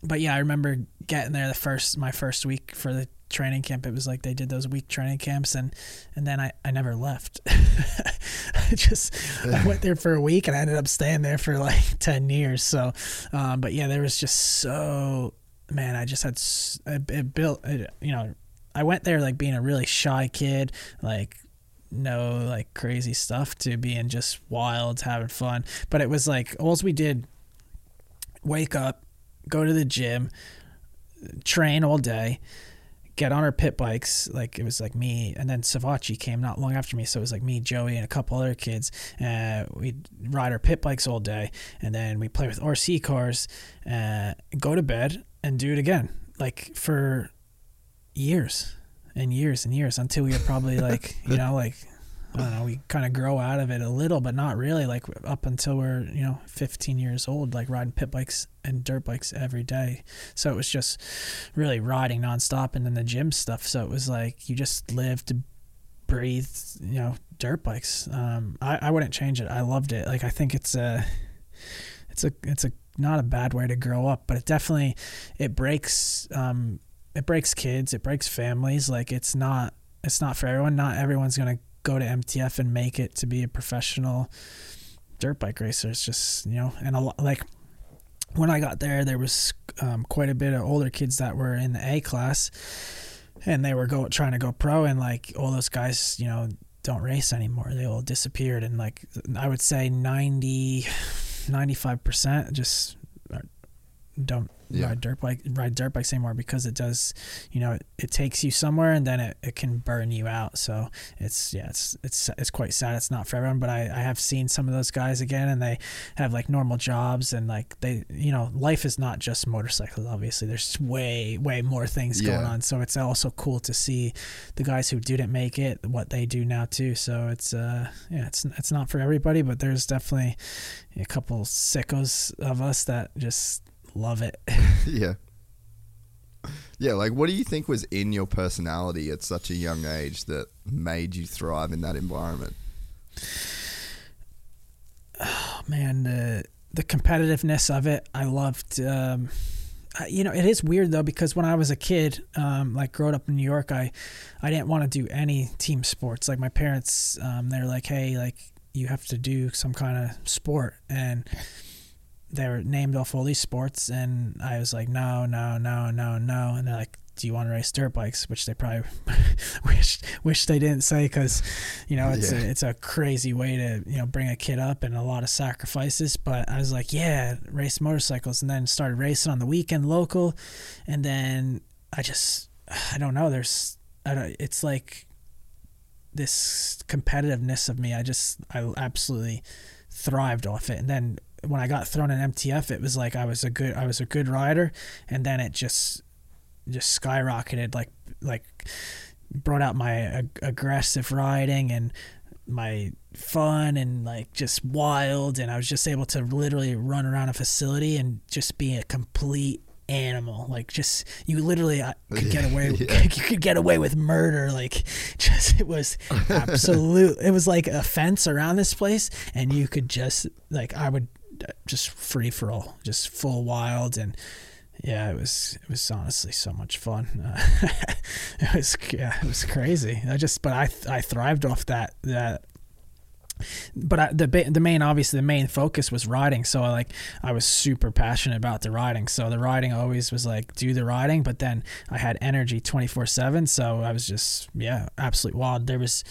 C: but yeah, I remember getting there the first my first week for the training camp. It was like they did those week training camps, and and then I, I never left. I just I went there for a week, and I ended up staying there for like ten years. So, um, but yeah, there was just so man. I just had it, it built. It, you know, I went there like being a really shy kid, like no like crazy stuff to being just wild, having fun. But it was like all we did. Wake up, go to the gym, train all day, get on our pit bikes. Like it was like me, and then Savatgy came not long after me, so it was like me, Joey, and a couple other kids. Uh, we'd ride our pit bikes all day, and then we play with RC cars, uh, go to bed, and do it again, like for years and years and years until we were probably like you know like I don't know, we kind of grow out of it a little, but not really. Like up until we're, you know, 15 years old, like riding pit bikes and dirt bikes every day. So it was just really riding nonstop and then the gym stuff. So it was like you just lived, to breathe, you know, dirt bikes. Um, I, I wouldn't change it. I loved it. Like I think it's a, it's a, it's a, not a bad way to grow up, but it definitely, it breaks, um, it breaks kids, it breaks families. Like it's not, it's not for everyone. Not everyone's going to go to MTF and make it to be a professional dirt bike racer. It's just you know, and a lot like when I got there, there was um, quite a bit of older kids that were in the A class, and they were go trying to go pro, and like all those guys, you know, don't race anymore. They all disappeared, and like I would say 90, 95 percent just don't yeah. ride dirt bike ride dirt bikes anymore because it does you know it, it takes you somewhere and then it, it can burn you out. So it's yeah it's it's it's quite sad. It's not for everyone but I, I have seen some of those guys again and they have like normal jobs and like they you know life is not just motorcycles obviously. There's way way more things yeah. going on. So it's also cool to see the guys who didn't make it what they do now too. So it's uh yeah it's it's not for everybody but there's definitely a couple sickos of us that just love it.
B: yeah. Yeah, like what do you think was in your personality at such a young age that made you thrive in that environment?
C: Oh man, the the competitiveness of it. I loved um, you know, it is weird though because when I was a kid, um, like growing up in New York, I, I didn't want to do any team sports. Like my parents, um, they're like, "Hey, like you have to do some kind of sport," and they were named off all these sports, and I was like, no, no, no, no, no, and they're like, do you want to race dirt bikes? Which they probably wish wish they didn't say because, you know, it's yeah. a, it's a crazy way to you know bring a kid up and a lot of sacrifices. But I was like, yeah, race motorcycles, and then started racing on the weekend local, and then I just I don't know. There's I don't, it's like this competitiveness of me. I just I absolutely thrived off it, and then when I got thrown in MTF, it was like I was a good I was a good rider, and then it just just skyrocketed like like brought out my ag- aggressive riding and my fun and like just wild. And I was just able to literally run around a facility and just be a complete animal. Like just you literally uh, could get away yeah. you could get away with murder. Like just it was absolute it was like a fence around this place and you could just like I would just free for all, just full wild, and yeah, it was it was honestly so much fun. Uh, it was yeah, it was crazy. I just but I I thrived off that that. But I, the the main obviously the main focus was riding, so I, like I was super passionate about the riding. So the riding always was like do the riding, but then I had energy twenty four seven. So I was just yeah, absolutely wild. There was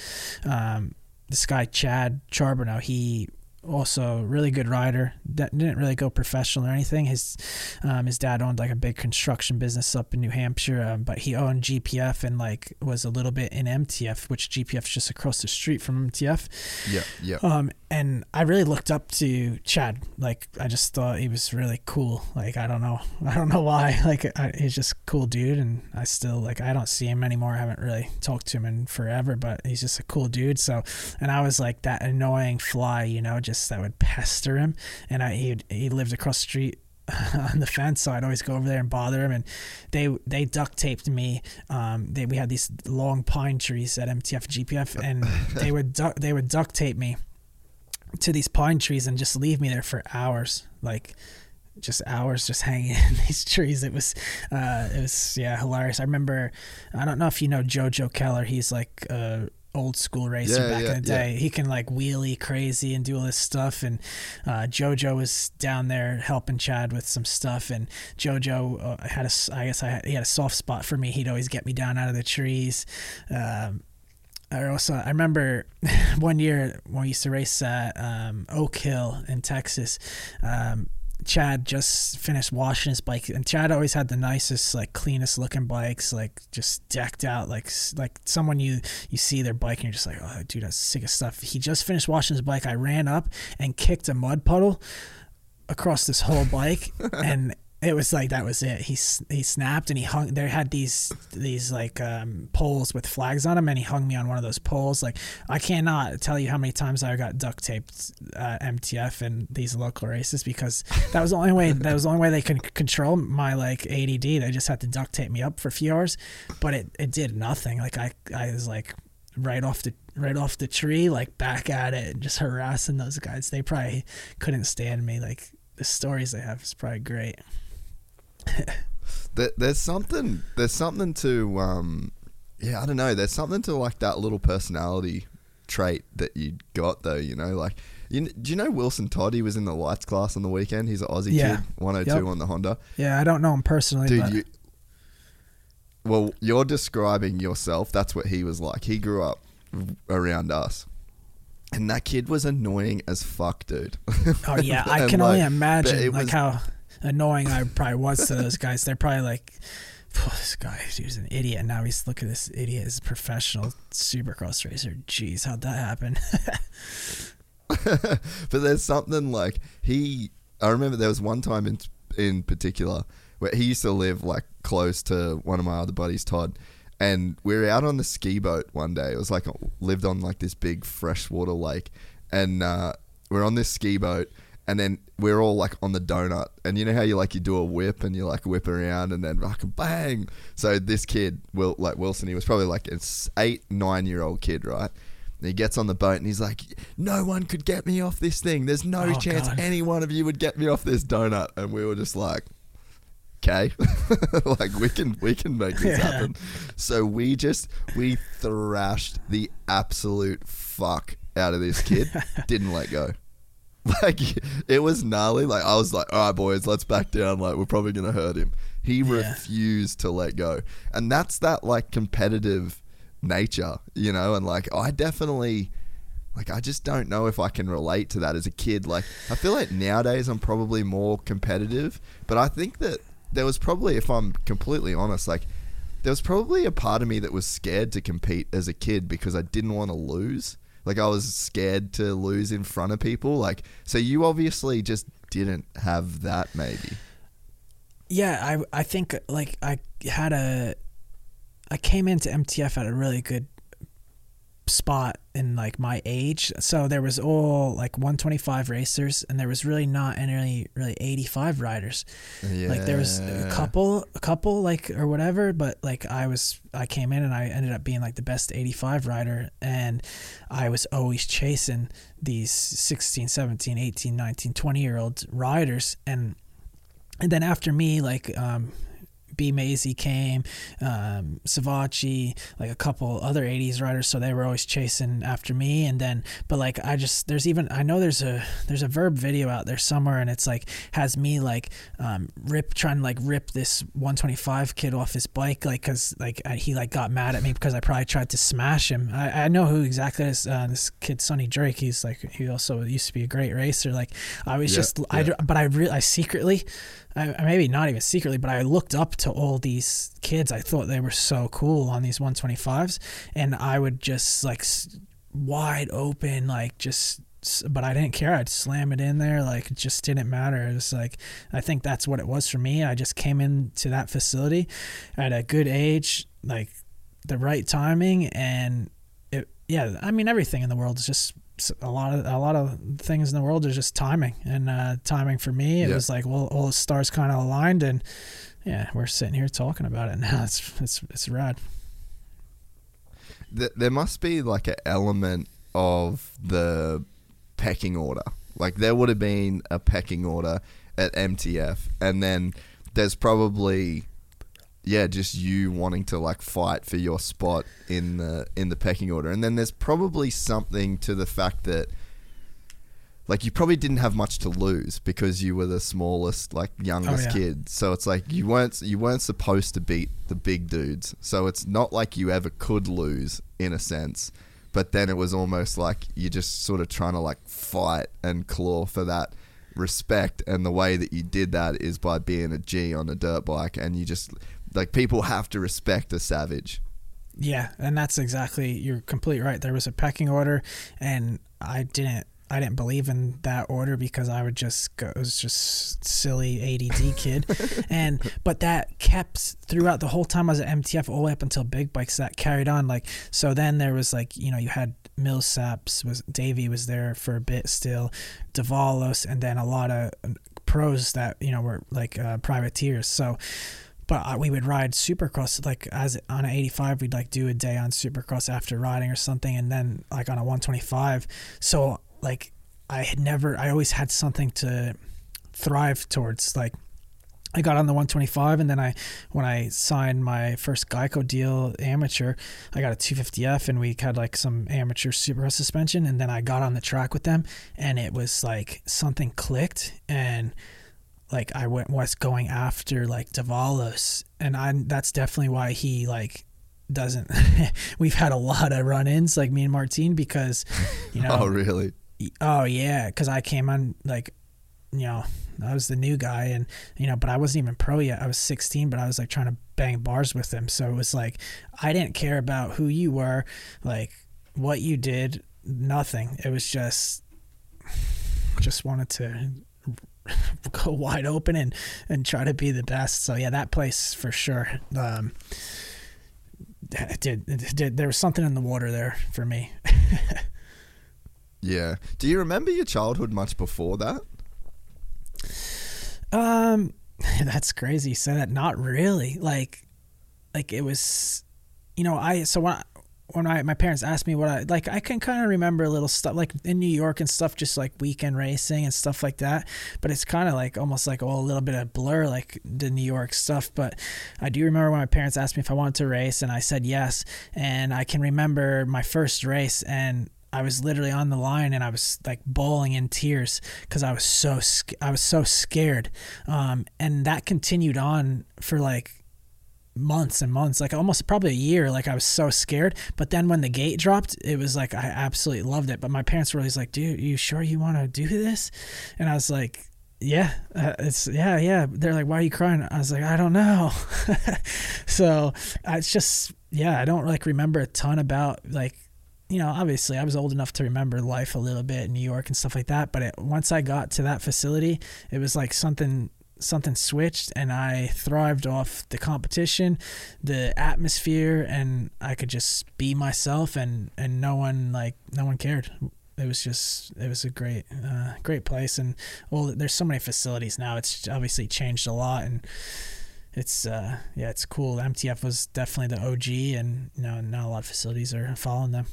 C: um, this guy Chad Charbonneau. He also a really good rider. That didn't really go professional or anything. His um, his dad owned like a big construction business up in New Hampshire, um, but he owned GPF and like was a little bit in MTF, which GPF's just across the street from MTF.
B: Yeah, yeah.
C: Um, and I really looked up to Chad. Like I just thought he was really cool. Like I don't know, I don't know why. Like I, he's just a cool dude, and I still like I don't see him anymore. I haven't really talked to him in forever, but he's just a cool dude. So, and I was like that annoying fly, you know, just that would pester him. And I he he lived across the street on the fence, so I'd always go over there and bother him. And they they duct taped me. Um, they we had these long pine trees at MTF GPF, and they would du- they would duct tape me to these pine trees and just leave me there for hours, like just hours just hanging in these trees. It was, uh, it was yeah hilarious. I remember, I don't know if you know Jojo Keller. He's like a old school racer
B: Yeah,
C: back
B: yeah,
C: in the day. He can like wheelie crazy and do all this stuff. And uh, Jojo was down there helping Chad with some stuff. And Jojo uh, had a, I guess I had, he had a soft spot for me. He'd always get me down out of the trees. Um, I also I remember one year when we used to race at um, Oak Hill in Texas. Um, Chad just finished washing his bike, and Chad always had the nicest, like cleanest looking bikes, like just decked out, like like someone you you see their bike and you're just like, oh, dude, that's sick of stuff. He just finished washing his bike. I ran up and kicked a mud puddle across this whole bike, and it was like that was it. He he snapped and he hung. There had these these like um, poles with flags on them, and he hung me on one of those poles. Like I cannot tell you how many times I got duct taped uh, MTF and these local races because that was the only way. That was the only way they could control my like ADD. They just had to duct tape me up for a few hours, but it it did nothing. Like I I was like right off the right off the tree, like back at it, just harassing those guys. They probably couldn't stand me. Like the stories they have is probably great.
B: There, there's something. There's something to. Um, yeah, I don't know. There's something to like that little personality trait that you got though. You know, like. You, do you know Wilson Todd? He was in the Lites class on the weekend. He's an Aussie
C: Yeah.
B: kid, 102
C: Yep.
B: on the Honda.
C: Yeah, I don't know him personally,
B: Dude,
C: but
B: you. Well, you're describing yourself. That's what he was like. He grew up around us. And that kid was annoying as fuck, dude.
C: oh yeah, I can only
B: like, but
C: imagine like
B: was-
C: how annoying I probably was to those guys. They're probably like, "Phew, this guy, he's an idiot. And now he's look at this idiot as a professional supercross racer. Jeez, how'd that happen?
B: but there's something like he. I remember there was one time in in particular where he used to live like close to one of my other buddies, Todd, and we were out on the ski boat one day. It was like lived on like this big freshwater lake, and uh, we're on this ski boat. And then we're all like on the donut, and you know how you like you do a whip and you like whip around, and then like bang. So this kid, Will, like Wilson, he was probably like an eight, nine year old kid, right? And he gets on the boat and he's like, "No one could get me off this thing. There's no
C: Oh,
B: chance
C: God.
B: any one of you would get me off this donut." And we were just like, "Okay, like we can we can make this
C: Yeah.
B: happen." So we just we thrashed the absolute fuck out of this kid. Didn't let go. Like it was gnarly. Like I was like, "All right, boys, let's back down. Like we're probably gonna hurt him." He
C: Yeah.
B: refused to let go, and that's that like competitive nature, you know. And like I definitely, like I just don't know if I can relate to that as a kid. Like I feel like nowadays I'm probably more competitive, but I think that there was probably, if I'm completely honest, like there was probably a part of me that was scared to compete as a kid because I didn't want to lose. Like I was scared to lose in front of people. Like so, you obviously just didn't have that, maybe.
C: yeah, I I think like I had a I came into MTF at a really good spot in like my age. So there was all like 125 racers and there was really not any really 85 riders. Like there was a couple a couple like or whatever, but like I was I came in and I ended up being like the best 85 rider and I was always chasing these 16, 17, 18, 19, 20 year old riders and and then after me like um B Maisie came, um, Savatgy, like a couple other 80s riders. So they were always chasing after me. And then, but like, I just, there's even, I know there's a, there's a Vurb video out there somewhere and it's like, has me like, um, rip, trying to like rip this 125 kid off his bike. Like, cause like he like got mad at me because I probably tried to smash him. I, I know who exactly is, uh, this kid, Sonny Drake. He's like, he also used to be a great racer. Like I was
B: Yeah,
C: just,
B: yeah.
C: I, but I really, I secretly, I, maybe not even secretly, but I looked up to all these kids. I thought they were so cool on these 125s, and I would just like wide open, like just. But I didn't care. I'd slam it in there. Like it just didn't matter. It was like I think that's what it was for me. I just came into that facility at a good age, like the right timing, and it. Yeah, I mean everything in the world is just a lot of a lot of things in the world is just timing and uh, timing for me it
B: Yeah.
C: was like well all the stars kind of aligned and yeah we're sitting here talking about it now it's it's it's rad
B: there must be like an element of the pecking order. Like there would have been a pecking order at MTF, and then there's probably yeah, just you wanting to like fight for your spot in the in the pecking order, and then there's probably something to the fact that like you probably didn't have much to lose because you were the smallest, like youngest oh,
C: yeah.
B: kid. So it's like you weren't you weren't supposed to beat the big dudes. So it's not like you ever could lose in a sense. But then it was almost like you're just sort of trying to like fight and claw for that respect. And the way that you did that is by being a G on a dirt bike, and you just like people have to respect a savage.
C: yeah and that's exactly you're completely right. There was a pecking order and i didn't I didn't believe in that order because I would just go, it was just silly ADD kid, and but that kept throughout the whole time I was at MTF all the way up until big bikes that carried on like so then there was like you know you had Millsaps was Davi was there for a bit still, Davalos and then a lot of pros that you know were like uh, privateers. So but uh, we would ride supercross like as on an 85 we'd like do a day on supercross after riding or something and then like on a 125 so like i had never i always had something to thrive towards. Like I got on the 125 and then I when I signed my first Geico deal amateur, I got a 250F and we had like some amateur super suspension and then I got on the track with them and it was like something clicked and like I went was going after like Davalos and I that's definitely why he like doesn't we've had a lot of run-ins like me and Martin because you oh, know
B: oh, really?
C: Oh yeah, because I came on like, you know, I was the new guy, and you know, but I wasn't even pro yet. I was 16, but I was like trying to bang bars with him. So it was like I didn't care about who you were, like what you did, nothing. It was just, just wanted to go wide open and and try to be the best. So yeah, that place for sure. Um, it did, it did there was something in the water there for me.
B: Yeah. Do you remember your childhood much before that?
C: Um, that's crazy. You say that. Not really. Like, like it was, you know, I so when I, when I, my parents asked me what I like, I can kind of remember a little stuff like in New York and stuff, just like weekend racing and stuff like that. But it's kind of like almost like oh, a little bit of blur, like the New York stuff. But I do remember when my parents asked me if I wanted to race, and I said yes. And I can remember my first race and. I was literally on the line and I was like bawling in tears because I was so I was so scared, um, and that continued on for like months and months, like almost probably a year. Like I was so scared, but then when the gate dropped, it was like I absolutely loved it. But my parents were always like, "Dude, you sure you want to do this?" And I was like. Yeah, uh, it's yeah, yeah. They're like, "Why are you crying?" I was like, "I don't know." so it's just yeah, I don't like remember a ton about like you know, obviously I was old enough to remember life a little bit in New York and stuff like that. But it, once I got to that facility, it was like something something switched, and I thrived off the competition, the atmosphere, and I could just be myself, and and no one like no one cared. It was just it was a great uh, great place, and well, there's so many facilities now. It's obviously changed a lot, and it's uh yeah it's cool mtf was definitely the og and you know now a lot of facilities are following them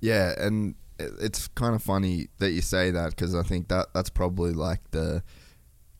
B: Yeah, and it's kind of funny that you say that because I think that that's probably like the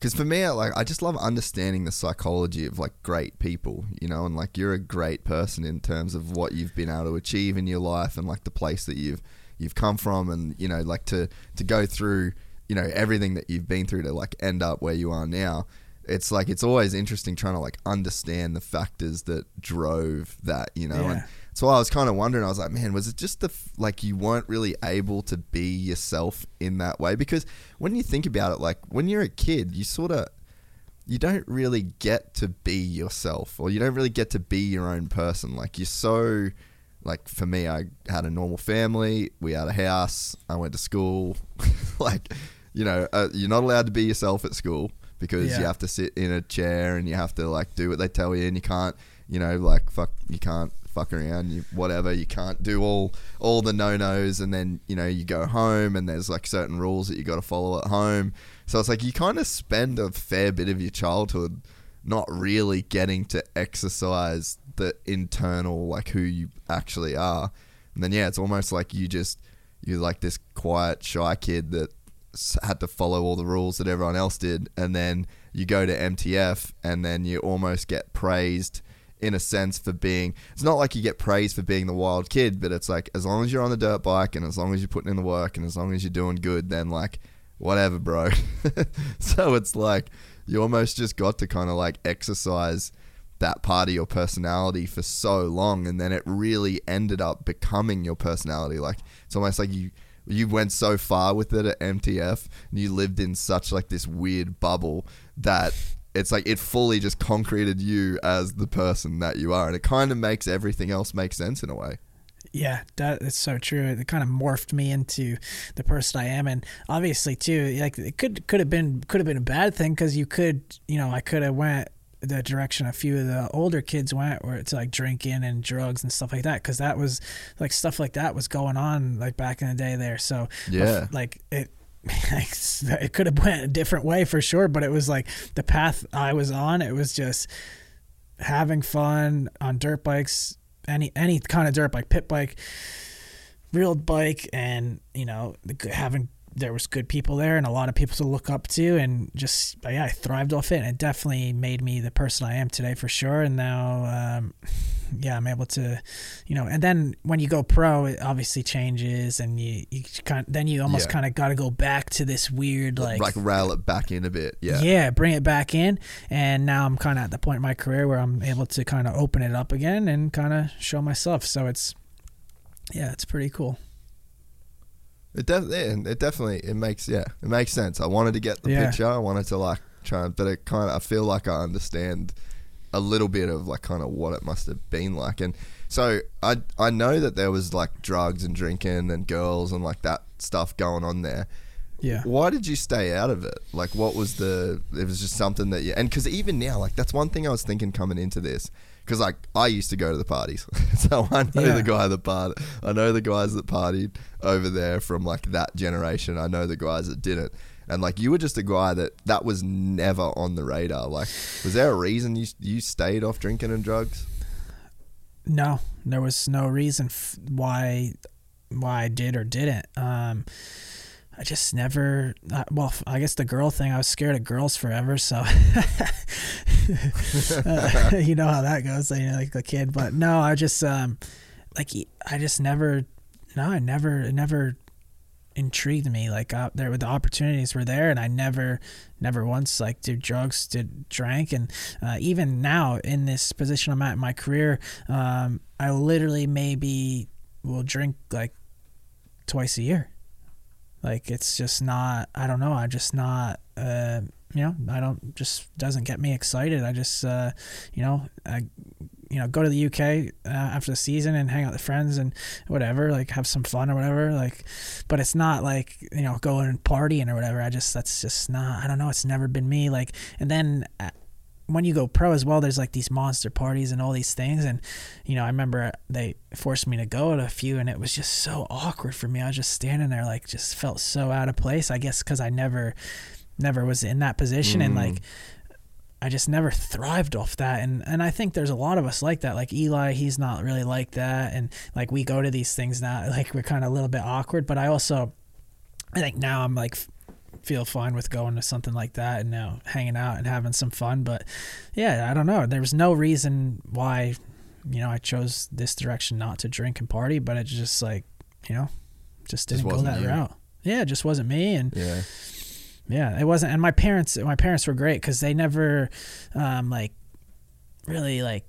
B: because for me, I, like I just love understanding the psychology of like great people, you know, and like you're a great person in terms of what you've been able to achieve in your life and like the place that you've you've come from, and you know, like to to go through, you know, everything that you've been through to like end up where you are now. It's like it's always interesting trying to like understand the factors that drove that, you know,
C: Yeah.
B: and so I was kind of wondering. I was like, man, was it just the f- like you weren't really able to be yourself in that way? Because when you think about it, like when you're a kid, you sort of you don't really get to be yourself, or you don't really get to be your own person. Like you're so like for me, I had a normal family. We had a house. I went to school. like you know, uh, you're not allowed to be yourself at school because you have to sit in a chair and you have to like do what they tell you, and you can't, you know, like fuck, you can't fuck around, you whatever, you can't do all all the no nos, and then you know you go home and there's like certain rules that you got to follow at home. So it's like you kind of spend a fair bit of your childhood not really getting to exercise the internal like who you actually are, and then yeah, it's almost like you just you're like this quiet shy kid that had to follow all the rules that everyone else did and then you go to MTF and then you almost get praised in a sense for being it's not like you get praised for being the wild kid but it's like as long as you're on the dirt bike and as long as you're putting in the work and as long as you're doing good then like whatever bro. So it's like you almost just got to kind of like exercise that part of your personality for so long and then it really ended up becoming your personality. Like it's almost like you you went so far with it at MTF and you lived in such like this weird bubble that it's like it fully just concreted you as the person that you are and it kind of makes everything else make sense in a way
C: Yeah, that is so true. It kind of morphed me into the person I am, and obviously too, like it could could have been could have been a bad thing because you could, you know, I could have went the direction a few of the older kids went, where it's like drinking and drugs and stuff like that, because that was like stuff like that was going on like back in the day there. So
B: Yeah.
C: like it. it could have went a different way for sure, but it was like the path I was on. It was just having fun on dirt bikes, any any kind of dirt bike, pit bike, real bike, and you know having there was good people there and a lot of people to look up to, and just yeah, I thrived off it, and it definitely made me the person I am today for sure. And now, um, yeah, I'm able to, you know, and then when you go pro, it obviously changes, and you you kind then you almost
B: Yeah.
C: kind of got to go back to this weird
B: like,
C: like
B: rail it back in a bit yeah
C: yeah, bring it back in. And now I'm kind of at the point in my career where I'm able to kind of open it up again and kind of show myself. So it's, yeah, it's pretty cool.
B: It def- yeah, it definitely it makes yeah it makes sense. I wanted to get the
C: Yeah.
B: picture. I wanted to like try, and- but it kind of I feel like I understand a little bit of like kind of what it must have been like. And so I I know that there was like drugs and drinking and girls and like that stuff going on there.
C: Yeah.
B: Why did you stay out of it? Like, what was the? It was just something that you. And because even now, like, that's one thing I was thinking coming into this. Because like I used to go to the parties, so I know
C: Yeah.
B: the guy that part. I know the guys that partied over there from like that generation. I know the guys that didn't. And like you were just a guy that that was never on the radar. Like, was there a reason you you stayed off drinking and drugs?
C: No, there was no reason f- why why I did or didn't. Um, I just never. Uh, well, I guess the girl thing. I was scared of girls forever, so Uh, you know how that goes. You know, like a kid. But no, I just um, like I just never. No, I never. It never intrigued me. Like uh, there were the opportunities were there, and I never, never once like did drugs, did drank, and uh, even now in this position I'm at in my career, um, I literally maybe will drink like twice a year. Like it's just not. I don't know. I just not. Uh, you know, I don't. Just doesn't get me excited. I just, uh, you know, I, you know, go to the UK uh, after the season and hang out with friends and whatever. Like have some fun or whatever. Like, but it's not like you know going and partying or whatever. I just that's just not. I don't know. It's never been me. Like, and then. Uh, when you go pro as well, there's like these monster parties and all these things. And, you know, I remember they forced me to go to a few and it was just so awkward for me. I was just standing there, like, just felt so out of place. I guess because I never, never was in that position. And like, I just never thrived off that. And, and I think there's a lot of us like that. Like Eli, he's not really like that. And like, we go to these things now, like, we're kind of a little bit awkward. But I also, I think now I'm like, feel fine with going to something like that and now hanging out and having some fun. But yeah, I don't know. There was no reason why, you know, I chose this direction not to drink and party, but it just like, you know, just didn't
B: Just
C: go that
B: you.
C: route. Yeah, it just wasn't me. And
B: Yeah.
C: Yeah, it wasn't. And my parents, my parents were great because they never, um, like, really like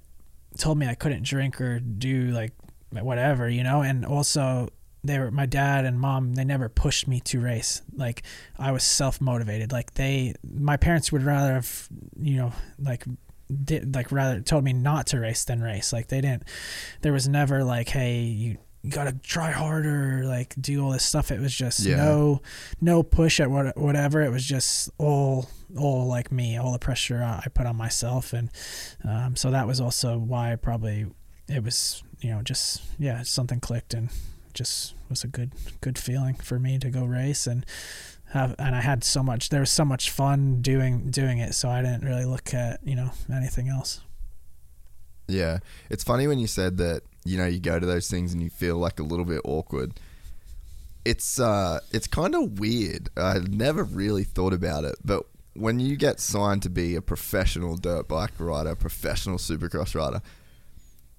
C: told me I couldn't drink or do like whatever, you know. And also, they were my dad and mom. They never pushed me to race. Like I was self motivated. Like they, my parents would rather have, you know, like. Did, like rather told me not to race than race like they didn't there was never like hey you you gotta try harder, like do all this stuff. It was just
B: Yeah.
C: no, no push at what whatever. It was just all all like me, all the pressure I put on myself, and um, so that was also why probably it was you know just yeah something clicked and just was a good good feeling for me to go race and have and I had so much there was so much fun doing doing it, so I didn't really look at you know anything else.
B: Yeah. It's funny when you said that, you know, you go to those things and you feel like a little bit awkward. It's uh it's kind of weird. I never really thought about it, but when you get signed to be a professional dirt bike rider, professional supercross rider,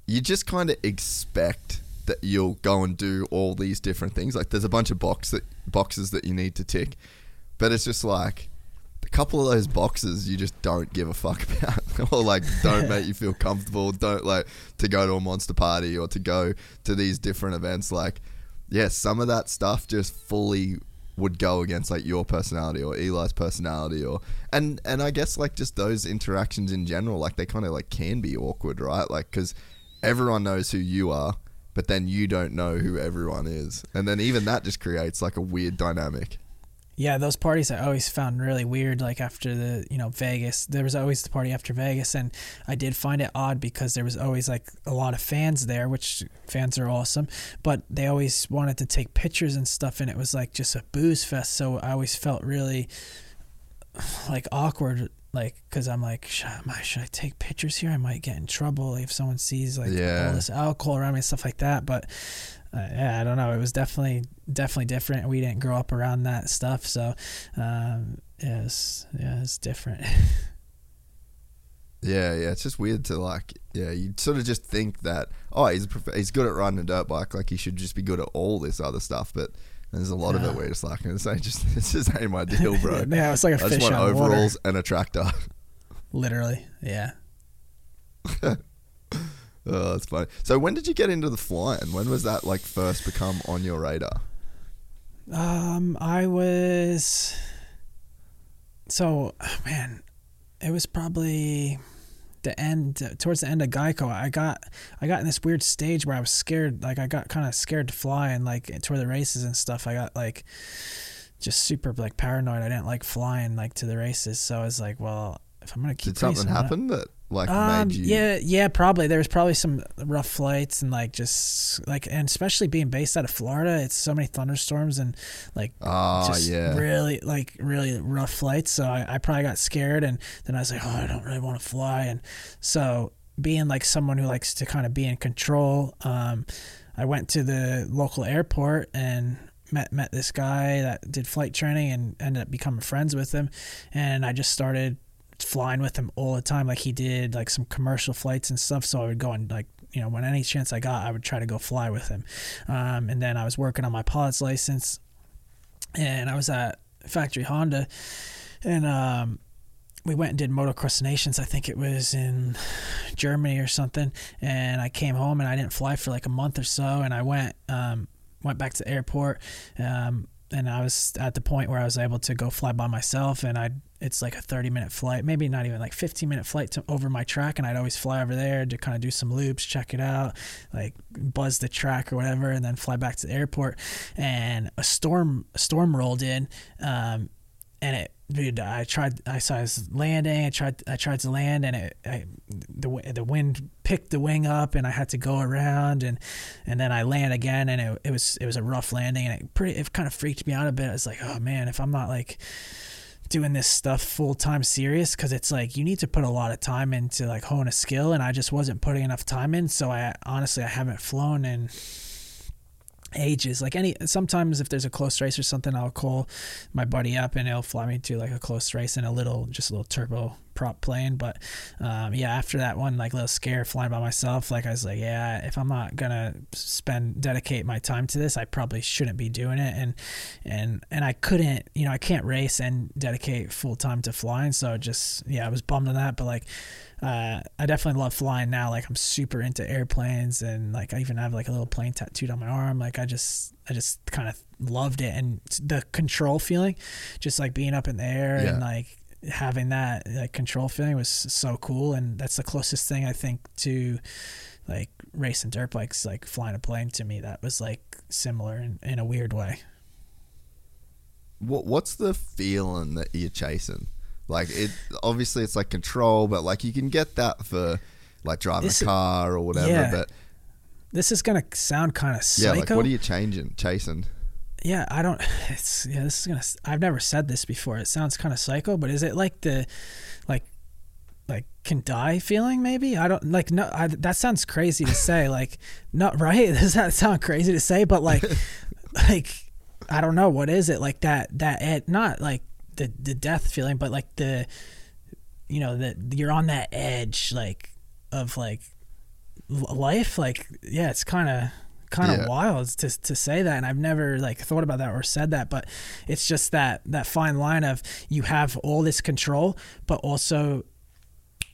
B: you just kind of expect that you'll go and do all these different things. Like there's a bunch of box that boxes that you need to tick, but it's just like a couple of those boxes you just don't give a fuck about, or like don't make you feel comfortable. Don't like to go to a monster party or to go to these different events. Like, yeah, some of that stuff just fully would go against like your personality or Eli's personality or and and I guess like just those interactions in general like they kind of like can be awkward right like cuz everyone knows who you are but then you don't know who everyone is and then even that just creates like a weird dynamic
C: Yeah, those parties I always found really weird. Like after the, you know, Vegas, there was always the party after Vegas, and I did find it odd because there was always like a lot of fans there, which fans are awesome, but they always wanted to take pictures and stuff, and it was like just a booze fest. So I always felt really like awkward, like because I'm like, should I, should I take pictures here? I might get in trouble if someone sees like
B: Yeah.
C: all this alcohol around me and stuff like that. But uh, yeah, I don't know. It was definitely definitely different. We didn't grow up around that stuff, so um, yeah, it's yeah, it's different.
B: Yeah, yeah, it's just weird to like, yeah, you sort of just think that oh, he's a prof- he's good at riding a dirt bike, like he should just be good at all this other stuff. But there's a lot of it where it's like, this ain't just this just ain't my deal, bro.
C: yeah, it's like a
B: I just
C: fish
B: want
C: on water,
B: overalls and a tractor.
C: literally. Yeah.
B: Oh, that's funny. So when did you get into the flying? When was that like first become on your radar?
C: Um, I was so man, it was probably the end towards the end of Geico. I got I got in this weird stage where I was scared. Like I got kind of scared to fly and like toward the races and stuff. I got like just super like paranoid. I didn't like flying like to the races. So I was like, well, if I'm gonna keep
B: Did something
C: I'm
B: happen that like
C: um,
B: made you?
C: yeah, yeah, probably. There was probably some rough flights and like just like, and especially being based out of Florida, it's so many thunderstorms and like
B: Ah,
C: just
B: yeah.
C: really like really rough flights. So I, I probably got scared and then I was like, oh, I don't really want to fly. And so being like someone who likes to kind of be in control, um, I went to the local airport and met met this guy that did flight training and ended up becoming friends with him, and I just started flying with him all the time. Like he did like some commercial flights and stuff. So I would go and like you know when any chance I got, I would try to go fly with him. Um, and then I was working on my pilot's license, and I was at Factory Honda, and um, we went and did motocross nations. I think it was in Germany or something. And I came home and I didn't fly for like a month or so. And I went um, went back to the airport. Um, and I was at the point where I was able to go fly by myself. And I it's like a 30 minute flight, maybe not even like 15 minute flight to over my track. And I'd always fly over there to kind of do some loops, check it out, like buzz the track or whatever, and then fly back to the airport. And a storm a storm rolled in. Um, and it dude i tried i saw was landing i tried i tried to land and it I, the the wind picked the wing up and i had to go around and and then i land again and it, it was it was a rough landing and it pretty it kind of freaked me out a bit i was like oh man if i'm not like doing this stuff full time serious because it's like you need to put a lot of time into like hone a skill and I just wasn't putting enough time in so I honestly I haven't flown in ages. Like any sometimes if there's a close race or something, I'll call my buddy up and he'll fly me to like a close race in a little just a little turbo prop plane. But um, yeah, after that one like little scare flying by myself, like I was like, yeah, if I'm not gonna spend dedicate my time to this, I probably shouldn't be doing it. And and and I couldn't, you know, I can't race and dedicate full time to flying. So just yeah, I was bummed on that. But like uh, I definitely love flying now. Like I'm super into airplanes, and like I even have like a little plane tattooed on my arm. Like I just, I just kind of loved it, and the control feeling, just like being up in the air
B: Yeah.
C: and like having that like control feeling was so cool. And that's the closest thing I think to like racing dirt bikes, like flying a plane to me. That was like similar in, in a weird way.
B: What what's the feeling that you're chasing? Like it obviously it's like control, but like you can get that for like driving
C: This
B: a car or whatever.
C: yeah,
B: But
C: This is gonna sound kind of psycho.
B: yeah, like what are you changing, chasing?
C: yeah i don't it's yeah this is gonna i've never said this before it sounds kind of psycho but is it like the like like can die feeling maybe i don't like no I, that sounds crazy to say like not right does that sound crazy to say but like like i don't know what is it like that that it not like the the death feeling but like the you know that you're on that edge like of like life like yeah it's kind of kind of
B: Yeah.
C: wild to to say that and I've never like thought about that or said that but it's just that that fine line of you have all this control but also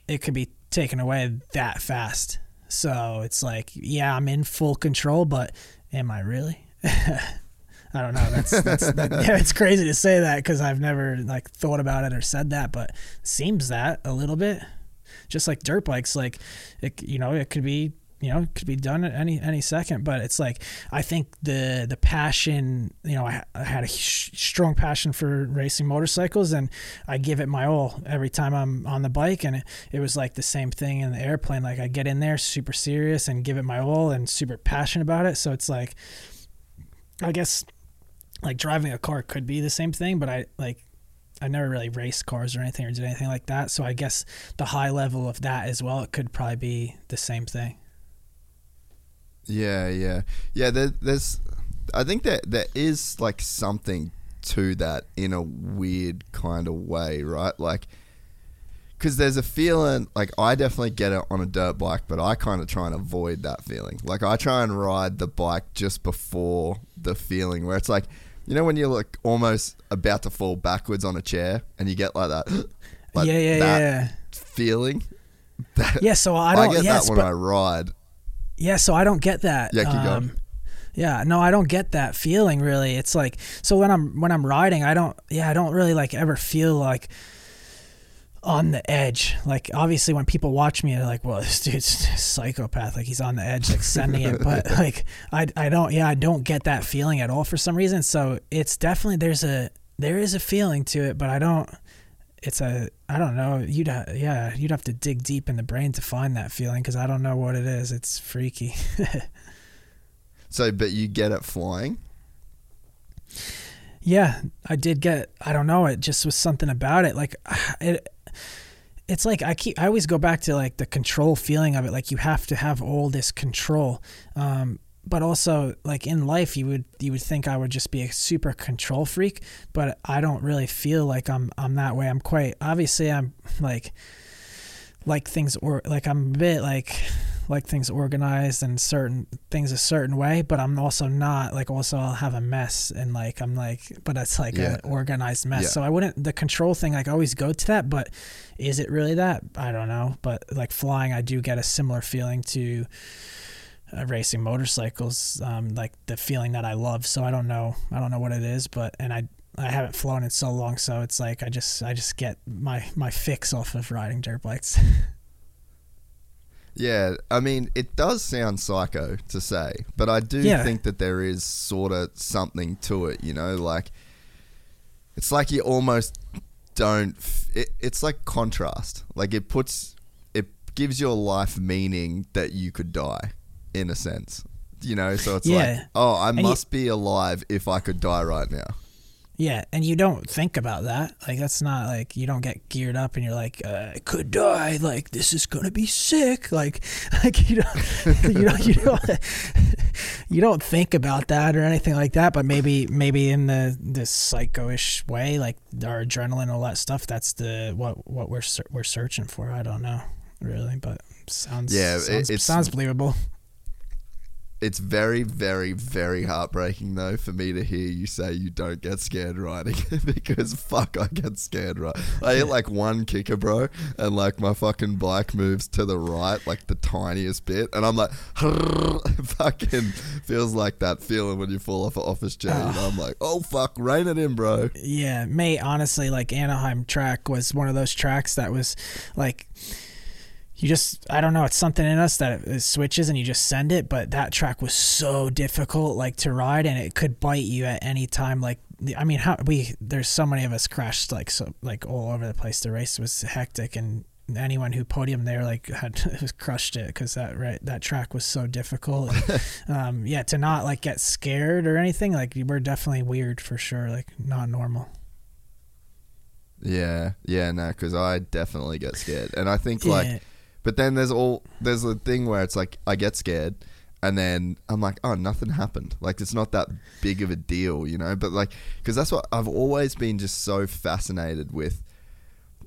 C: it could be taken away that fast so it's like yeah I'm in full control but am I really I don't know. That's that's that, yeah it's crazy to say that cuz I've never like thought about it or said that but seems that a little bit. Just like dirt bikes like it you know it could be you know could be done at any any second but it's like i think the the passion you know i, I had a sh- strong passion for racing motorcycles and i give it my all every time i'm on the bike and it, it was like the same thing in the airplane. Like i get in there super serious and give it my all and super passionate about it. So it's like i guess like driving a car could be the same thing but i like I never really raced cars or anything or did anything like that. So I guess the high level of that as well, it could probably be the same thing.
B: Yeah, yeah, yeah. There, there's, I think that there is like something to that in a weird kind of way, right? Like, because there's a feeling like I definitely get it on a dirt bike, but I kind of try and avoid that feeling. Like I try and ride the bike just before the feeling, where it's like, you know, when you're like almost about to fall backwards on a chair, and you get like that, like
C: yeah, yeah,
B: that
C: yeah.
B: feeling. That,
C: Yeah, so I don't I
B: get
C: yes,
B: that when
C: but
B: I ride.
C: yeah, so I don't get that.
B: Yeah, keep going.
C: Um, yeah, no, I don't get that feeling really. It's like so when I'm when I'm riding, I don't yeah, I don't really like ever feel like on the edge. Like obviously when people watch me they're like, Well, this dude's a psychopath, like he's on the edge, like sending it. But like I I don't yeah, I don't get that feeling at all for some reason. So it's definitely there's a there is a feeling to it, but I don't it's a I don't know. You'd ha- yeah, you'd have to dig deep in the brain to find that feeling because I don't know what it is. It's freaky.
B: So, but you get it flying.
C: Yeah, I did get. I don't know. It just was something about it. Like it. It's like I keep. I always go back to like the control feeling of it. Like you have to have all this control. Um, but also like in life, you would you would think I would just be a super control freak, but I don't really feel like I'm I'm that way. I'm quite obviously I'm like like things or like I'm a bit like like things organized and certain things a certain way, but I'm also not like also I'll have a mess and like I'm like but it's like
B: Yeah.
C: a organized mess.
B: Yeah.
C: So I wouldn't the control thing like I always go to that, but is it really that? I don't know. But like flying I do get a similar feeling to uh, racing motorcycles, um, like the feeling that I love. So I don't know, I don't know what it is, but and I I haven't flown in so long, so it's like I just I just get my my fix off of riding dirt bikes.
B: Yeah, I mean, it does sound psycho to say, but I do
C: Yeah.
B: think that there is sort of something to it, you know, like it's like you almost don't f- it, it's like contrast. Like it puts it gives your life meaning that you could die in a sense. You know, so it's like, oh, I
C: you-
B: must be alive if I could die right now.
C: Yeah, and you don't think about that. Like that's not like you don't get geared up and you're like, uh, I could die. Like this is gonna be sick. Like, like you don't, you don't, you don't, you don't think about that or anything like that. But maybe, maybe in the this psycho-ish way, like our adrenaline, all that stuff. That's the what what we're we're searching for. I don't know really, but sounds
B: Yeah,
C: sounds,
B: it-
C: sounds believable.
B: It's very, very, very heartbreaking though for me to hear you say you don't get scared riding because fuck, I get scared right. I hit like one kicker, bro, and like my fucking bike moves to the right, like the tiniest bit, and I'm like, fucking feels like that feeling when you fall off an office chair. And I'm like, oh fuck, rein it in, bro.
C: Yeah, mate, honestly, like Anaheim track was one of those tracks that was like you just I don't know, it's something in us that it switches and you just send it, but that track was so difficult like to ride and it could bite you at any time like I mean, how we there's so many of us crashed like so like all over the place. The race was hectic and anyone who podiumed there like had crushed it because that right that track was so difficult. And, um, yeah, to not like get scared or anything like we're definitely weird for sure, like not normal.
B: Yeah, yeah, no, because I definitely get scared, and I think like,
C: Yeah.
B: But then there's all there's a thing where it's like I get scared, and then I'm like, oh, nothing happened. Like it's not that big of a deal, you know. But like, because that's what I've always been just so fascinated with,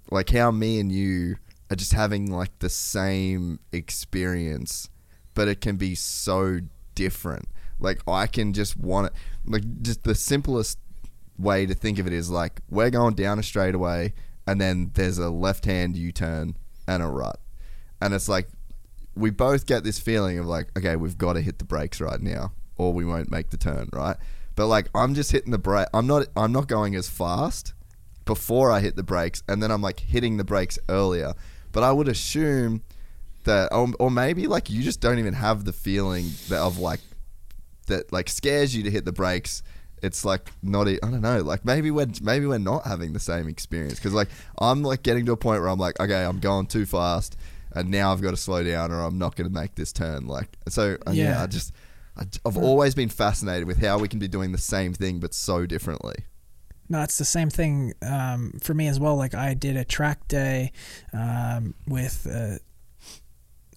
B: like how me and you are just having like the same experience, but it can be so different. Like I can just want it, like just the simplest way to think of it is like we're going down a straightaway and then there's a left hand U turn and a rut. And it's like we both get this feeling of like, okay, we've got to hit the brakes right now or we won't make the turn, right? But like I'm just hitting the brake I'm not I'm not going as fast before I hit the brakes and then I'm like hitting the brakes earlier. But I would assume that or, or maybe like you just don't even have the feeling that of like that like scares you to hit the brakes it's like not I don't know like maybe we're maybe we're not having the same experience because like I'm like getting to a point where I'm like okay I'm going too fast and now I've got to slow down or I'm not going to make this turn like so uh, yeah,
C: Yeah.
B: I just I, I've always been fascinated with how we can be doing the same thing but so differently
C: No, it's the same thing um, for me as well. Like I did a track day um, with uh,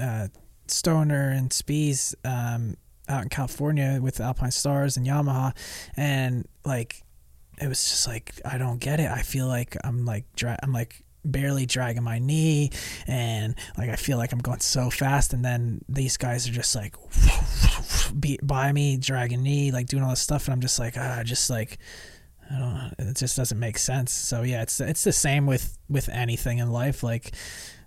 C: uh, Stoner and Spies um, out in California with Alpinestars and Yamaha, and like it was just like I don't get it. I feel like I'm like dra- I'm like barely dragging my knee and like I feel like I'm going so fast and then these guys are just like beat by me dragging knee like doing all this stuff and I'm just like ah just like I don't. It just doesn't make sense. So yeah, it's it's the same with with anything in life. Like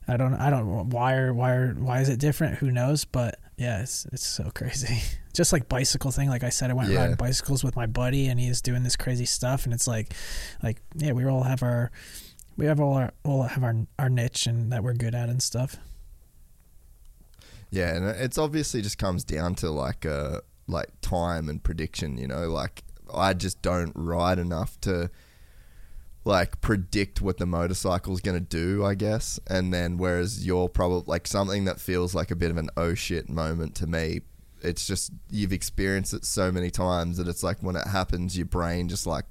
C: I don't I don't why are why are why is it different? Who knows? But yeah, it's it's so crazy. Just like bicycle thing. Like I said, I went
B: Yeah.
C: riding bicycles with my buddy, and he's doing this crazy stuff. And it's like, like yeah, we all have our we have all our all have our our niche and that we're good at and stuff.
B: Yeah, and it's obviously just comes down to like uh like time and prediction, you know, like I just don't ride enough to like predict what the motorcycle's going to do, I guess. And then whereas you're probably like something that feels like a bit of an oh shit moment to me, it's just you've experienced it so many times that it's like when it happens your brain just like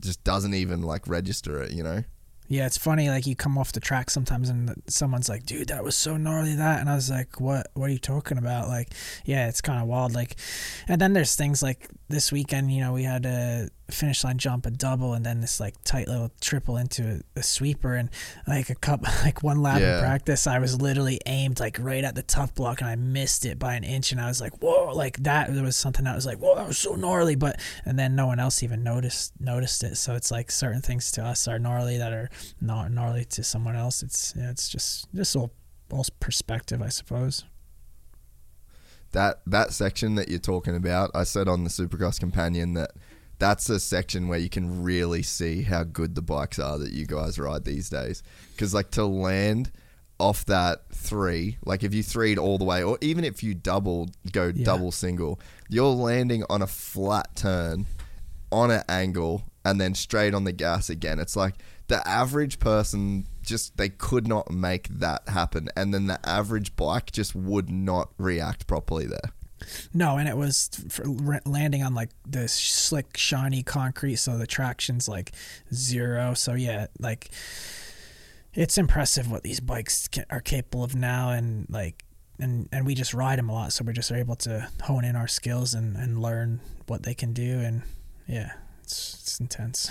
B: just doesn't even like register it, you know?
C: Yeah, it's funny. Like you come off the track sometimes, and someone's like, "Dude, that was so gnarly." That, and I was like, "What? What are you talking about?" Like, yeah, it's kind of wild. Like, and then there's things like this weekend. You know, we had a finish line jump, a double, and then this like tight little triple into a, a sweeper, and like a cup, like one lap
B: Yeah.
C: in practice, I was literally aimed like right at the tough block, and I missed it by an inch, and I was like, "Whoa!" Like that. There was something that was like, "Whoa, that was so gnarly," but and then no one else even noticed noticed it. So it's like certain things to us are gnarly that are not gnarly to someone else. It's yeah, it's just just all all perspective, I suppose.
B: that that section that you're talking about, I said on the Supercross Companion that that's a section where you can really see how good the bikes are that you guys ride these days. Because like to land off that three, like if you threed all the way, or even if you double go
C: Yeah.
B: double single, you're landing on a flat turn on an angle and then straight on the gas again. It's like the average person just they could not make that happen and then the average bike just would not react properly there.
C: No, and it was landing on like this slick, shiny concrete, so the traction's like zero. So yeah, like it's impressive what these bikes are capable of now, and like and and we just ride them a lot, so we're just able to hone in our skills and and learn what they can do, and yeah, it's it's intense.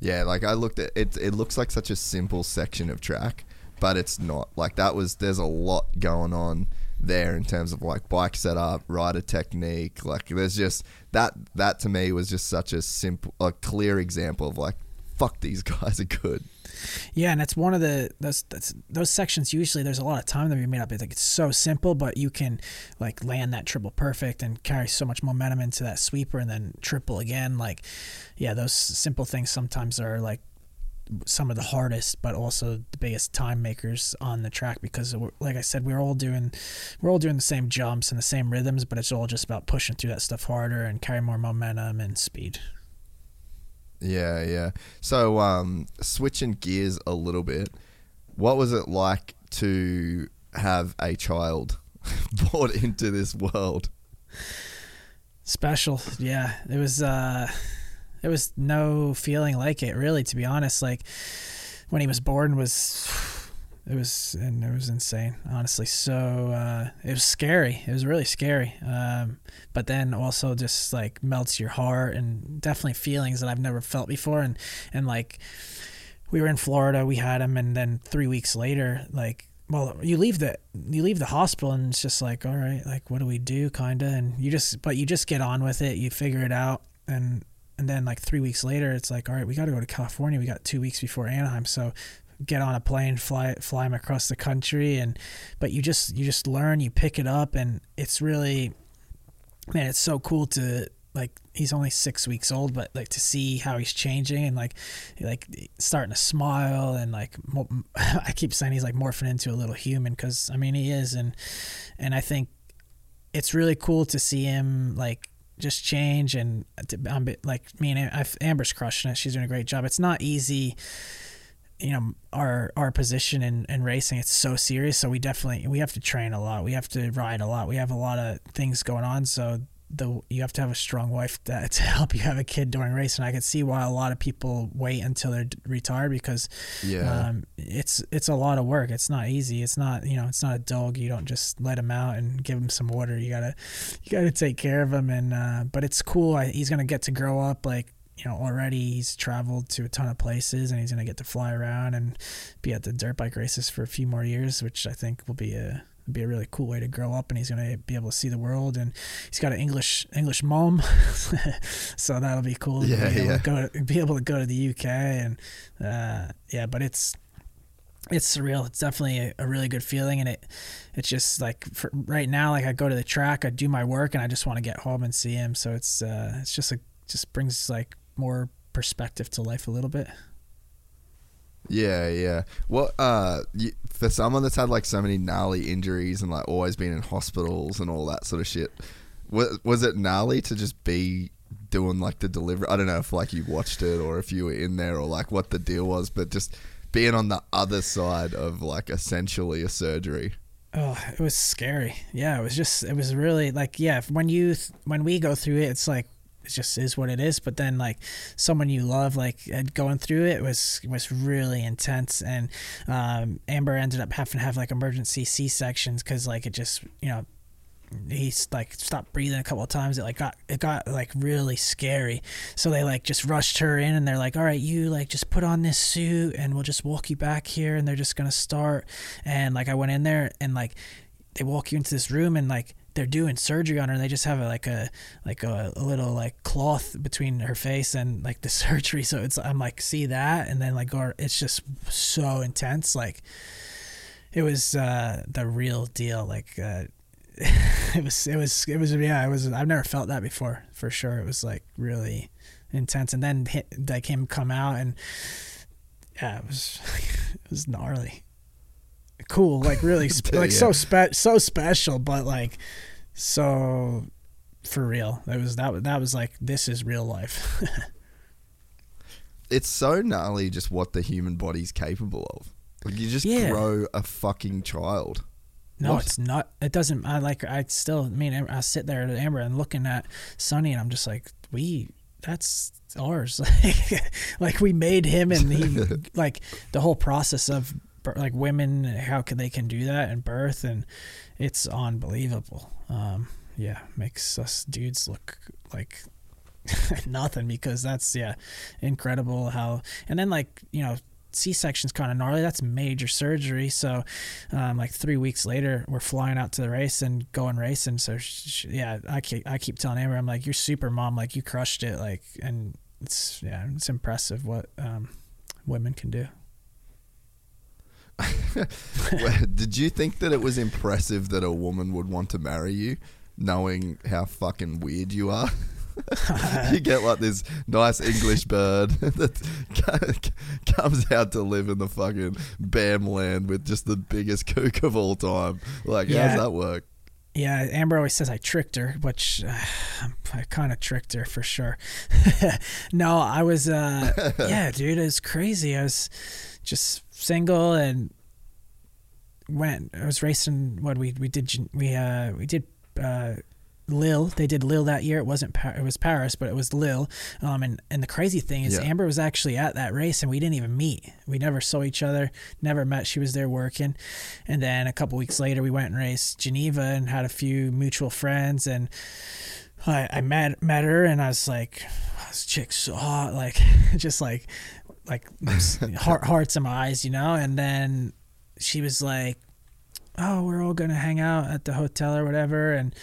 B: Yeah, like I looked at it. It looks like such a simple section of track, but it's not. Like that was there's a lot going on there in terms of like bike setup, rider technique. Like there's just that that to me was just such a simple, a clear example of like, fuck, these guys are good.
C: Yeah, and that's one of the those that's, those sections. Usually, there's a lot of time that we made up. It's like it's so simple, but you can like land that triple perfect and carry so much momentum into that sweeper, and then triple again. Like, yeah, those simple things sometimes are like some of the hardest, but also the biggest time makers on the track because, like I said, we're all doing we're all doing the same jumps and the same rhythms, but it's all just about pushing through that stuff harder and carry more momentum and speed.
B: Yeah, yeah. So, um, switching gears a little bit, what was it like to have a child brought into this world?
C: Special, yeah. It was. Uh, there was no feeling like it really to be honest. Like when he was born was it was and it was insane honestly. So uh, it was scary. It was really scary. Um, but then also just like melts your heart and definitely feelings that i've never felt before. And and like we were in florida we had him and then three weeks later like well you leave the you leave the hospital and it's just like all right like what do we do? Kind of and you just but you just get on with it you figure it out. And and then like three weeks later, it's like, all right, we got to go to California. We got two weeks before Anaheim, so get on a plane, fly fly them across the country, and but you just you just learn, you pick it up, and it's really, man, it's so cool to like he's only six weeks old, but like to see how he's changing and like like starting to smile and like I keep saying he's like morphing into a little human because I mean he is, and and I think it's really cool to see him like just change and uh, I'm like me and Amber's crushing it. She's doing a great job. It's not easy, you know, our our position in, in racing. It's so serious, so we definitely we have to train a lot. We have to ride a lot. We have a lot of things going on. So the you have to have a strong wife that, to help you have a kid during race. And I could see why a lot of people wait until they're retired because yeah. um, it's it's a lot of work. It's not easy. It's not you know it's not a dog. You don't just let him out and give him some water. You gotta you gotta take care of him. And uh, but it's cool. I, he's gonna get to grow up like you know already he's traveled to a ton of places and he's gonna get to fly around and be at the dirt bike races for a few more years which I think will be a be a really cool way to grow up and he's going to be able to see the world and he's got an english english mom. So that'll be cool yeah, be, able yeah. go to, be able to go to the uk and uh, yeah but it's it's surreal. It's definitely a, a, really good feeling and it it's just like for right now like i go to the track i do my work and i just want to get home and see him. So it's uh it's just a just brings like more perspective to life a little bit
B: yeah, yeah. What uh, for someone that's had like so many gnarly injuries and like always been in hospitals and all that sort of shit, was was it gnarly to just be doing like the delivery? I don't know if like you watched it or if you were in there or like what the deal was, but just being on the other side of like essentially a surgery.
C: Oh, it was scary. Yeah, it was just it was really like yeah, when you when we go through it, it's like it just is what it is. But then like someone you love, like going through it was was really intense. And um, Amber ended up having to have like emergency C sections because like it just you know he's like stopped breathing a couple of times it like got it got like really scary so they like just rushed her in and they're like all right you like just put on this suit and we'll just walk you back here and they're just gonna start and like i went in there and like they walk you into this room and like they're doing surgery on her and they just have a, like a like a, a, little like cloth between her face and like the surgery. So it's i'm like see that? And then like or it's just so intense. Like it was uh the real deal. Like uh it was it was it was yeah it was i've never felt that before for sure. It was like really intense. And then hit, like him come out and yeah it was it was gnarly cool, like really, sp- like yeah. so spe- so special, but like so for real. That was that that was like this is real life.
B: it's so gnarly, just what the human body's capable of. Like you just yeah. grow a fucking child.
C: No,
B: What?
C: it's not. It doesn't. I like. I still. I mean, I sit there at Amber and looking at Sonny, and I'm just like, we. That's ours. Like, we made him, and he. like the whole process of like women, how can they can do that and birth, and it's unbelievable. Um, yeah, makes us dudes look like nothing because that's yeah, incredible how. And then like you know. C-section's kind of gnarly. That's major surgery. So, um, like three weeks later, we're flying out to the race and going racing. So, sh sh- yeah, I keep I keep telling Amber, I'm like, you're super mom. Like you crushed it. Like, and it's yeah, it's impressive what um, women can do.
B: Did you think that it was impressive that a woman would want to marry you, knowing how fucking weird you are? you get like this nice English bird that comes out to live in the fucking Bam land with just the biggest kook of all time. Like,
C: Yeah.
B: does that work?
C: Yeah, Amber always says I tricked her, which uh, I kind of tricked her for sure. no, I was, uh, yeah, dude, it was crazy. I was just single and went. I was racing. What we we did we uh we did uh Lille. They did Lille that year. It wasn't pa- it was Paris, but it was Lille. Um, and and the crazy thing is
B: Yeah.
C: Amber was actually at that race, and we didn't even meet. We never saw each other. Never met. She was there working, and then a couple weeks later, we went and raced Geneva and had a few mutual friends, and I, I met met her, and I was like, this chick's so hot, like just like like heart, hearts in my eyes, you know. And then she was like, oh, we're all gonna hang out at the hotel or whatever, and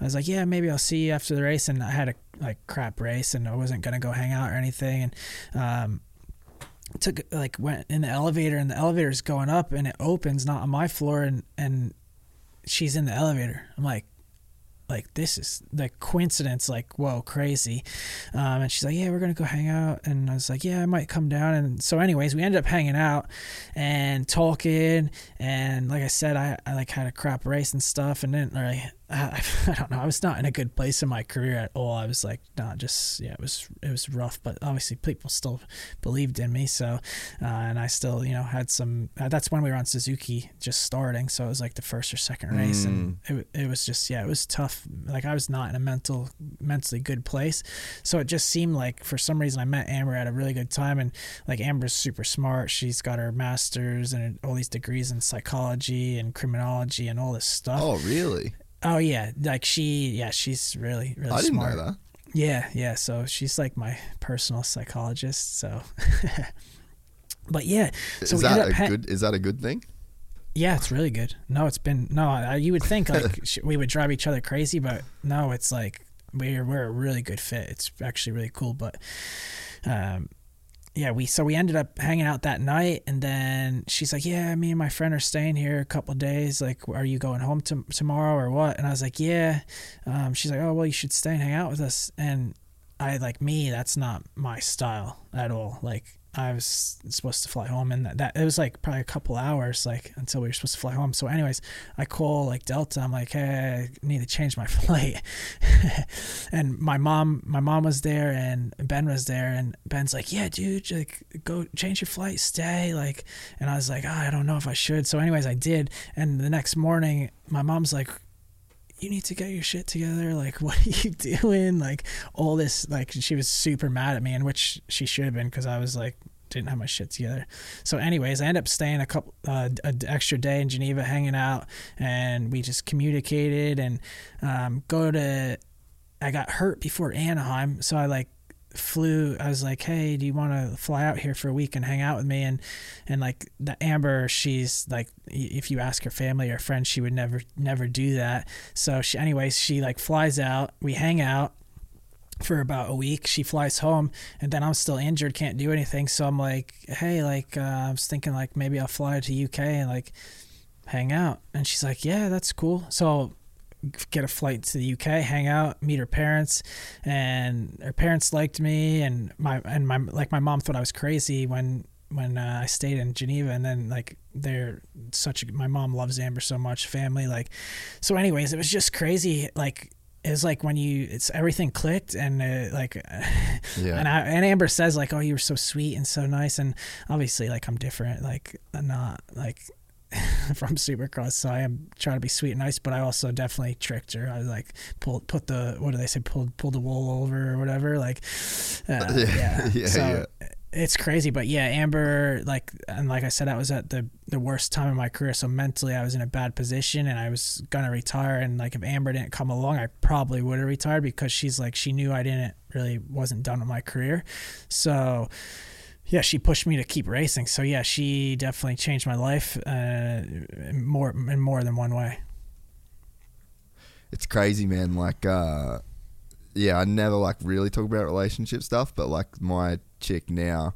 C: I was like, yeah, maybe I'll see you after the race. And I had a like crap race, and I wasn't gonna go hang out or anything, and um, took like went in the elevator, and the elevator's going up, and it opens not on my floor, and and she's in the elevator. I'm like. Like this is the coincidence, like whoa, crazy, um, and she's like, yeah, we're gonna go hang out, and I was like, yeah, I might come down, and so anyways, we ended up hanging out and talking, and like I said, I, I like had a crap race and stuff, and didn't really, I, I don't know, I was not in a good place in my career at all. I was like, not just yeah, it was it was rough, but obviously people still believed in me, so uh, and I still you know had some. Uh, that's when we were on Suzuki just starting, so it was like the first or second race, and it it was just yeah, it was tough. Like I was not in a mental mentally good place, so it just seemed like for some reason I met Amber at a really good time, and like Amber's super smart. She's got her masters and all these degrees in psychology and criminology and all this stuff.
B: Oh, really?
C: Oh yeah, like she, yeah, she's really, really
B: I didn't
C: smart.
B: know that.
C: Yeah, yeah. So she's like my personal psychologist. So, but yeah, so
B: is that a
C: ha-
B: good? Is that a good thing?
C: Yeah, it's really good. No, it's been no. I, you would think like we would drive each other crazy, but no, it's like we're we're a really good fit. It's actually really cool. But um, yeah, we so we ended up hanging out that night, and then she's like, "Yeah, me and my friend are staying here a couple days. Like, are you going home to, tomorrow or what?" And I was like, "Yeah." Um, she's like, "Oh, well, you should stay and hang out with us." And I like me. That's not my style at all. Like. I was supposed to fly home, and that, that it was like probably a couple hours, like until we were supposed to fly home. So, anyways, I call like Delta. I'm like, hey, I need to change my flight. and my mom, my mom was there, and Ben was there, and Ben's like, yeah, dude, like go change your flight, stay, like. And I was like, oh, I don't know if I should. So, anyways, I did. And the next morning, my mom's like, you need to get your shit together. Like, what are you doing? Like, all this, like, she was super mad at me, and which she should have been because I was like, didn't have my shit together. So, anyways, I end up staying a couple, uh, an extra day in Geneva, hanging out, and we just communicated and um, go to. I got hurt before Anaheim, so I like flew i was like hey do you want to fly out here for a week and hang out with me? And and like the amber she's like if you ask her family or friends she would never never do that. So she anyways she like flies out. We hang out for about a week. She flies home and then i'm still injured can't do anything. So i'm like hey like uh, i was thinking like maybe i'll fly to uk and like hang out. And she's like yeah that's cool. So get a flight to the UK, hang out, meet her parents, and her parents liked me, and my and my like my mom thought I was crazy when when uh, I stayed in Geneva, and then like they're such a, my mom loves Amber so much, family like, so anyways, it was just crazy like. It was like when you, it's everything clicked and uh, like,
B: Yeah.
C: and I, and Amber says like, oh, you were so sweet and so nice, and obviously like I'm different, like I'm not like from Supercross, so I am trying to be sweet and nice, but I also definitely tricked her. I was like pulled put the what do they say pulled pulled the wool over or whatever. Like, uh, yeah,
B: yeah,
C: so
B: yeah.
C: it's crazy, but yeah, Amber, like and like I said, I was at the the worst time of my career, so mentally I was in a bad position, and I was gonna retire. And like if Amber didn't come along, I probably would have retired because she's like she knew I didn't really wasn't done with my career, so yeah, she pushed me to keep racing. So yeah, she definitely changed my life uh, more in more than one way.
B: It's crazy, man. Like, uh, yeah, I never like really talk about relationship stuff, but like my chick now,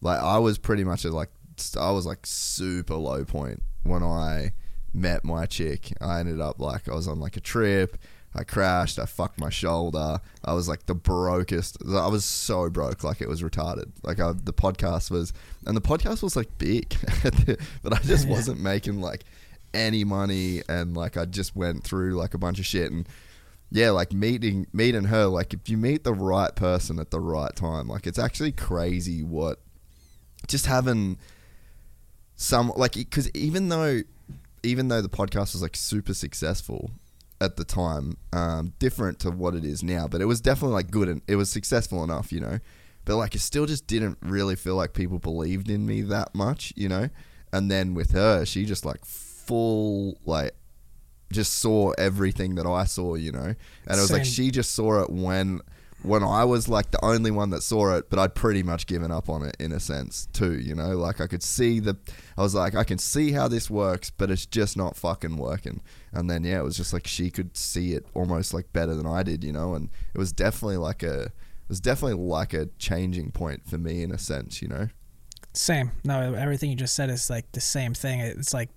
B: like I was pretty much at like I was like super low point when I met my chick. I ended up like I was on like a trip. I crashed. I fucked my shoulder. I was like the brokest. I was so broke, like it was retarded. Like I, the podcast was, and the podcast was like big, but I just wasn't making like any money, and like I just went through like a bunch of shit, and yeah, like meeting meeting her, like if you meet the right person at the right time, like it's actually crazy what just having some like because even though even though the podcast was like super successful at the time, um, different to what it is now, but it was definitely like good and it was successful enough, you know. But like, it still just didn't really feel like people believed in me that much, you know. And then with her, she just like full like just saw everything that I saw, you know. And it was like she just saw it when when I was like the only one that saw it, but I'd pretty much given up on it in a sense too, you know. Like I could see the, I was like, I can see how this works, but it's just not fucking working. And then yeah, it was just like she could see it almost like better than I did, you know. And it was definitely like a, it was definitely like a changing point for me in a sense, you know.
C: Same. No, everything you just said is like the same thing. It's like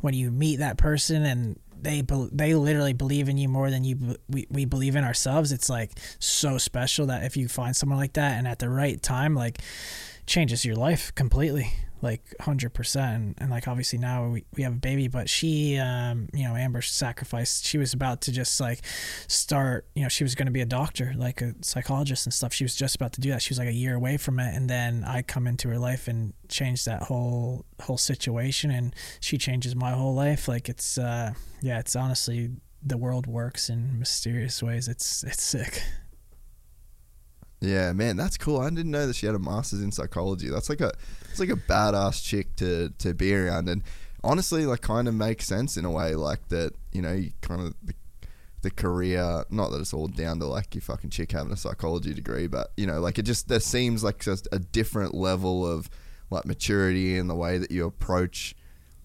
C: when you meet that person and they they literally believe in you more than you we, we believe in ourselves. It's like so special that if you find someone like that and at the right time, like changes your life completely, like hundred percent. And like obviously now we, we have a baby, but she, um, you know, Amber sacrificed. She was about to just like start. You know, she was going to be a doctor, like a psychologist and stuff. She was just about to do that. She was like a year away from it, and then I come into her life and change that whole whole situation, and she changes my whole life. Like it's, uh, yeah, it's honestly the world works in mysterious ways. It's it's sick.
B: Yeah, man, that's cool. I didn't know that she had a master's in psychology. That's like a, it's like a badass chick to to be around, and honestly, like, kind of makes sense in a way, like that. You know, you kind of the, the career. Not that it's all down to like your fucking chick having a psychology degree, but you know, like it just there seems like just a different level of like maturity in the way that you approach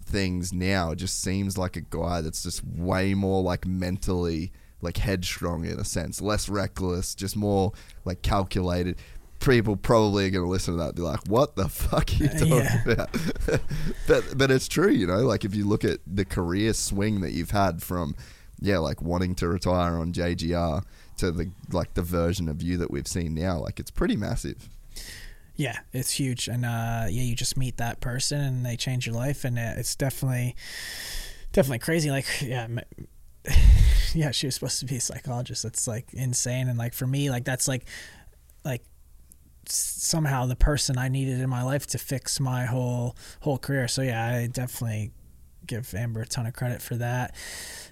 B: things now. It just seems like a guy that's just way more like mentally like headstrong in a sense, less reckless, just more like calculated. People probably are going to listen to that and be like, "What the fuck are you talking
C: Yeah.
B: about?" but but it's true, you know. Like if you look at the career swing that you've had from, yeah, like wanting to retire on JGR to the like the version of you that we've seen now, like it's pretty massive.
C: Yeah, it's huge, and uh, yeah, you just meet that person and they change your life, and uh, it's definitely, definitely crazy. Like, yeah, yeah, she was supposed to be a psychologist. That's like insane, and like for me, like that's like, like somehow the person I needed in my life to fix my whole whole career. So yeah, I definitely give Amber a ton of credit for that.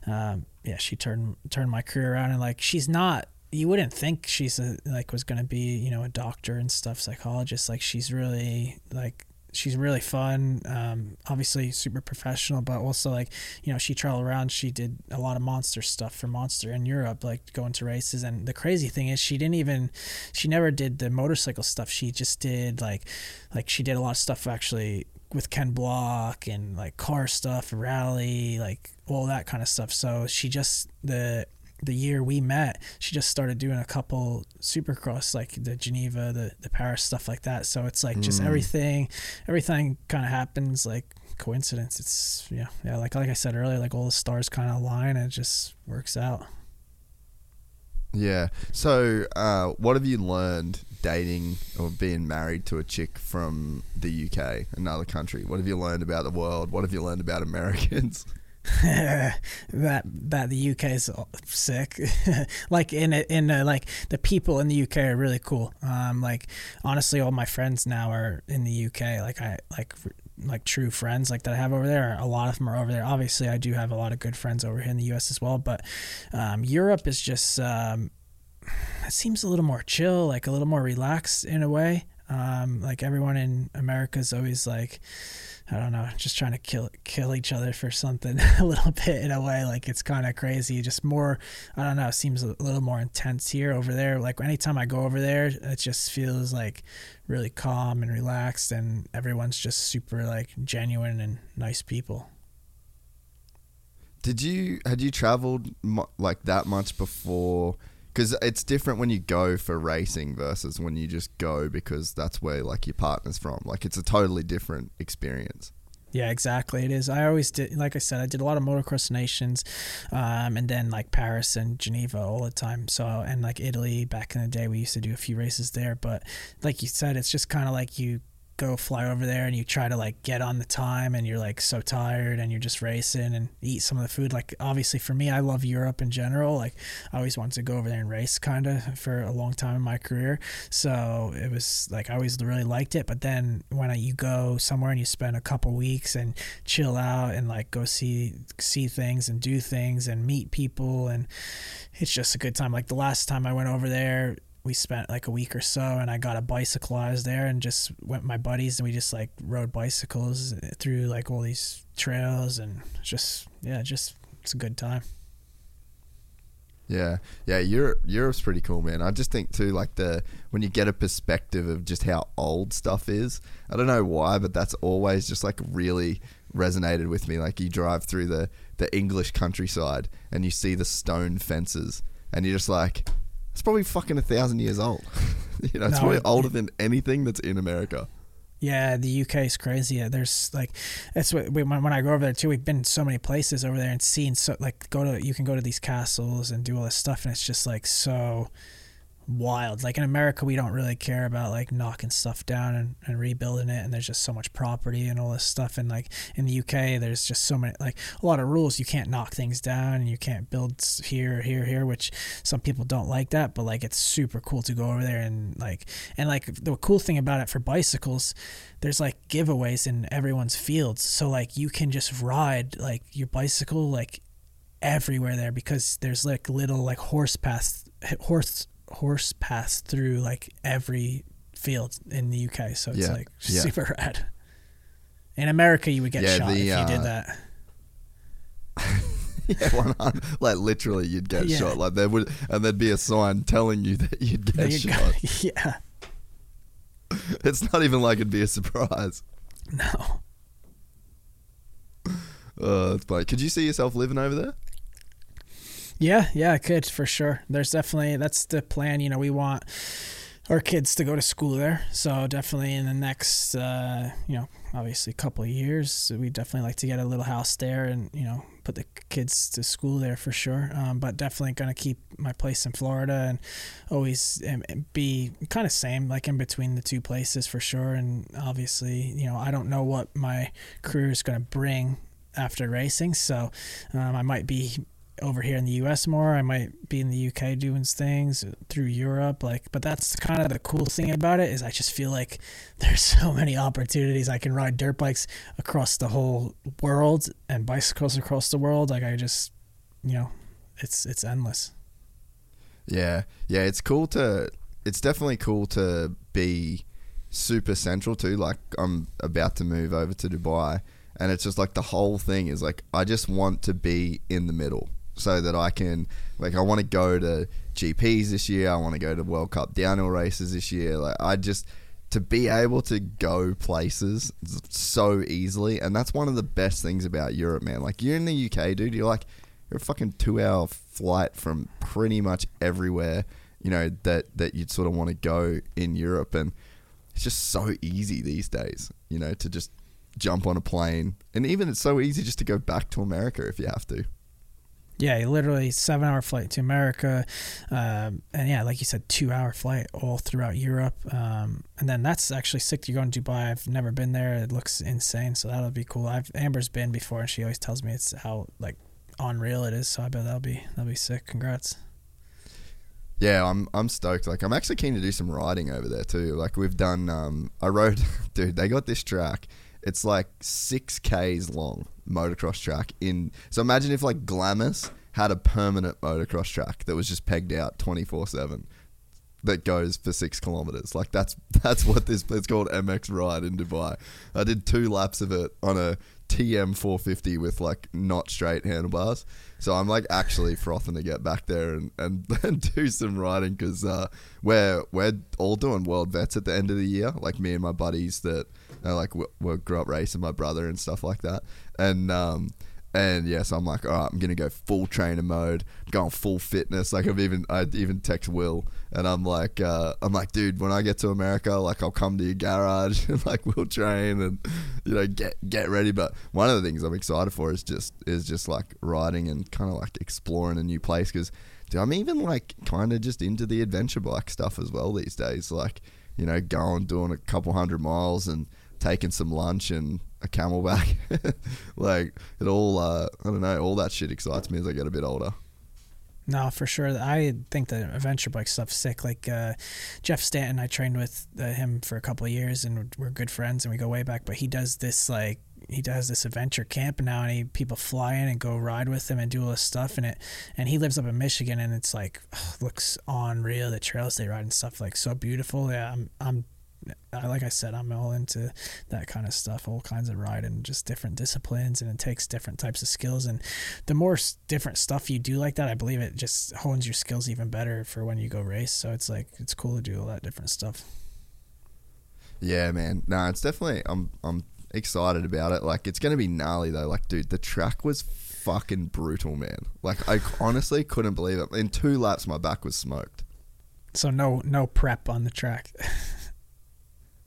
C: Um, yeah, she turned turned my career around, and like she's not. You wouldn't think she's a, like was gonna be you know a doctor and stuff, psychologist. Like she's really like she's really fun. Um, obviously super professional, but also like you know she traveled around. She did a lot of monster stuff for Monster in Europe, like going to races. And the crazy thing is she didn't even she never did the motorcycle stuff. She just did like like she did a lot of stuff actually with Ken Block and like car stuff, rally, like all that kind of stuff. So she just the the year we met, she just started doing a couple supercross, like the Geneva, the the Paris stuff like that. So it's like just everything, everything kind of happens like coincidence. It's yeah, yeah. Like like I said earlier, like all the stars kind of align and it just works out.
B: Yeah. So, uh, what have you learned dating or being married to a chick from the UK, another country? What have you learned about the world? What have you learned about Americans?
C: that that the UK is sick. like in a, in a, like the people in the UK are really cool. Um, like honestly, all my friends now are in the UK. Like I like like true friends like that I have over there. A lot of them are over there. Obviously, I do have a lot of good friends over here in the U.S. as well, but um, Europe is just um, it seems a little more chill, like a little more relaxed in a way. Um, like everyone in America is always like, I don't know, just trying to kill kill each other for something a little bit in a way. Like it's kind of crazy. Just more, I don't know. Seems a little more intense here. Over there, like anytime I go over there, it just feels like really calm and relaxed, and everyone's just super like genuine and nice people.
B: Did you had you traveled like that much before? Because it's different when you go for racing versus when you just go because that's where like your partner's from. Like it's a totally different experience.
C: Yeah, exactly. It is. I always did, like I said, I did a lot of motocross nations, um, and then like Paris and Geneva all the time. So, and like Italy back in the day, we used to do a few races there. But like you said, it's just kind of like you go fly over there and you try to like get on the time and you're like so tired and you're just racing and eat some of the food. Like obviously for me I love Europe in general. Like I always wanted to go over there and race kind of for a long time in my career. So it was like I always really liked it. But then when you go somewhere and you spend a couple weeks and chill out and like go see see things and do things and meet people and it's just a good time. Like the last time I went over there we spent like a week or so and I got a bicycle I was there and just went my buddies and we just like rode bicycles through like all these trails and just yeah just it's a good time
B: Yeah, yeah. Europe, Europe's pretty cool, man. I just think too, like the when you get a perspective of just how old stuff is. I don't know why, but that's always just like really resonated with me. Like you drive through the the English countryside and you see the stone fences, and you're just like, it's probably fucking a thousand years old. you know, it's
C: No,
B: probably older than anything that's in America.
C: Yeah, the UK is crazy. Yeah, there's like that's what we, when when I go over there too. We've been so many places over there and seen so like go to you can go to these castles and do all this stuff and it's just like so wild. Like in America, we don't really care about like knocking stuff down and, and rebuilding it, and there's just so much property and all this stuff. And like in the UK, there's just so many like a lot of rules. You can't knock things down, and you can't build here, here, here. Which some people don't like that, but like it's super cool to go over there and like and like the cool thing about it for bicycles, there's like giveaways in everyone's fields, so like you can just ride like your bicycle like everywhere there because there's like little like horse paths horse horse paths through like every field in the UK so it's
B: Yeah,
C: like
B: yeah.
C: super rad. In America you would get
B: Yeah,
C: shot
B: the,
C: if you
B: uh,
C: did that.
B: Yeah, 100 like literally, you'd get
C: Yeah.
B: shot. Like there would, and there'd be a sign telling you that you'd get
C: you
B: shot.
C: yeah.
B: It's not even like it'd be a surprise.
C: No.
B: Uh, it's funny. Could you see yourself living over there?
C: Yeah, yeah, I could for sure. There's definitely that's the plan. You know, we want our kids to go to school there, so definitely in the next, uh, you know, obviously a couple years, we definitely like to get a little house there and you know put the kids to school there for sure. Um, but definitely gonna keep my place in Florida and always be kind of same like in between the two places for sure. And obviously, you know, I don't know what my career is gonna bring after racing, so um, I might be over here in the US more. I might be in the UK doing things through Europe like but that's kind of the cool thing about it is I just feel like there's so many opportunities I can ride dirt bikes across the whole world and bicycles across the world like I just you know it's it's endless.
B: Yeah, yeah. It's cool to. It's definitely cool to be super central too. Like I'm about to move over to Dubai, and it's just like the whole thing is like I just want to be in the middle so that I can like I want to go to GPs this year. I want to go to World Cup downhill races this year. Like I just to be able to go places so easily, and that's one of the best things about Europe, man. Like you're in the UK, dude. You're like you're a fucking two hour flight from pretty much everywhere you know that that you'd sort of want to go in Europe, and it's just so easy these days. You know to just jump on a plane, and even it's so easy just to go back to America if you have to.
C: Yeah, literally seven hour flight to America, um, and yeah, like you said, two hour flight all throughout Europe, um, and then that's actually sick. to go to Dubai. I've never been there. It looks insane, so that'll be cool. I've Amber's been before, and she always tells me it's how like unreal it is. So I bet that'll be that'll be sick. Congrats.
B: Yeah, I'm I'm stoked. Like I'm actually keen to do some riding over there too. Like we've done um I rode dude, they got this track It's like six k's long motocross track. In so imagine if like Glamis had a permanent motocross track that was just pegged out twenty four seven that goes for six kilometers. Like that's that's what this it's called MX Ride in Dubai. I did two laps of it on a TM 450 with like not straight handlebars. So I'm like actually frothing to get back there and, and, and do some riding because uh, we're we're all doing world vets at the end of the year. Like me and my buddies that uh, like we, grew up racing, my brother and stuff like that. And um, and yes, I'm like, all right, I'm gonna go full trainer mode, going full fitness. Like I've even I even text Will, and I'm like, uh, I'm like, dude, when I get to America, like I'll come to your garage and like we'll train and you know get get ready. But one of the things I'm excited for is just is just like riding and kind of like exploring a new place because. I'm even like kind of just into the adventure bike stuff as well these days. Like, you know, going doing a couple hundred miles and taking some lunch and a CamelBak. like it all, uh, I don't know, all that shit excites me as I get a bit older.
C: No, for sure. I think the adventure bike stuff's sick. Like uh, Jeff Stanton, I trained with uh, him for a couple of years, and we're good friends, and we go way back. But he does this like he does this adventure camp now, and he people fly in and go ride with him and do all this stuff, and it and he lives up in Michigan, and it's like ugh, looks unreal. The trails they ride and stuff like so beautiful. Yeah, I'm I'm like I said, I'm all into that kind of stuff, all kinds of riding, just different disciplines, and it takes different types of skills. And the more different stuff you do like that, I believe it just hones your skills even better for when you go race. So it's like it's cool to do all that different stuff.
B: Yeah, man. No, it's definitely. I'm I'm excited about it. Like it's gonna be gnarly though. Like, dude, the track was fucking brutal, man. Like I honestly couldn't believe it. In two laps, my back was smoked.
C: So no no prep on the track.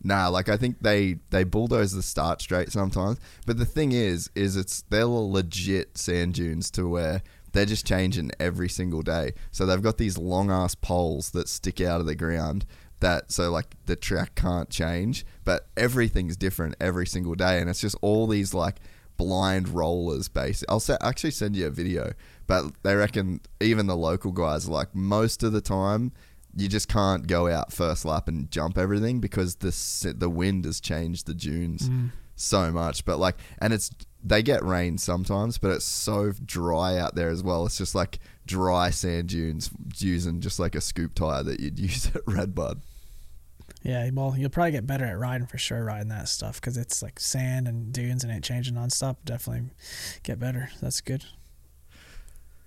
B: Nah, like I think they they bulldoze the start straight sometimes. But the thing is, is it's they're legit sand dunes to where they're just changing every single day. So they've got these long ass poles that stick out of the ground that so like the track can't change, but everything's different every single day, and it's just all these like blind rollers. Basically, I'll actually send you a video, but they reckon even the local guys like most of the time you just can't go out first lap and jump everything because the the wind has changed the dunes mm. so much. But like, and it's they get rain sometimes, but it's so dry out there as well. It's just like dry sand dunes using just like a scoop tire that you'd use at Redbud.
C: Yeah, well, you'll probably get better at riding for sure, riding that stuff because it's like sand and dunes and it changing nonstop. Definitely get better. That's good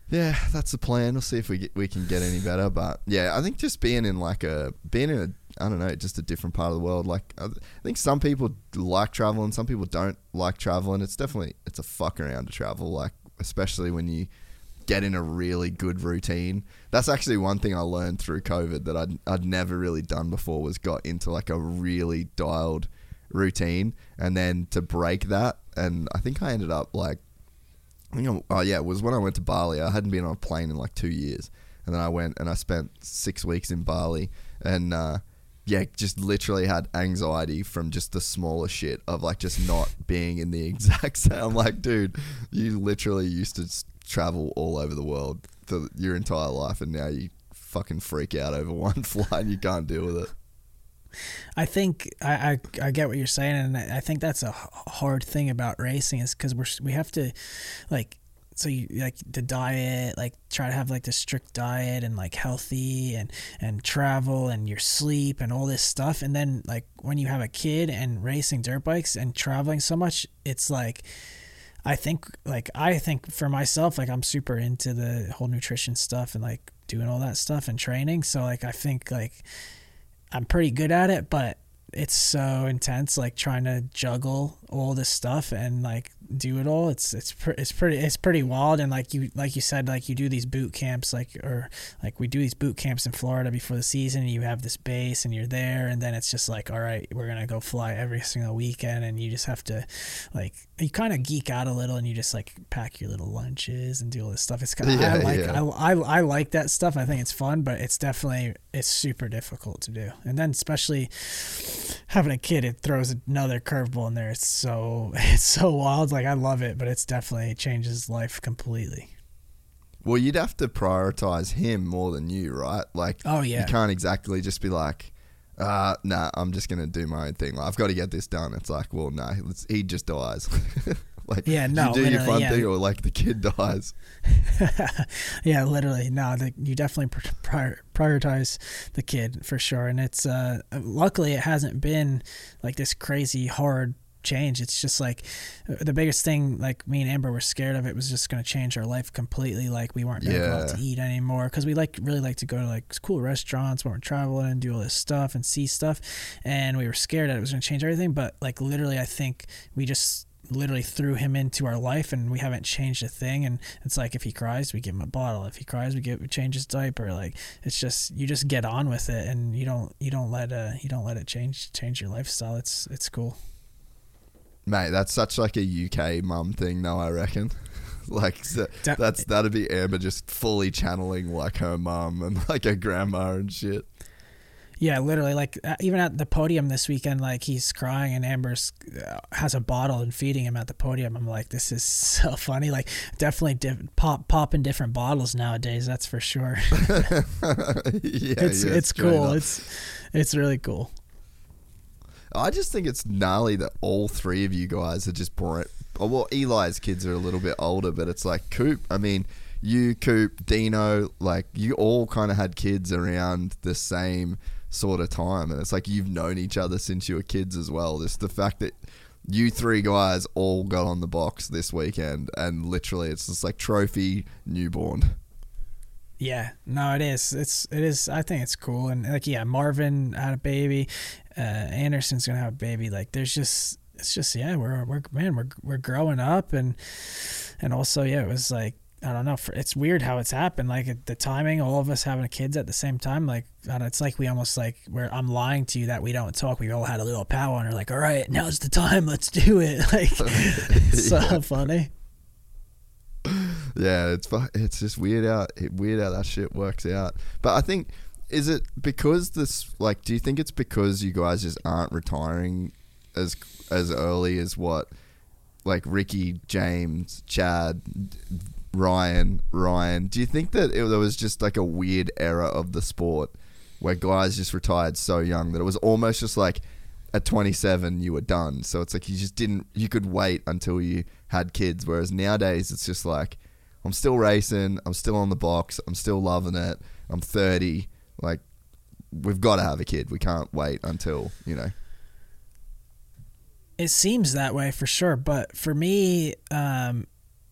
B: yeah, that's the plan. We'll see if we get, we can get any better. But yeah, I think just being in like a being in a I don't know, just a different part of the world. Like I think some people like traveling, some people don't like traveling. It's definitely it's a fuck around to travel. Like especially when you get in a really good routine. That's actually one thing I learned through COVID that I'd I'd never really done before was got into like a really dialed routine and then to break that and I think I ended up like Think I'm, oh yeah, it was when I went to Bali. I hadn't been on a plane in like two years, and then I went and I spent six weeks in Bali, and uh, yeah, just literally had anxiety from just the smallest shit of like just not being in the exact same. I'm like, dude, you literally used to travel all over the world for your entire life, and now you fucking freak out over one flight and you can't deal with it.
C: I think I, I, I get what you're saying, and I think that's a hard thing about racing is because we're we have to, like, so you like the diet, like try to have like the strict diet and like healthy and and travel and your sleep and all this stuff, and then like when you have a kid and racing dirt bikes and traveling so much, it's like. I think like I think for myself like I'm super into the whole nutrition stuff and like doing all that stuff and training so like I think like I'm pretty good at it, but it's so intense like trying to juggle all this stuff and like do it all it's it's pre- it's pretty it's pretty wild. And like you like you said like you do these boot camps like or like we do these boot camps in Florida before the season and you have this base and you're there and then it's just like all right we're going to go fly every single weekend and you just have to like you kind of geek out a little and you just like pack your little lunches and do all this stuff. It's kind of yeah, I like yeah. I, I I like that stuff. I think it's fun but it's definitely it's super difficult to do. And then especially having a kid it throws another curveball in there. It's so it's so wild like I love it, but it's definitely changes life completely.
B: Well, you'd have to prioritize him more than you, right? Like,
C: oh yeah,
B: you can't exactly just be like, uh, nah, I'm just gonna do my own thing. Like, I've got to get this done. It's like, well, no, nah, he just dies. like,
C: Yeah, no,
B: you do your fun
C: yeah.
B: thing, or like the kid dies.
C: yeah, literally. No, the, you definitely pr- prior, prioritize the kid for sure. And it's uh, luckily it hasn't been like this crazy hard change. It's just like the biggest thing. Like me and Amber were scared of it was just going to change our life completely. Like we weren't going to go out to eat anymore because we like really like to go to like cool restaurants when we're traveling and do all this stuff and see stuff. And we were scared that it was going to change everything. But like literally, I think we just literally threw him into our life and we haven't changed a thing and it's like if he cries we give him a bottle if he cries we give we change his diaper like it's just you just get on with it and you don't you don't let uh you don't let it change change your lifestyle it's it's cool
B: Mate, that's such like a UK mum thing, though. I reckon. like so- that's that'd be Amber just fully channeling like her mum and like her grandma and shit.
C: yeah literally like uh, even at the podium this weekend like he's crying and amber's uh, has a bottle and feeding him at the podium i'm like this is so funny like definitely diff- pop popping different bottles nowadays that's for sure
B: yeah,
C: it's
B: yeah,
C: it's cool it's it's really cool
B: I just think it's gnarly that all three of you guys are just brought. Oh, well, Eli's kids are a little bit older, but it's like Coop. I mean, you, Coop, Dino, like you all kind of had kids around the same sort of time, and it's like you've known each other since you were kids as well. Just the fact that you three guys all got on the box this weekend, and literally, it's just like trophy newborn.
C: Yeah, no, it is. It's it is. I think it's cool, and like yeah, Marvin had a baby, uh, Anderson's gonna have a baby. Like there's just it's just yeah, we're we're man, we're we're growing up, and and also yeah, it was like I don't know. For, it's weird how it's happened. Like the timing, all of us having kids at the same time. Like it's like we almost like where I'm lying to you that we don't talk. We all had a little powwow, and we're like, all right, now's the time. Let's do it. Like it's so funny.
B: yeah, it's it's just weird it- weird how that shit works out. But I think is it because this like do you think it's because you guys just aren't retiring as as early as what like Ricky, James, Chad, Ryan, Ryan. Do you think that it, there was just like a weird era of the sport where guys just retired so young that it was almost just like at 27 you were done. So it's like you just didn't you could wait until you had kids whereas nowadays it's just like I'm still racing, I'm still on the box, I'm still loving it. I'm 30, like we've got to have a kid. We can't wait until, you know.
C: it seems that way for sure but for me um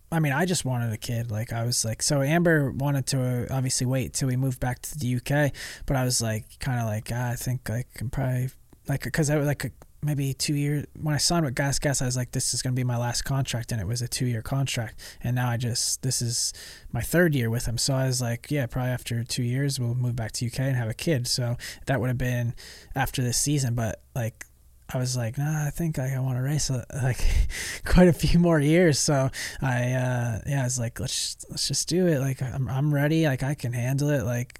C: i mean i just wanted a kid like i was like so amber wanted to uh, obviously wait till we moved back to the uk but i was like kind of like ah, i think i can probably like because i was like maybe two years when i signed with gas gas i was like this is going to be my last contract and it was a two year contract and now i just this is my third year with him so i was like yeah probably after two years we'll move back to uk and have a kid so that would have been after this season but like I was like, nah, I think I want to race like quite a few more years. So I, uh, yeah, I was like, let's let's just do it. Like I'm I'm ready. Like I can handle it. Like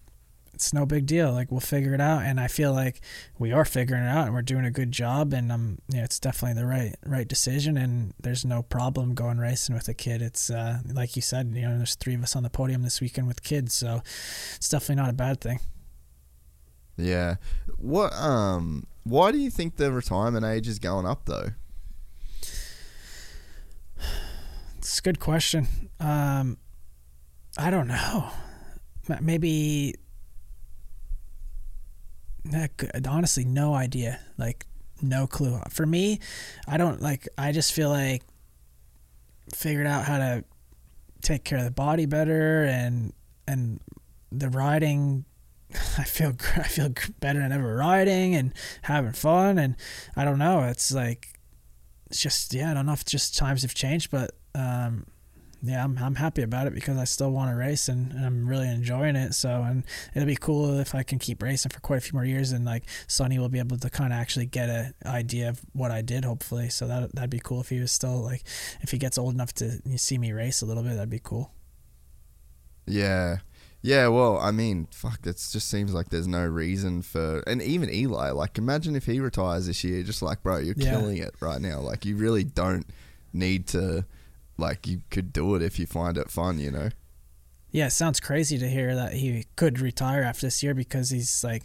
C: it's no big deal. Like we'll figure it out. And I feel like we are figuring it out, and we're doing a good job. And um, yeah, it's definitely the right right decision. And there's no problem going racing with a kid. It's uh, like you said, you know, there's three of us on the podium this weekend with kids, so it's definitely not a bad thing.
B: Yeah. What um why do you think the retirement age is going up though?
C: It's a good question. Um, I don't know. Maybe. Honestly, no idea. Like, no clue. For me, I don't like. I just feel like figured out how to take care of the body better and and the riding. I feel I feel better than ever riding and having fun and I don't know. It's like it's just yeah. I don't know if just times have changed, but um, yeah, I'm I'm happy about it because I still want to race and, and I'm really enjoying it. So and it'll be cool if I can keep racing for quite a few more years and like Sonny will be able to kind of actually get a idea of what I did hopefully. So that that'd be cool if he was still like if he gets old enough to see me race a little bit. That'd be cool.
B: Yeah. Yeah, well, I mean, fuck, it just seems like there's no reason for and even Eli, like imagine if he retires this year, just like, bro, you're
C: Yeah.
B: killing it right now. Like you really don't need to like you could do it if you find it fun, you know.
C: yeah, it sounds crazy to hear that he could retire after this year because he's like,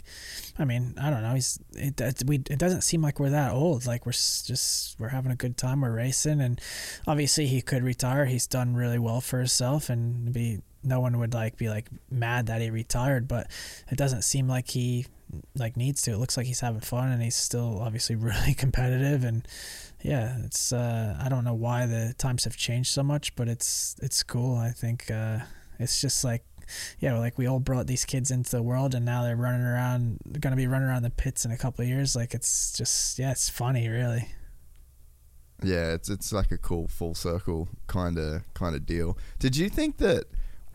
C: I mean, I don't know. He's it, we it doesn't seem like we're that old. Like we're just we're having a good time. We're racing, and obviously he could retire. He's done really well for himself, and be no one would like be like mad that he retired. But it doesn't seem like he like needs to. It looks like he's having fun, and he's still obviously really competitive and yeah, it's uh, I don't know why the times have changed so much, but it's it's cool. I think uh, it's just like yeah, like we all brought these kids into the world and now they're running around to be running around the pits in a couple of years like it's just yeah, it's funny really.
B: Yeah, it's it's like a cool full circle kind of kind of deal. Did you think that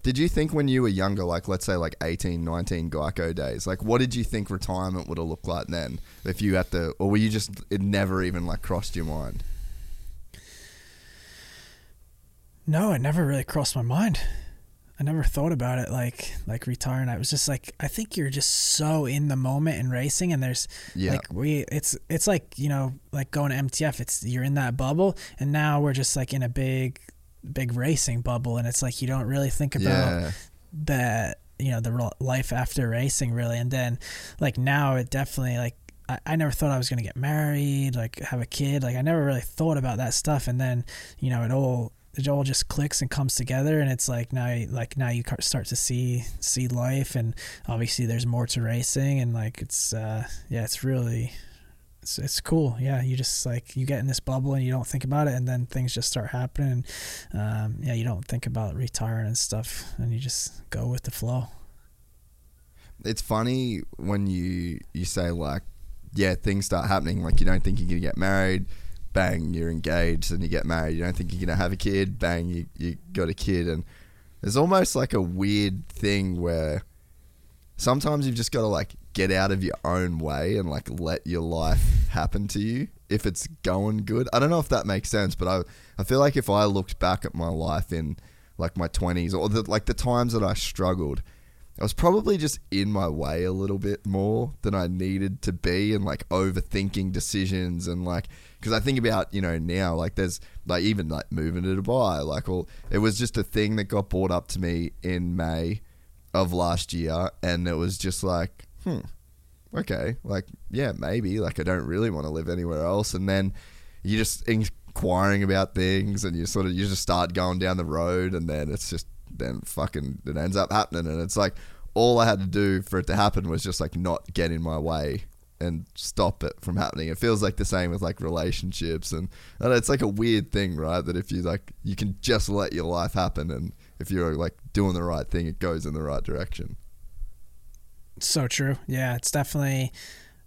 B: did you think when you were younger like let's say like 18, 19 Geico days, like what did you think retirement would have looked like then if you had to or were you just it never even like crossed your mind?
C: No, it never really crossed my mind. I never thought about it like like retiring. I was just like I think you're just so in the moment in racing and there's yeah. like we it's it's like, you know, like going to MTF, it's you're in that bubble and now we're just like in a big big racing bubble and it's like you don't really think about yeah. that you know the life after racing really and then like now it definitely like I, I never thought I was gonna get married like have a kid like I never really thought about that stuff and then you know it all it all just clicks and comes together and it's like now like now you start to see see life and obviously there's more to racing and like it's uh yeah it's really it's, it's cool yeah you just like you get in this bubble and you don't think about it and then things just start happening um yeah you don't think about retiring and stuff and you just go with the flow
B: it's funny when you you say like yeah things start happening like you don't think you're gonna get married bang, you're engaged and you get married. You don't think you're going to have a kid, bang, you, you got a kid. And there's almost like a weird thing where sometimes you've just got to like get out of your own way and like let your life happen to you if it's going good. I don't know if that makes sense, but I, I feel like if I looked back at my life in like my 20s or the, like the times that I struggled, I was probably just in my way a little bit more than I needed to be and like overthinking decisions and like because I think about you know now like there's like even like moving to Dubai like well it was just a thing that got brought up to me in May of last year and it was just like hmm okay like yeah maybe like I don't really want to live anywhere else and then you're just inquiring about things and you sort of you just start going down the road and then it's just then fucking it ends up happening and it's like all I had to do for it to happen was just like not get in my way and stop it from happening. It feels like the same with like relationships and, and it's like a weird thing, right? That if you like you can just let your life happen and if you're like doing the right thing, it goes in the right direction.
C: So true. Yeah, it's definitely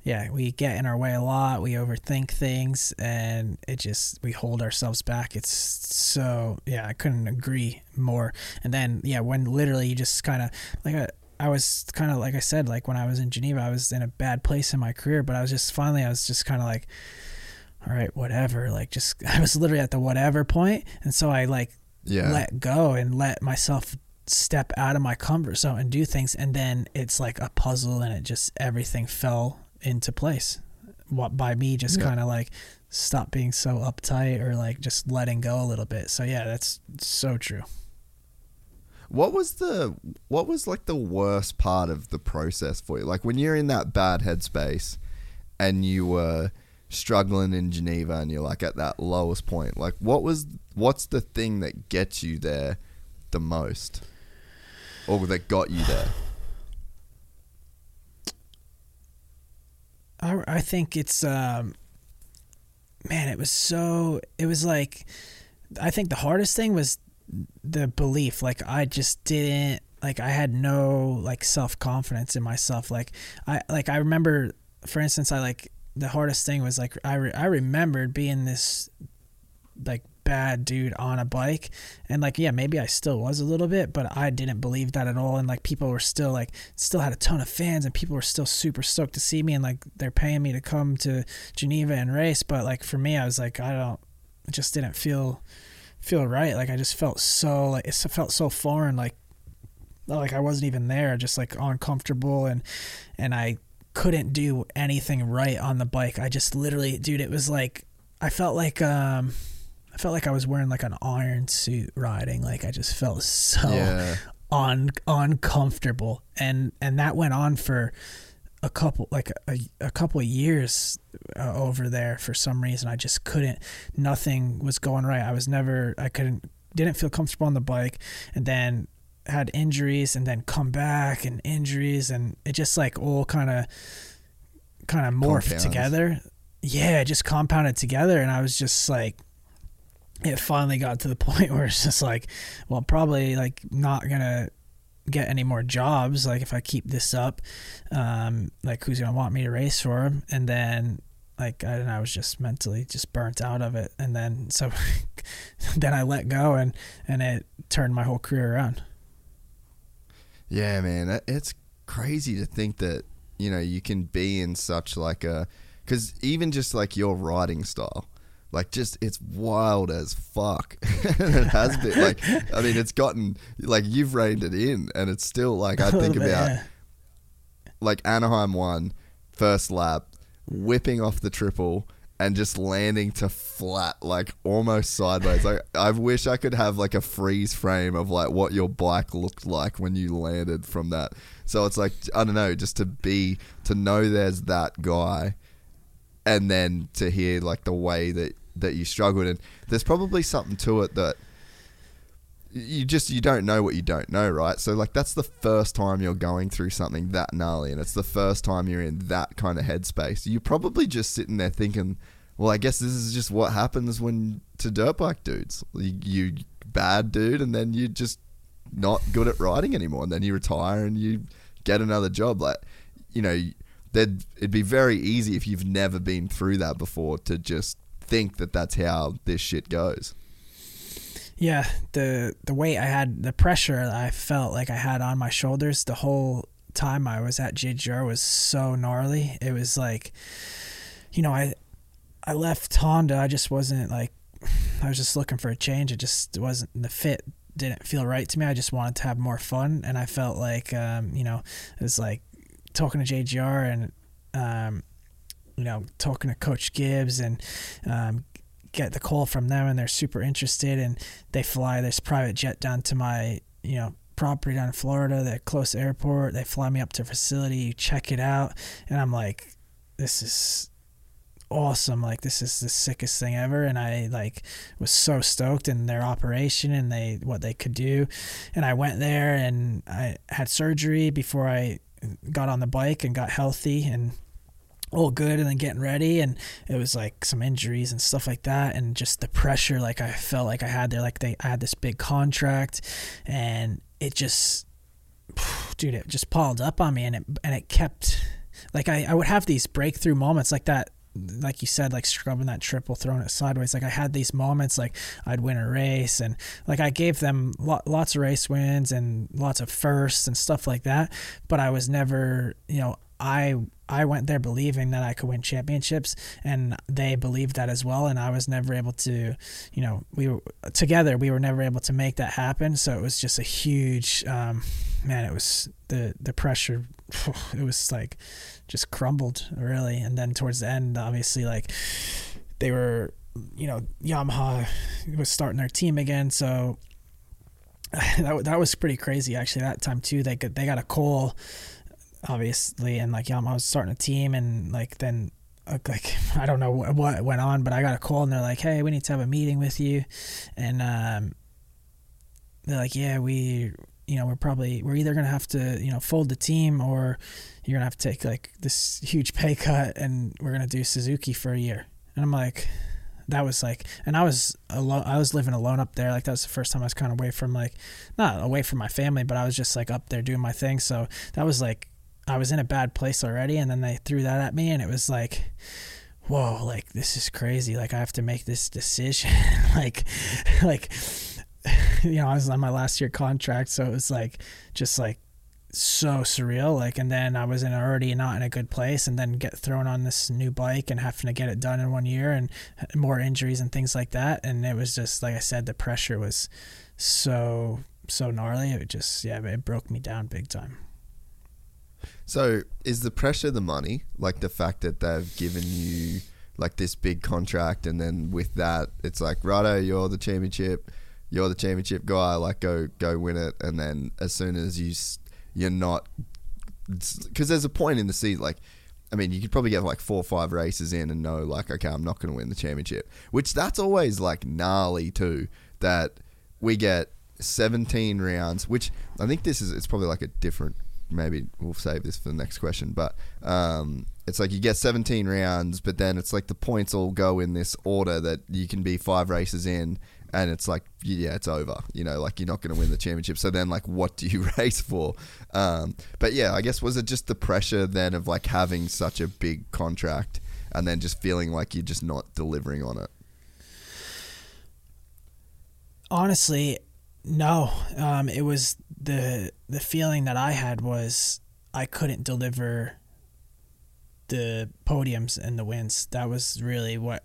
C: yeah, we get in our way a lot. We overthink things, and it just we hold ourselves back. It's so yeah, I couldn't agree more. And then yeah, when literally you just kind of like a I was kind of like I said, like when I was in Geneva, I was in a bad place in my career, but I was just finally, I was just kind of like, all right, whatever. Like just I was literally at the whatever point, and so I like yeah. let go and let myself step out of my comfort zone and do things, and then it's like a puzzle, and it just everything fell into place. What by me just yeah. kind of like stop being so uptight or like just letting go a little bit. So yeah, that's so true.
B: What was the what was like the worst part of the process for you? Like when you're in that bad headspace and you were struggling in Geneva and you're like at that lowest point. Like what was what's the thing that gets you there the most? Or that got you there?
C: I, I think it's um man, it was so it was like I think the hardest thing was the belief like i just didn't like i had no like self-confidence in myself like i like i remember for instance i like the hardest thing was like i, re- I remembered being this like bad dude on a bike and like yeah maybe i still was a little bit but i didn't believe that at all and like people were still like still had a ton of fans and people were still super stoked to see me and like they're paying me to come to geneva and race but like for me i was like i don't just didn't feel feel right. Like I just felt so like it felt so foreign. Like like I wasn't even there. Just like uncomfortable and and I couldn't do anything right on the bike. I just literally, dude, it was like I felt like um I felt like I was wearing like an iron suit riding. Like I just felt so yeah. un uncomfortable, and and that went on for a couple like a, a couple of years uh, over there for some reason i just couldn't nothing was going right i was never i couldn't didn't feel comfortable on the bike and then had injuries and then come back and injuries and it just like all kind of kind of morphed
B: Compounds.
C: together yeah it just compounded together and i was just like it finally got to the point where it's just like well probably like not gonna get any more jobs. Like if i keep this up um like who's gonna want me to race for him and then like I, don't know, I was just mentally just burnt out of it. And then so then i let go and and it turned my whole career around.
B: Yeah, man, it's crazy to think that you know you can be in such like a because even just like your writing style, like just it's wild as fuck. it has been like I mean it's gotten like you've reined it in, and it's still like i
C: oh,
B: think
C: little bit,
B: about like Anaheim one first lap, whipping off the triple and just landing to flat, like almost sideways. Like I wish I could have like a freeze frame of like what your bike looked like when you landed from that. So it's like I don't know, just to be to know there's that guy, and then to hear like the way that that you struggled, and there's probably something to it that you just you don't know what you don't know, right? So like that's the first time you're going through something that gnarly, and it's the first time you're in that kind of headspace. You're probably just sitting there thinking, "Well, I guess this is just what happens when to dirt bike dudes. You, you bad dude, and then you just not good at riding anymore, and then you retire and you get another job. Like, you know, it'd be very easy if you've never been through that before to just think that that's how this shit goes.
C: Yeah, the the weight I had, the pressure I felt like I had on my shoulders the whole time I was at JGR was so gnarly. It was like, you know, I I left Honda. I just wasn't like, I was just looking for a change. It just wasn't the fit didn't feel right to me. I just wanted to have more fun, and I felt like, um, you know, it was like talking to JGR and, um, you know, talking to Coach Gibbs and um, get the call from them and they're super interested and they fly this private jet down to my you know property down in Florida, the close airport. They fly me up to facility, check it out, and I'm like, this is awesome. Like this is the sickest thing ever. And I like was so stoked in their operation and they what they could do. And I went there and I had surgery before I got on the bike and got healthy and all good and then getting ready and it was like some injuries and stuff like that and just the pressure like I felt like I had there like they I had this big contract and it just dude it just piled up on me and it and it kept like I, I would have these breakthrough moments like that like you said like scrubbing that triple throwing it sideways like I had these moments like I'd win a race and like I gave them lo- lots of race wins and lots of firsts and stuff like that but I was never you know I I went there believing that I could win championships, and they believed that as well. And I was never able to, you know, we were together. We were never able to make that happen. So it was just a huge, um, man. It was the the pressure. It was like just crumbled really. And then towards the end, obviously, like they were, you know, Yamaha was starting their team again. So that that was pretty crazy actually. That time too, they got they got a call obviously, and like Yamaha was starting a team, and like then like I don't know what, what went on, but I got a call and they're like, "Hey, we need to have a meeting with you," and um, they're like, "Yeah, we." You know, we're probably we're either gonna have to you know fold the team or you're gonna have to take like this huge pay cut and we're gonna do Suzuki for a year. And I'm like, that was like, and I was alone. I was living alone up there. Like that was the first time I was kind of away from like, not away from my family, but I was just like up there doing my thing. So that was like, I was in a bad place already, and then they threw that at me, and it was like, whoa, like this is crazy. Like I have to make this decision. like, like, you know, I was on my last year contract, so it was like, just like so surreal like and then i was in already not in a good place and then get thrown on this new bike and having to get it done in one year and more injuries and things like that and it was just like i said the pressure was so so gnarly it just yeah it broke me down big time
B: So is the pressure the money? Like the fact that they've given you like this big contract and then with that it's like, righto, you're the championship, you're the championship guy, like go go win it, and then as soon as you you're not, because there's a point in the season like. I mean, you could probably get like four or five races in and know, like, okay, I'm not going to win the championship. Which that's always like gnarly too. That we get 17 rounds, which I think this is, it's probably like a different, maybe we'll save this for the next question, but um, it's like you get 17 rounds, but then it's like the points all go in this order that you can be five races in. And it's like, yeah, it's over. You know, like you're not going to win the championship. So then, like, what do you race for? Um, but yeah, I guess was it just the pressure then of like having such a big contract and then just feeling like you're just not delivering on it?
C: Honestly, no. Um, it was the the feeling that I had was I couldn't deliver the podiums and the wins. That was really what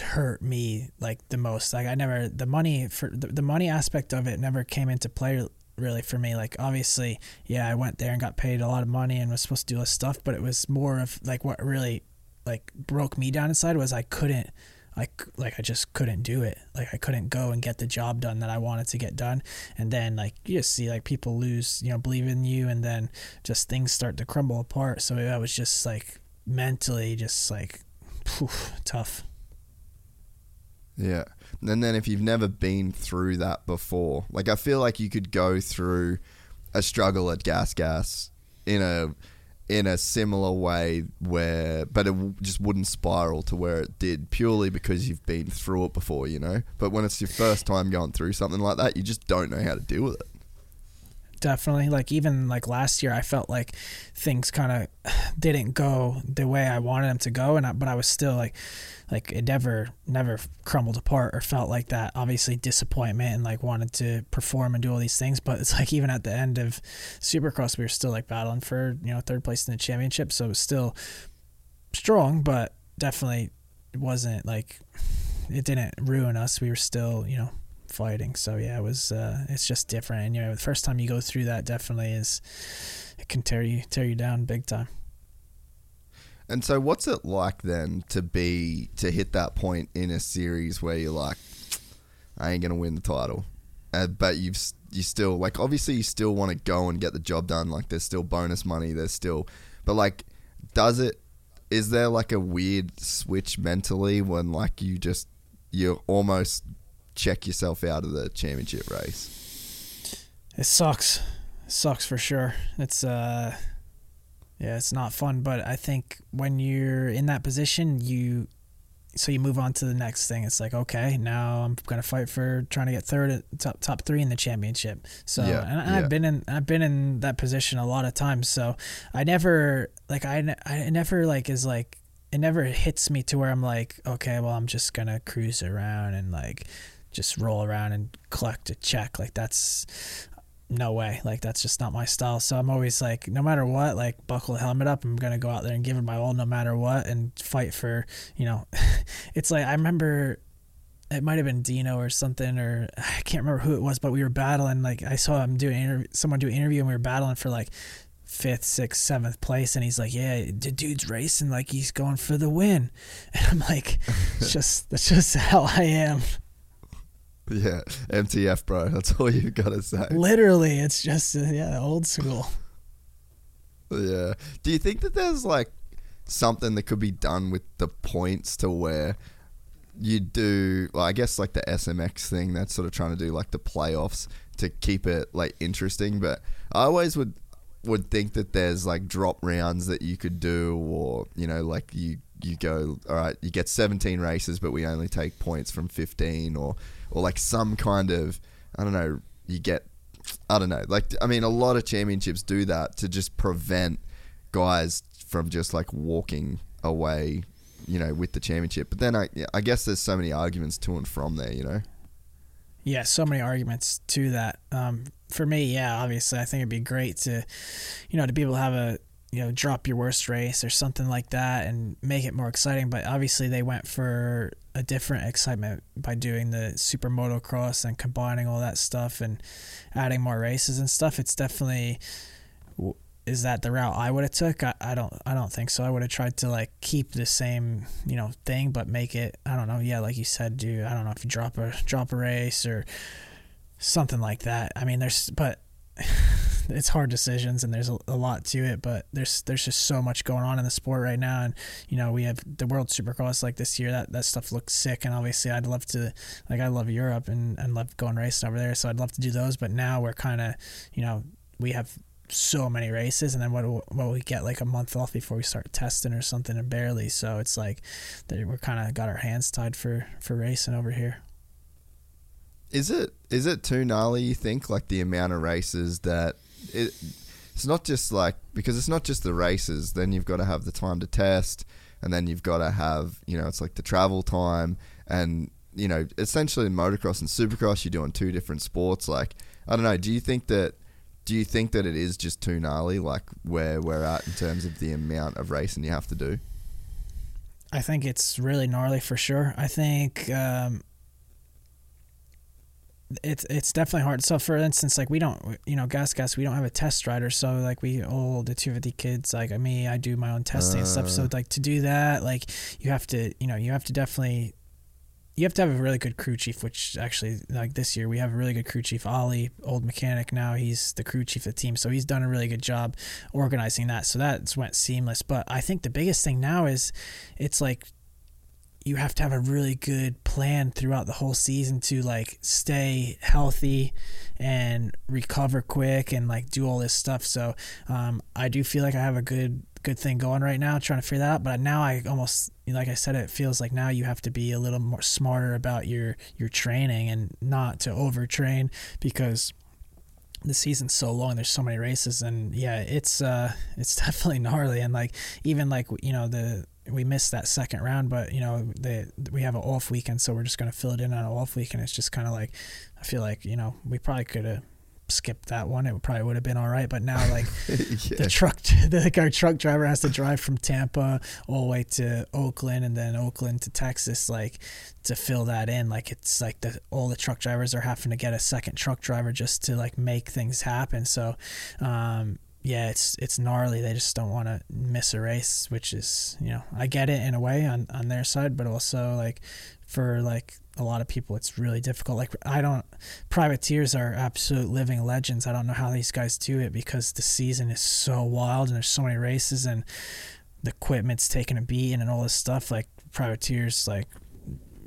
C: hurt me like the most. Like I never the money for the, the money aspect of it never came into play really for me. Like obviously, yeah, I went there and got paid a lot of money and was supposed to do this stuff, but it was more of like what really like broke me down inside was I couldn't C- like I just couldn't do it. Like I couldn't go and get the job done that I wanted to get done. And then like you just see like people lose, you know, believe in you and then just things start to crumble apart. So I was just like mentally just like poof, tough.
B: Yeah. And then if you've never been through that before, like I feel like you could go through a struggle at Gas Gas in a in a similar way where but it just wouldn't spiral to where it did purely because you've been through it before, you know. But when it's your first time going through something like that, you just don't know how to deal with it.
C: definitely like even like last year i felt like things kind of didn't go the way i wanted them to go and I, but i was still like like it never never crumbled apart or felt like that obviously disappointment and like wanted to perform and do all these things but it's like even at the end of supercross we were still like battling for you know third place in the championship so it was still strong but definitely wasn't like it didn't ruin us we were still you know fighting. So yeah, it was. Uh, it's just different. And you know, the first time you go through that, definitely is. It can tear you tear you down big time.
B: And so, what's it like then to be to hit that point in a series where you're like, I ain't gonna win the title, uh, but you've you still like obviously you still want to go and get the job done. Like there's still bonus money. There's still, but like, does it? Is there like a weird switch mentally when like you just you almost check yourself out of the championship race?
C: It sucks. It sucks for sure. It's uh yeah, it's not fun, but I think when you're in that position, you so you move on to the next thing. It's like, okay, now I'm gonna fight for trying to get third, top top three in the championship. So,
B: Yeah,
C: and, and
B: yeah.
C: I've been in, I've been in that position a lot of times. So, I never like, I, I never like is like, it never hits me to where I'm like, okay, well, I'm just gonna cruise around and like, just roll around and collect a check. Like that's no way. Like that's just not my style. So I'm always like, no matter what, like buckle the helmet up. I'm gonna go out there and give it my all, no matter what, and fight for. You know, it's like I remember. It might have been Dino or something, or I can't remember who it was, but we were battling. Like I saw him doing interview, someone do an interview, and we were battling for like fifth, sixth, seventh place, and he's like, "Yeah, the dude's racing like he's going for the win," and I'm like, "It's just that's just how I am."
B: Yeah, MTF, bro. That's all you gotta say.
C: Literally, it's just uh, yeah, old school.
B: Yeah. Do you think that there's like something that could be done with the points to where you do, well, I guess like the SMX thing that's sort of trying to do like the playoffs to keep it like interesting, but I always would would think that there's like drop rounds that you could do or you know like you you go all right you get 17 races but we only take points from 15 or or like some kind of I don't know you get I don't know. Like, I mean, a lot of championships do that to just prevent guys from just like walking away, you know, with the championship. But then I, I guess there's so many arguments to and from there, you know.
C: Yeah, so many arguments to that. Um, for me, yeah, obviously, I think it'd be great to, you know, to be able to have a, you know, drop your worst race or something like that and make it more exciting. But obviously, they went for a different excitement by doing the super motocross and combining all that stuff and adding more races and stuff. It's definitely, is that the route I would have took? I, I don't I don't think so. I would have tried to like keep the same you know thing, but make it I don't know. Yeah, like you said, do I don't know if you drop a drop a race or something like that. I mean, there's but it's hard decisions and there's a, a, lot to it but there's there's just so much going on in the sport right now. And you know we have the world supercross like this year that that stuff looks sick. And obviously I'd love to like I love Europe and and love going racing over there. So I'd love to do those. But now we're kind of you know we have so many races. And then what what we get like a month off before we start testing or something and barely. So it's like that we're kind of got our hands tied for for racing over here
B: is it is it too gnarly you think like the amount of races that it it's not just like because it's not just the races then you've got to have the time to test and then you've got to have you know it's like the travel time and you know essentially in motocross and supercross you're doing two different sports like i don't know do you think that do you think that it is just too gnarly, like where we're at in terms of the amount of racing you have to do?
C: I think it's really gnarly for sure. I think um, it's it's definitely hard. So for instance, like we don't, you know, gas gas, we don't have a test rider. So like we all the 250 kids, like me, I do my own testing uh. and stuff. So uh. like to do that, like you have to, you know, you have to definitely you have to have a really good crew chief, which actually, like this year, we have a really good crew chief. Ollie, old mechanic now, he's the crew chief of the team. So he's done a really good job organizing that. So that's went seamless. But I think the biggest thing now is it's like you have to have a really good plan throughout the whole season to like stay healthy and recover quick and like do all this stuff. So um, I do feel like I have a good good thing going right now, trying to figure that out. But now I almost like I said, it feels like now you have to be a little more smarter about your your training and not to overtrain because the season's so long there's so many races and yeah it's uh it's definitely gnarly and like even like you know the we missed that second round but you know the we have an off weekend so we're just going to fill it in on an off weekend it's just kind of like i feel like you know we probably could have skipped that one, it probably would have been all right. But now, like yeah. the truck, the, like our truck driver has to drive from Tampa all the way to Oakland and then Oakland to Texas, like to fill that in. Like it's like the all the truck drivers are having to get a second truck driver just to like make things happen. So, um, yeah, it's it's gnarly. They just don't want to miss a race, which is you know I get it in a way on on their side, but also like for like a lot of people it's really difficult. Like i don't privateers are absolute living legends. I don't know how these guys do it because the season is so wild and there's so many races and the equipment's taking a beat and all this stuff. Like privateers like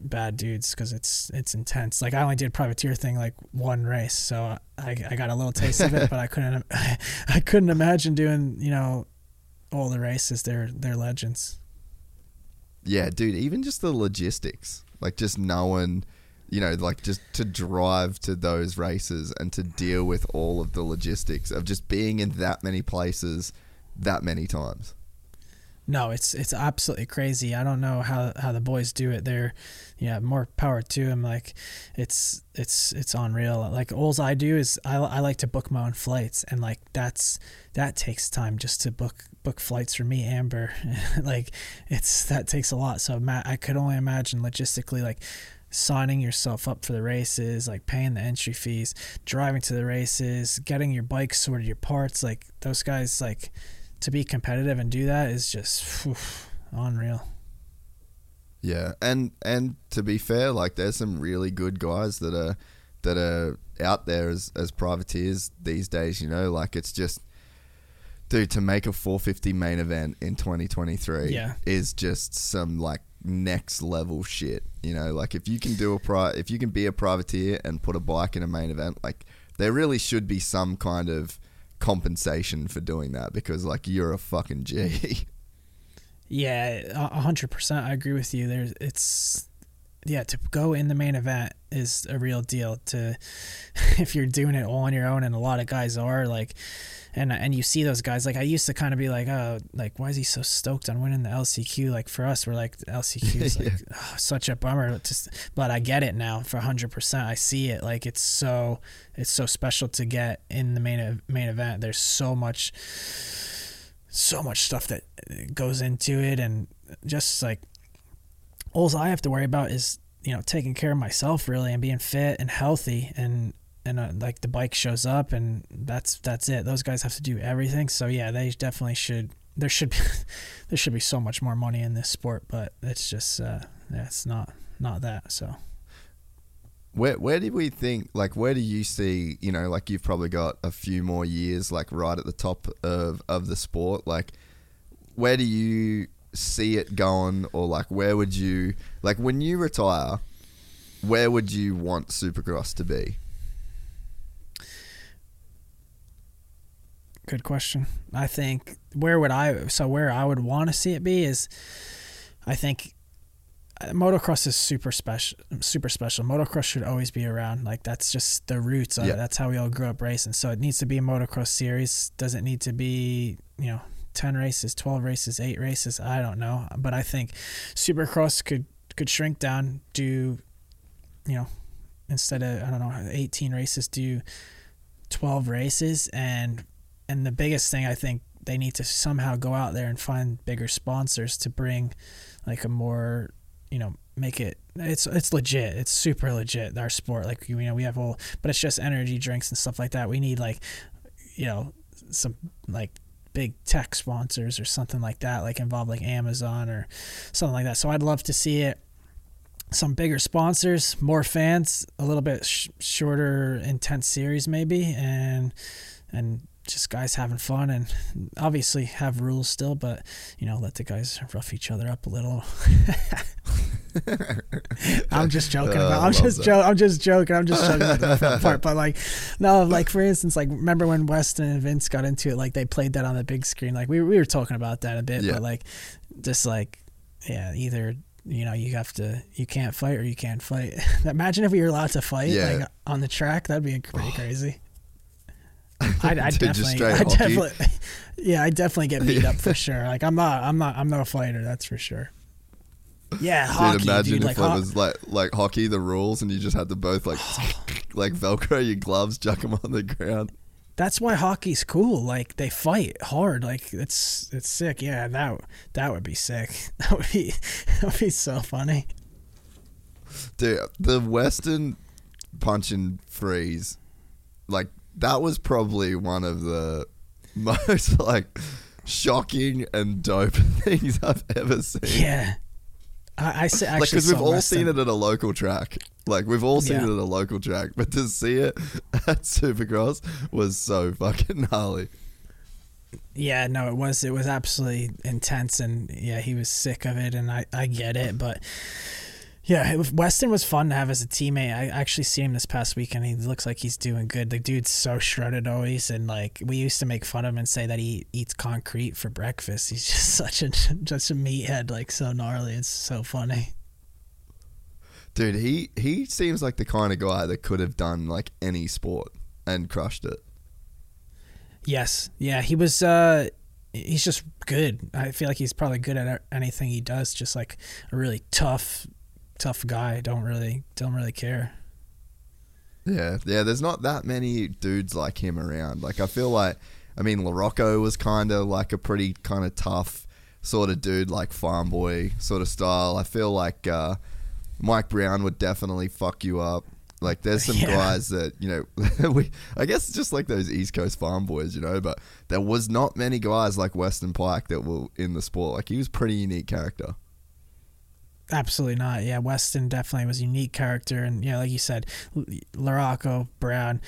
C: bad dudes because it's it's intense. Like i only did privateer thing like one race so i, I got a little taste of it but i couldn't i couldn't imagine doing you know all the races. They're they're legends.
B: Yeah dude even just the logistics like just knowing, you know, like just to drive to those races and to deal with all of the logistics of just being in that many places that many times.
C: No, it's it's absolutely crazy. I don't know how, how the boys do it. They're, yeah, more power to them. Like, it's it's it's unreal. Like, alls I do is I, I like to book my own flights, and like that's that takes time just to book book flights for me, Amber. like, it's that takes a lot. So Matt, I could only imagine logistically like signing yourself up for the races, like paying the entry fees, driving to the races, getting your bike sorted, your parts. Like those guys, like to be competitive and do that is just whew, unreal.
B: Yeah, and and to be fair, like there's some really good guys that are that are out there as as privateers these days. You know, like it's just. Dude, to make a 450 main event in 2023
C: yeah.
B: is just some like next level shit. You know, like if you can do a pri- if you can be a privateer and put a bike in a main event, like there really should be some kind of compensation for doing that because like you're a fucking G.
C: Yeah, hundred percent. I agree with you. There's it's yeah to go in the main event is a real deal. To if you're doing it all on your own, and a lot of guys are like, and and you see those guys like I used to kind of be like, oh, like why is he so stoked on winning the LCQ? Like for us, we're like LCQ is like yeah. oh, such a bummer. Just, but I get it now for hundred percent. I see it like it's so it's so special to get in the main main event. There's so much so much stuff that goes into it and just like all I have to worry about is you know taking care of myself really and being fit and healthy and and uh, like the bike shows up and that's that's it. Those guys have to do everything. So yeah, they definitely should. There should be there should be so much more money in this sport, but it's just uh, yeah, it's not not that. So
B: where where do we think like where do you see you know like you've probably got a few more years like right at the top of of the sport like where do you see it going or like where would you like when you retire where would you want supercross to be
C: good question. I think where would i so where i would want to see it be is i think uh, motocross is super special super special. Motocross should always be around. Like that's just the roots of
B: Yeah.
C: it that's how we all grew up racing. So it needs to be a motocross series. Doesn't need to be you know 10 races 12 races 8 races? I don't know. But i think supercross could could shrink down do you know instead of i don't know 18 races do 12 races and and the biggest thing i think they need to somehow go out there and find bigger sponsors to bring like a more you know make it it's it's legit. It's super legit our sport. Like you know we have all but it's just energy drinks and stuff like that. We need like you know some like big tech sponsors or something like that like involve like amazon or something like that. So i'd love to see it. Some bigger sponsors more fans a little bit sh- shorter intense series maybe and and just guys having fun and obviously have rules still but you know let the guys rough each other up a little I'm just joking
B: Uh,
C: about. I'm just joking. I'm just joking. I'm just joking about front part. But like, no, like for instance, like remember when Weston and Vince got into it? Like they played that on the big screen. Like we we were talking about that a bit.
B: Yeah.
C: But like, just like, yeah, either you know you have to you can't fight or you can't fight. Imagine if we were allowed to fight
B: Yeah.
C: like on the track. That'd be pretty crazy.
B: Dude, just
C: definitely,
B: hockey.
C: definitely, yeah, I definitely get beat up for sure. Like I'm not, I'm not, I'm not a fighter. That's for sure. Yeah, hockey,
B: dude imagine
C: dude.
B: if
C: Like,
B: it was like like hockey the rules and you just had to both like like velcro your gloves chuck them on the ground
C: that's why hockey's cool. Like they fight hard. Like it's it's sick. Yeah, that that would be sick. That would be that would be so funny.
B: Dude, the Weston punch and Friese, like that was probably one of the most like shocking and dope things I've ever seen.
C: Yeah, I, I say
B: like
C: actually
B: because we've all seen it at a local track. Like we've all seen
C: Yeah.
B: it at a local track, but to see it at Supercross was so fucking gnarly.
C: Yeah, no, it was it was absolutely intense, and yeah, he was sick of it, and I I get it, but yeah, was, Weston was fun to have as a teammate. I actually see him this past weekend. He looks like he's doing good. The dude's so shredded always, and like we used to make fun of him and say that he eats concrete for breakfast. He's just such a just a meathead, like so gnarly. It's so funny.
B: Dude, he he seems like the kind of guy that could have done like any sport and crushed it.
C: Yes, yeah, he was. uh He's just good. I feel like he's probably good at anything he does. Just like a really tough, tough guy. Don't really, don't really care.
B: Yeah, yeah. There's not that many dudes like him around. Like I feel like, I mean, LaRocco was kind of like a pretty kind of tough sort of dude, like farm boy sort of style. I feel like uh, Mike Brown would definitely fuck you up. Like there's some
C: Yeah.
B: guys that you know, we I guess just like those East Coast farm boys, you know. But there was not many guys like Weston Peick that were in the sport. Like he was a pretty unique character.
C: Absolutely not. Yeah, Weston definitely was a unique character, and yeah, like you said, L- LaRocco, Brown,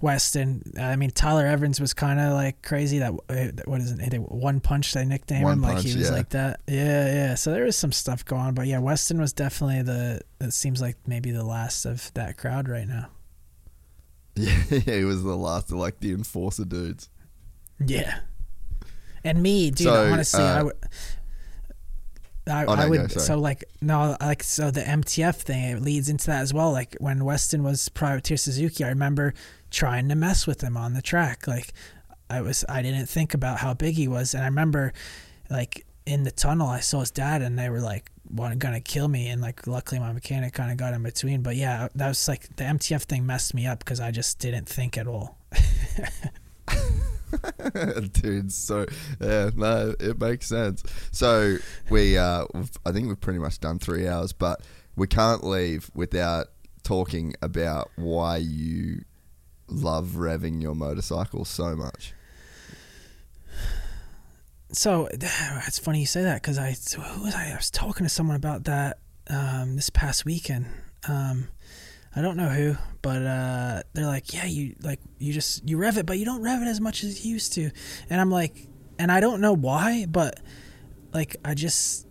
C: Weston. I mean, Tyler Evans was kind of like crazy. That uh, what is it? One punch they nicknamed
B: One
C: him. like he was
B: yeah.
C: like that. Yeah, yeah. So there was some stuff going on, but yeah, Weston was definitely the. It seems like maybe the last of that crowd right now.
B: Yeah, he was the last of like the enforcer dudes.
C: Yeah. And me, dude,
B: So,
C: honestly, I
B: uh,
C: would. I,
B: Oh,
C: I
B: no,
C: would
B: sorry.
C: so like no like so the MTF thing it leads into that as well. Like when Weston was privateer Suzuki I remember trying to mess with him on the track. Like I was I didn't think about how big he was. And I remember like in the tunnel I saw his dad and they were like want gonna kill me. And like luckily my mechanic kind of got in between. But yeah that was like the MTF thing messed me up because I just didn't think at all
B: Dude, so yeah, no, it makes sense. So we, uh, I think we've pretty much done three hours, but we can't leave without talking about why you love revving your motorcycle so much?
C: So it's funny you say that because I, who was I? I was talking to someone about that um, this past weekend. Um, I don't know who, but uh, they're like, yeah, you like you just you rev it, but you don't rev it as much as you used to. And I'm like, and I don't know why, but like I just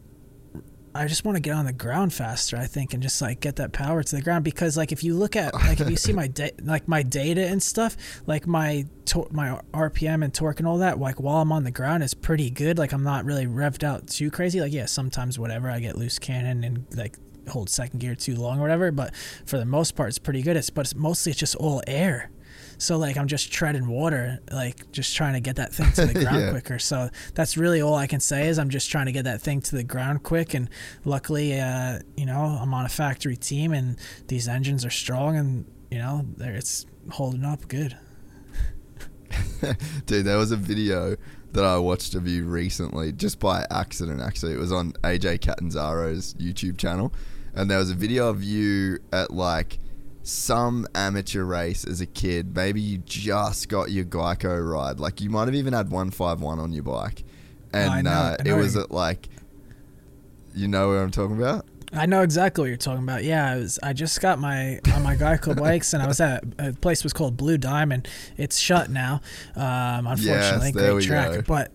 C: I just want to get on the ground faster, I think, and just like get that power to the ground because like if you look at like if you see my da- like my data and stuff, like my my RPM and torque and all that, like while I'm on the ground is pretty good. Like I'm not really revved out too crazy. Like yeah, sometimes whatever I get loose cannon and like hold second gear too long or whatever, but for the most part it's pretty good. It's but it's mostly it's just all air. So like I'm just treading water, like just trying to get that thing to the ground yeah. quicker. So that's really all I can say is I'm just trying to get that thing to the ground quick. And luckily, uh, you know, I'm on a factory team and these engines are strong and you know, it's holding up good.
B: Dude, there was a video that I watched of you recently, just by accident. Actually, it was on AJ Catanzaro's YouTube channel, and there was a video of you at like some amateur race as a kid. Maybe you just got your Geico ride. Like you might have even had 151 on your bike. And uh, it was at like, you know what I'm talking about?
C: I know exactly what you're talking about. Yeah, I was. I just got my on my Geico bikes, and I was at a place was called Blue Diamond. It's shut now, um, unfortunately. Yes, great track, go. but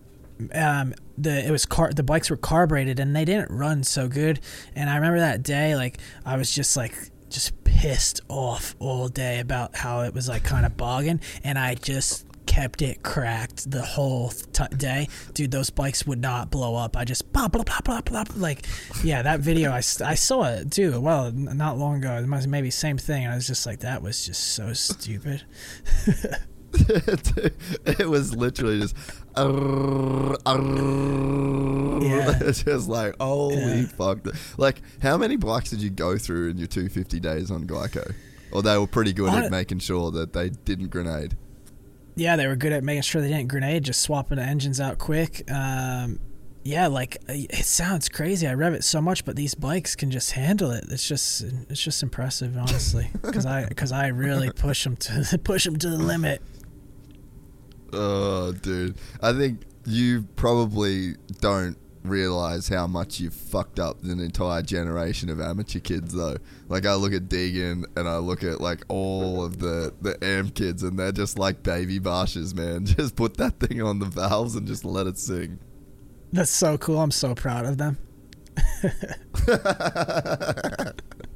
C: um, the it was car the bikes were carbureted and they didn't run so good. And I remember that day, like I was just like just pissed off all day about how it was like kind of bogging, and I just kept it cracked the whole t- day. Dude, those bikes would not blow up. I just blah blah blah blah blah. Like, yeah, that video I, I saw it too. Well, not long ago. It must maybe same thing. I was just like, that was just so stupid.
B: it was literally just, yeah. it's just like holy yeah. fuck. Like, how many bikes did you go through in your 250 days on Geico? Or they were pretty good on at making sure that they didn't grenade.
C: Yeah, they were good at making sure they didn't grenade, just swapping the engines out quick. Um, yeah, like uh, it sounds crazy. I rev it so much, but these bikes can just handle it. It's just it's just impressive, honestly, because I because I really push them to push them to the limit.
B: Oh, dude. I think you probably don't realize how much you've fucked up an entire generation of amateur kids though. Like I look at Deegan and I look at like all of the the AM kids and they're just like baby Barcias, man. Just put that thing on the valves and just let it sing.
C: That's so cool. I'm so proud of them.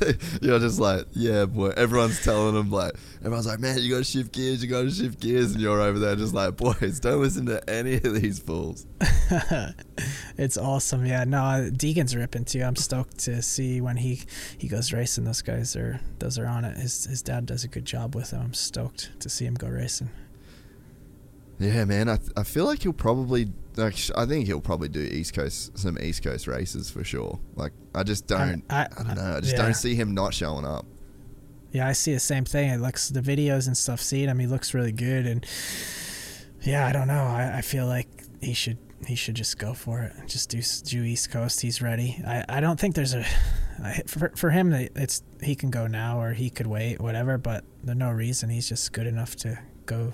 B: You're just like, yeah, boy. Everyone's telling them like, everyone's like, man, you got to shift gears, you got to shift gears, and you're over there just like, boys, don't listen to any of these fools.
C: it's awesome, yeah. No, uh, Deegan's ripping too. I'm stoked to see when he he goes racing. Those guys are those are on it. His his dad does a good job with him. I'm stoked to see him go racing.
B: Yeah, man. I, I feel like he'll probably. Like, I think he'll probably do East Coast some East Coast races for sure. Like I just don't. I, I, I don't know. I just yeah. don't see him not showing up.
C: Yeah, I see the same thing. It looks the videos and stuff. See him, he looks really good, and yeah, I don't know. I, I feel like he should he should just go for it. Just do do East Coast. He's ready. I, I don't think there's a for for him. It's he can go now or he could wait, whatever. But there's no reason. He's just good enough to go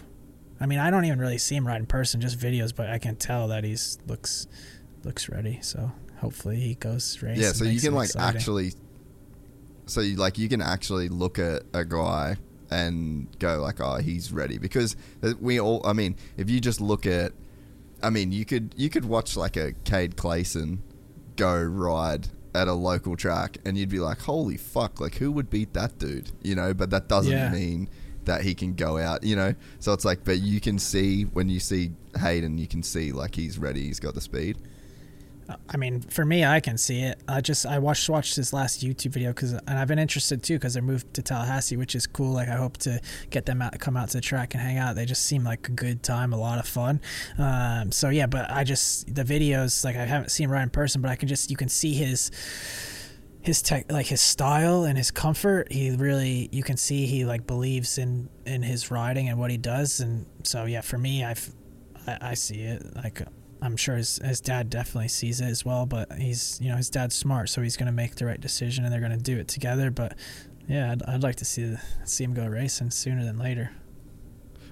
C: I mean, I don't even really see him ride in person, just videos, but I can tell that he's looks looks ready. So hopefully he goes race.
B: Yeah, so you can like exciting. actually, so you like you can actually look at a guy and go like, oh, he's ready because we all. I mean, if you just look at, I mean, you could you could watch like a Cade Clason go ride at a local track and you'd be like, holy fuck, like who would beat that dude? You know, but that doesn't yeah. mean that he can go out, you know. So it's like, but you can see when you see Haiden, you can see like he's ready, he's got the speed.
C: I mean, for me, I can see it. I just I watched watched his last YouTube video because, and I've been interested too because they moved to Tallahassee, which is cool. Like I hope to get them out, come out to the track and hang out. They just seem like a good time, a lot of fun. Um, so yeah, but I just the videos like I haven't seen right in person, but I can just you can see his his tech like his style and his comfort he really you can see he like believes in in his riding and what he does and so yeah for me i've i, I see it like i'm sure his, his dad definitely sees it as well but he's you know his dad's smart so he's going to make the right decision and they're going to do it together but yeah, I'd, I'd like to see see him go racing sooner than later.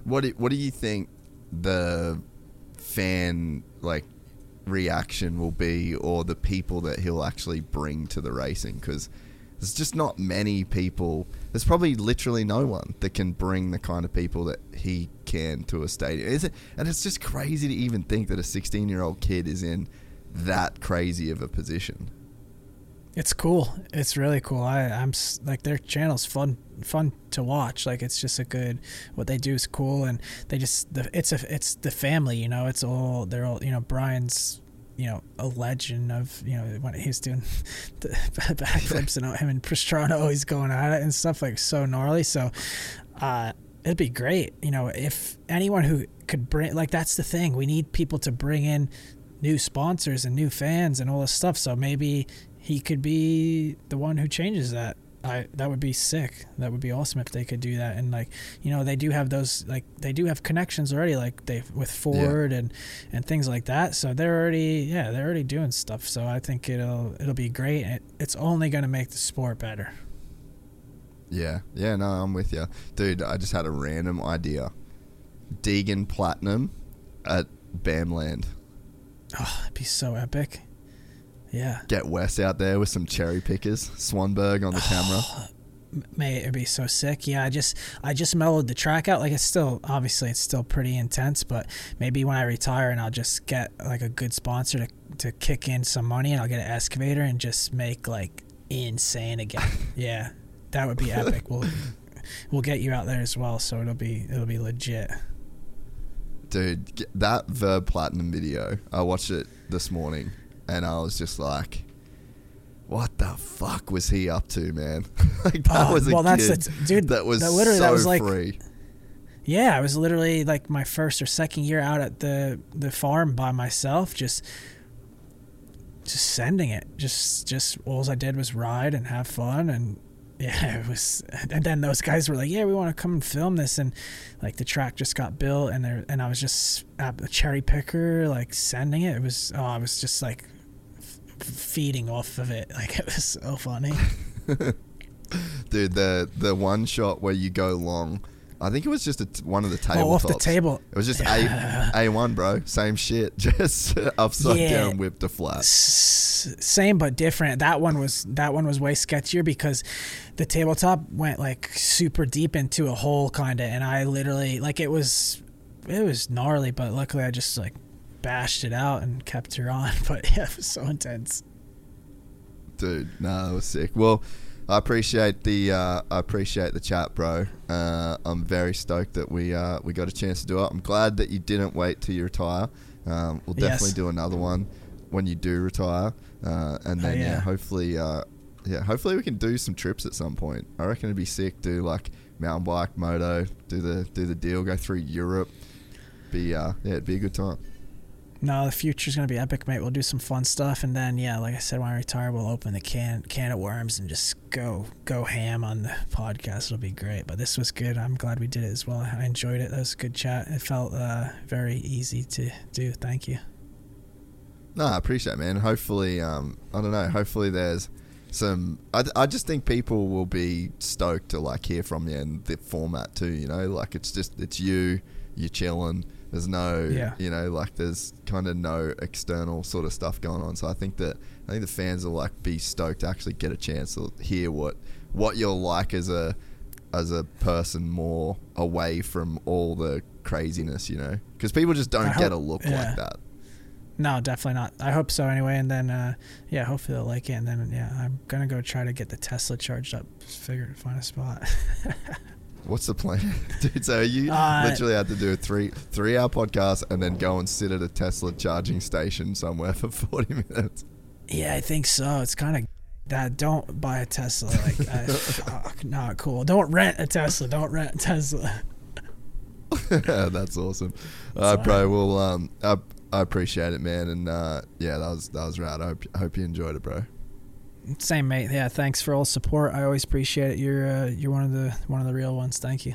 B: What do, what do you think the fan like reaction will be, or the people that he'll actually bring to the racing? Because there's just not many people. There's probably literally no one that can bring the kind of people that he can to a stadium. Is it? And it's just crazy to even think that a 16 year old kid is in that crazy of a position.
C: It's cool. It's really cool. I, I'm like their channel's fun, fun to watch. Like it's just a good. What they do is cool, and they just the it's a it's the family. You know, it's all they're all you know. Brian's you know a legend of you know when he's doing the backflips and him and Pastrana always going at it and stuff like so gnarly. So uh, it'd be great. You know, if anyone who could bring like that's the thing. We need people to bring in new sponsors and new fans and all this stuff. So maybe he could be the one who changes that. I that would be sick. That would be awesome if they could do that. And like you know, they do have those like they do have connections already, like they with Ford yeah. and and things like that. So they're already yeah they're already doing stuff. So I think it'll it'll be great. It, it's only going to make the sport better.
B: Yeah, yeah, no, I'm with you, dude. I just had a random idea. Deegan Platinum at Bamland.
C: Oh, it'd be so epic. Yeah.
B: Get Wes out there with some cherry pickers. Swanberg on the oh, camera.
C: May it'd be so sick. Yeah, I just I just mellowed the track out. Like it's still obviously it's still pretty intense, but maybe when I retire and I'll just get like a good sponsor to to kick in some money and I'll get an excavator and just make like insane again. yeah. That would be epic. we'll we'll get you out there as well, so it'll be it'll be legit.
B: Dude, that Vurb Platinum video, I watched it this morning and I was just like, "What the fuck was he up to, man?" like that oh, was a well, that's the, dude. That was that literally so that was like, free.
C: Yeah, I was literally like my first or second year out at the the farm by myself, just just sending it. Just just all I did was ride and have fun and yeah, it was. And then those guys were like, "Yeah, we want to come and film this," and like the track just got built, and there, and I was just uh, a cherry picker, like sending it. It was, oh, I was just like feeding off of it. Like it was so funny.
B: Dude, the the one shot where you go long, I think it was just a t- one of the tabletops.
C: Oh, off the table.
B: It was just a a one, bro. Same shit, just upside yeah. down, whipped to flat. S-
C: same but different. That one was that one was way sketchier because the tabletop went like super deep into a hole, kind of, and I literally like it was it was gnarly, but luckily I just like bashed it out and kept her on. But yeah, it was so intense.
B: Dude, no, nah, that was sick. Well, I appreciate the uh, I appreciate the chat, bro. Uh, I'm very stoked that we uh, we got a chance to do it. I'm glad that you didn't wait till you retire. Um, we'll definitely yes. do another one when you do retire, uh, and then yeah. yeah. hopefully uh, yeah, hopefully we can do some trips at some point. I reckon it'd be sick. Do like mountain bike, moto, do the do the deal, go through Europe. Be uh, yeah, it'd be a good time
C: no, the future's gonna be epic, mate. We'll do some fun stuff, and then yeah, like I said, when I retire, we'll open the can can of worms and just go go ham on the podcast. It'll be great. But this was good. I'm glad we did it as well. I enjoyed it. That was a good chat. It felt uh, very easy to do. Thank you.
B: No, I appreciate it, man. Hopefully, um, I don't know. Hopefully, there's some. I, I just think people will be stoked to like hear from you and the format too. You know, like it's just it's you, you're chilling there's no, yeah. you know, like there's kind of no external sort of stuff going on. So I think that I think the fans will like be stoked to actually get a chance to hear what what you're like as a as a person more away from all the craziness, you know, because people just don't get a look yeah. like that.
C: No, definitely not. I hope so anyway. And then, uh, yeah, hopefully they'll like it. And then, yeah, I'm gonna go try to get the Tesla charged up. Figure to find a spot.
B: What's the plan, dude? So you uh, literally had to do a three three hour podcast and then go and sit at a Tesla charging station somewhere for forty minutes.
C: Yeah, I think so. It's kind of that. Don't buy a Tesla. Like, uh, fuck, not cool. Don't rent a Tesla. Don't rent a Tesla.
B: That's awesome. Right, bro. Well, um, I, I appreciate it, man, and uh, yeah, that was that was rad. I hope, I hope you enjoyed it, bro.
C: Same, mate. Yeah, thanks for all the support. I always appreciate it. You're uh, you're one of the one of the real ones. Thank you.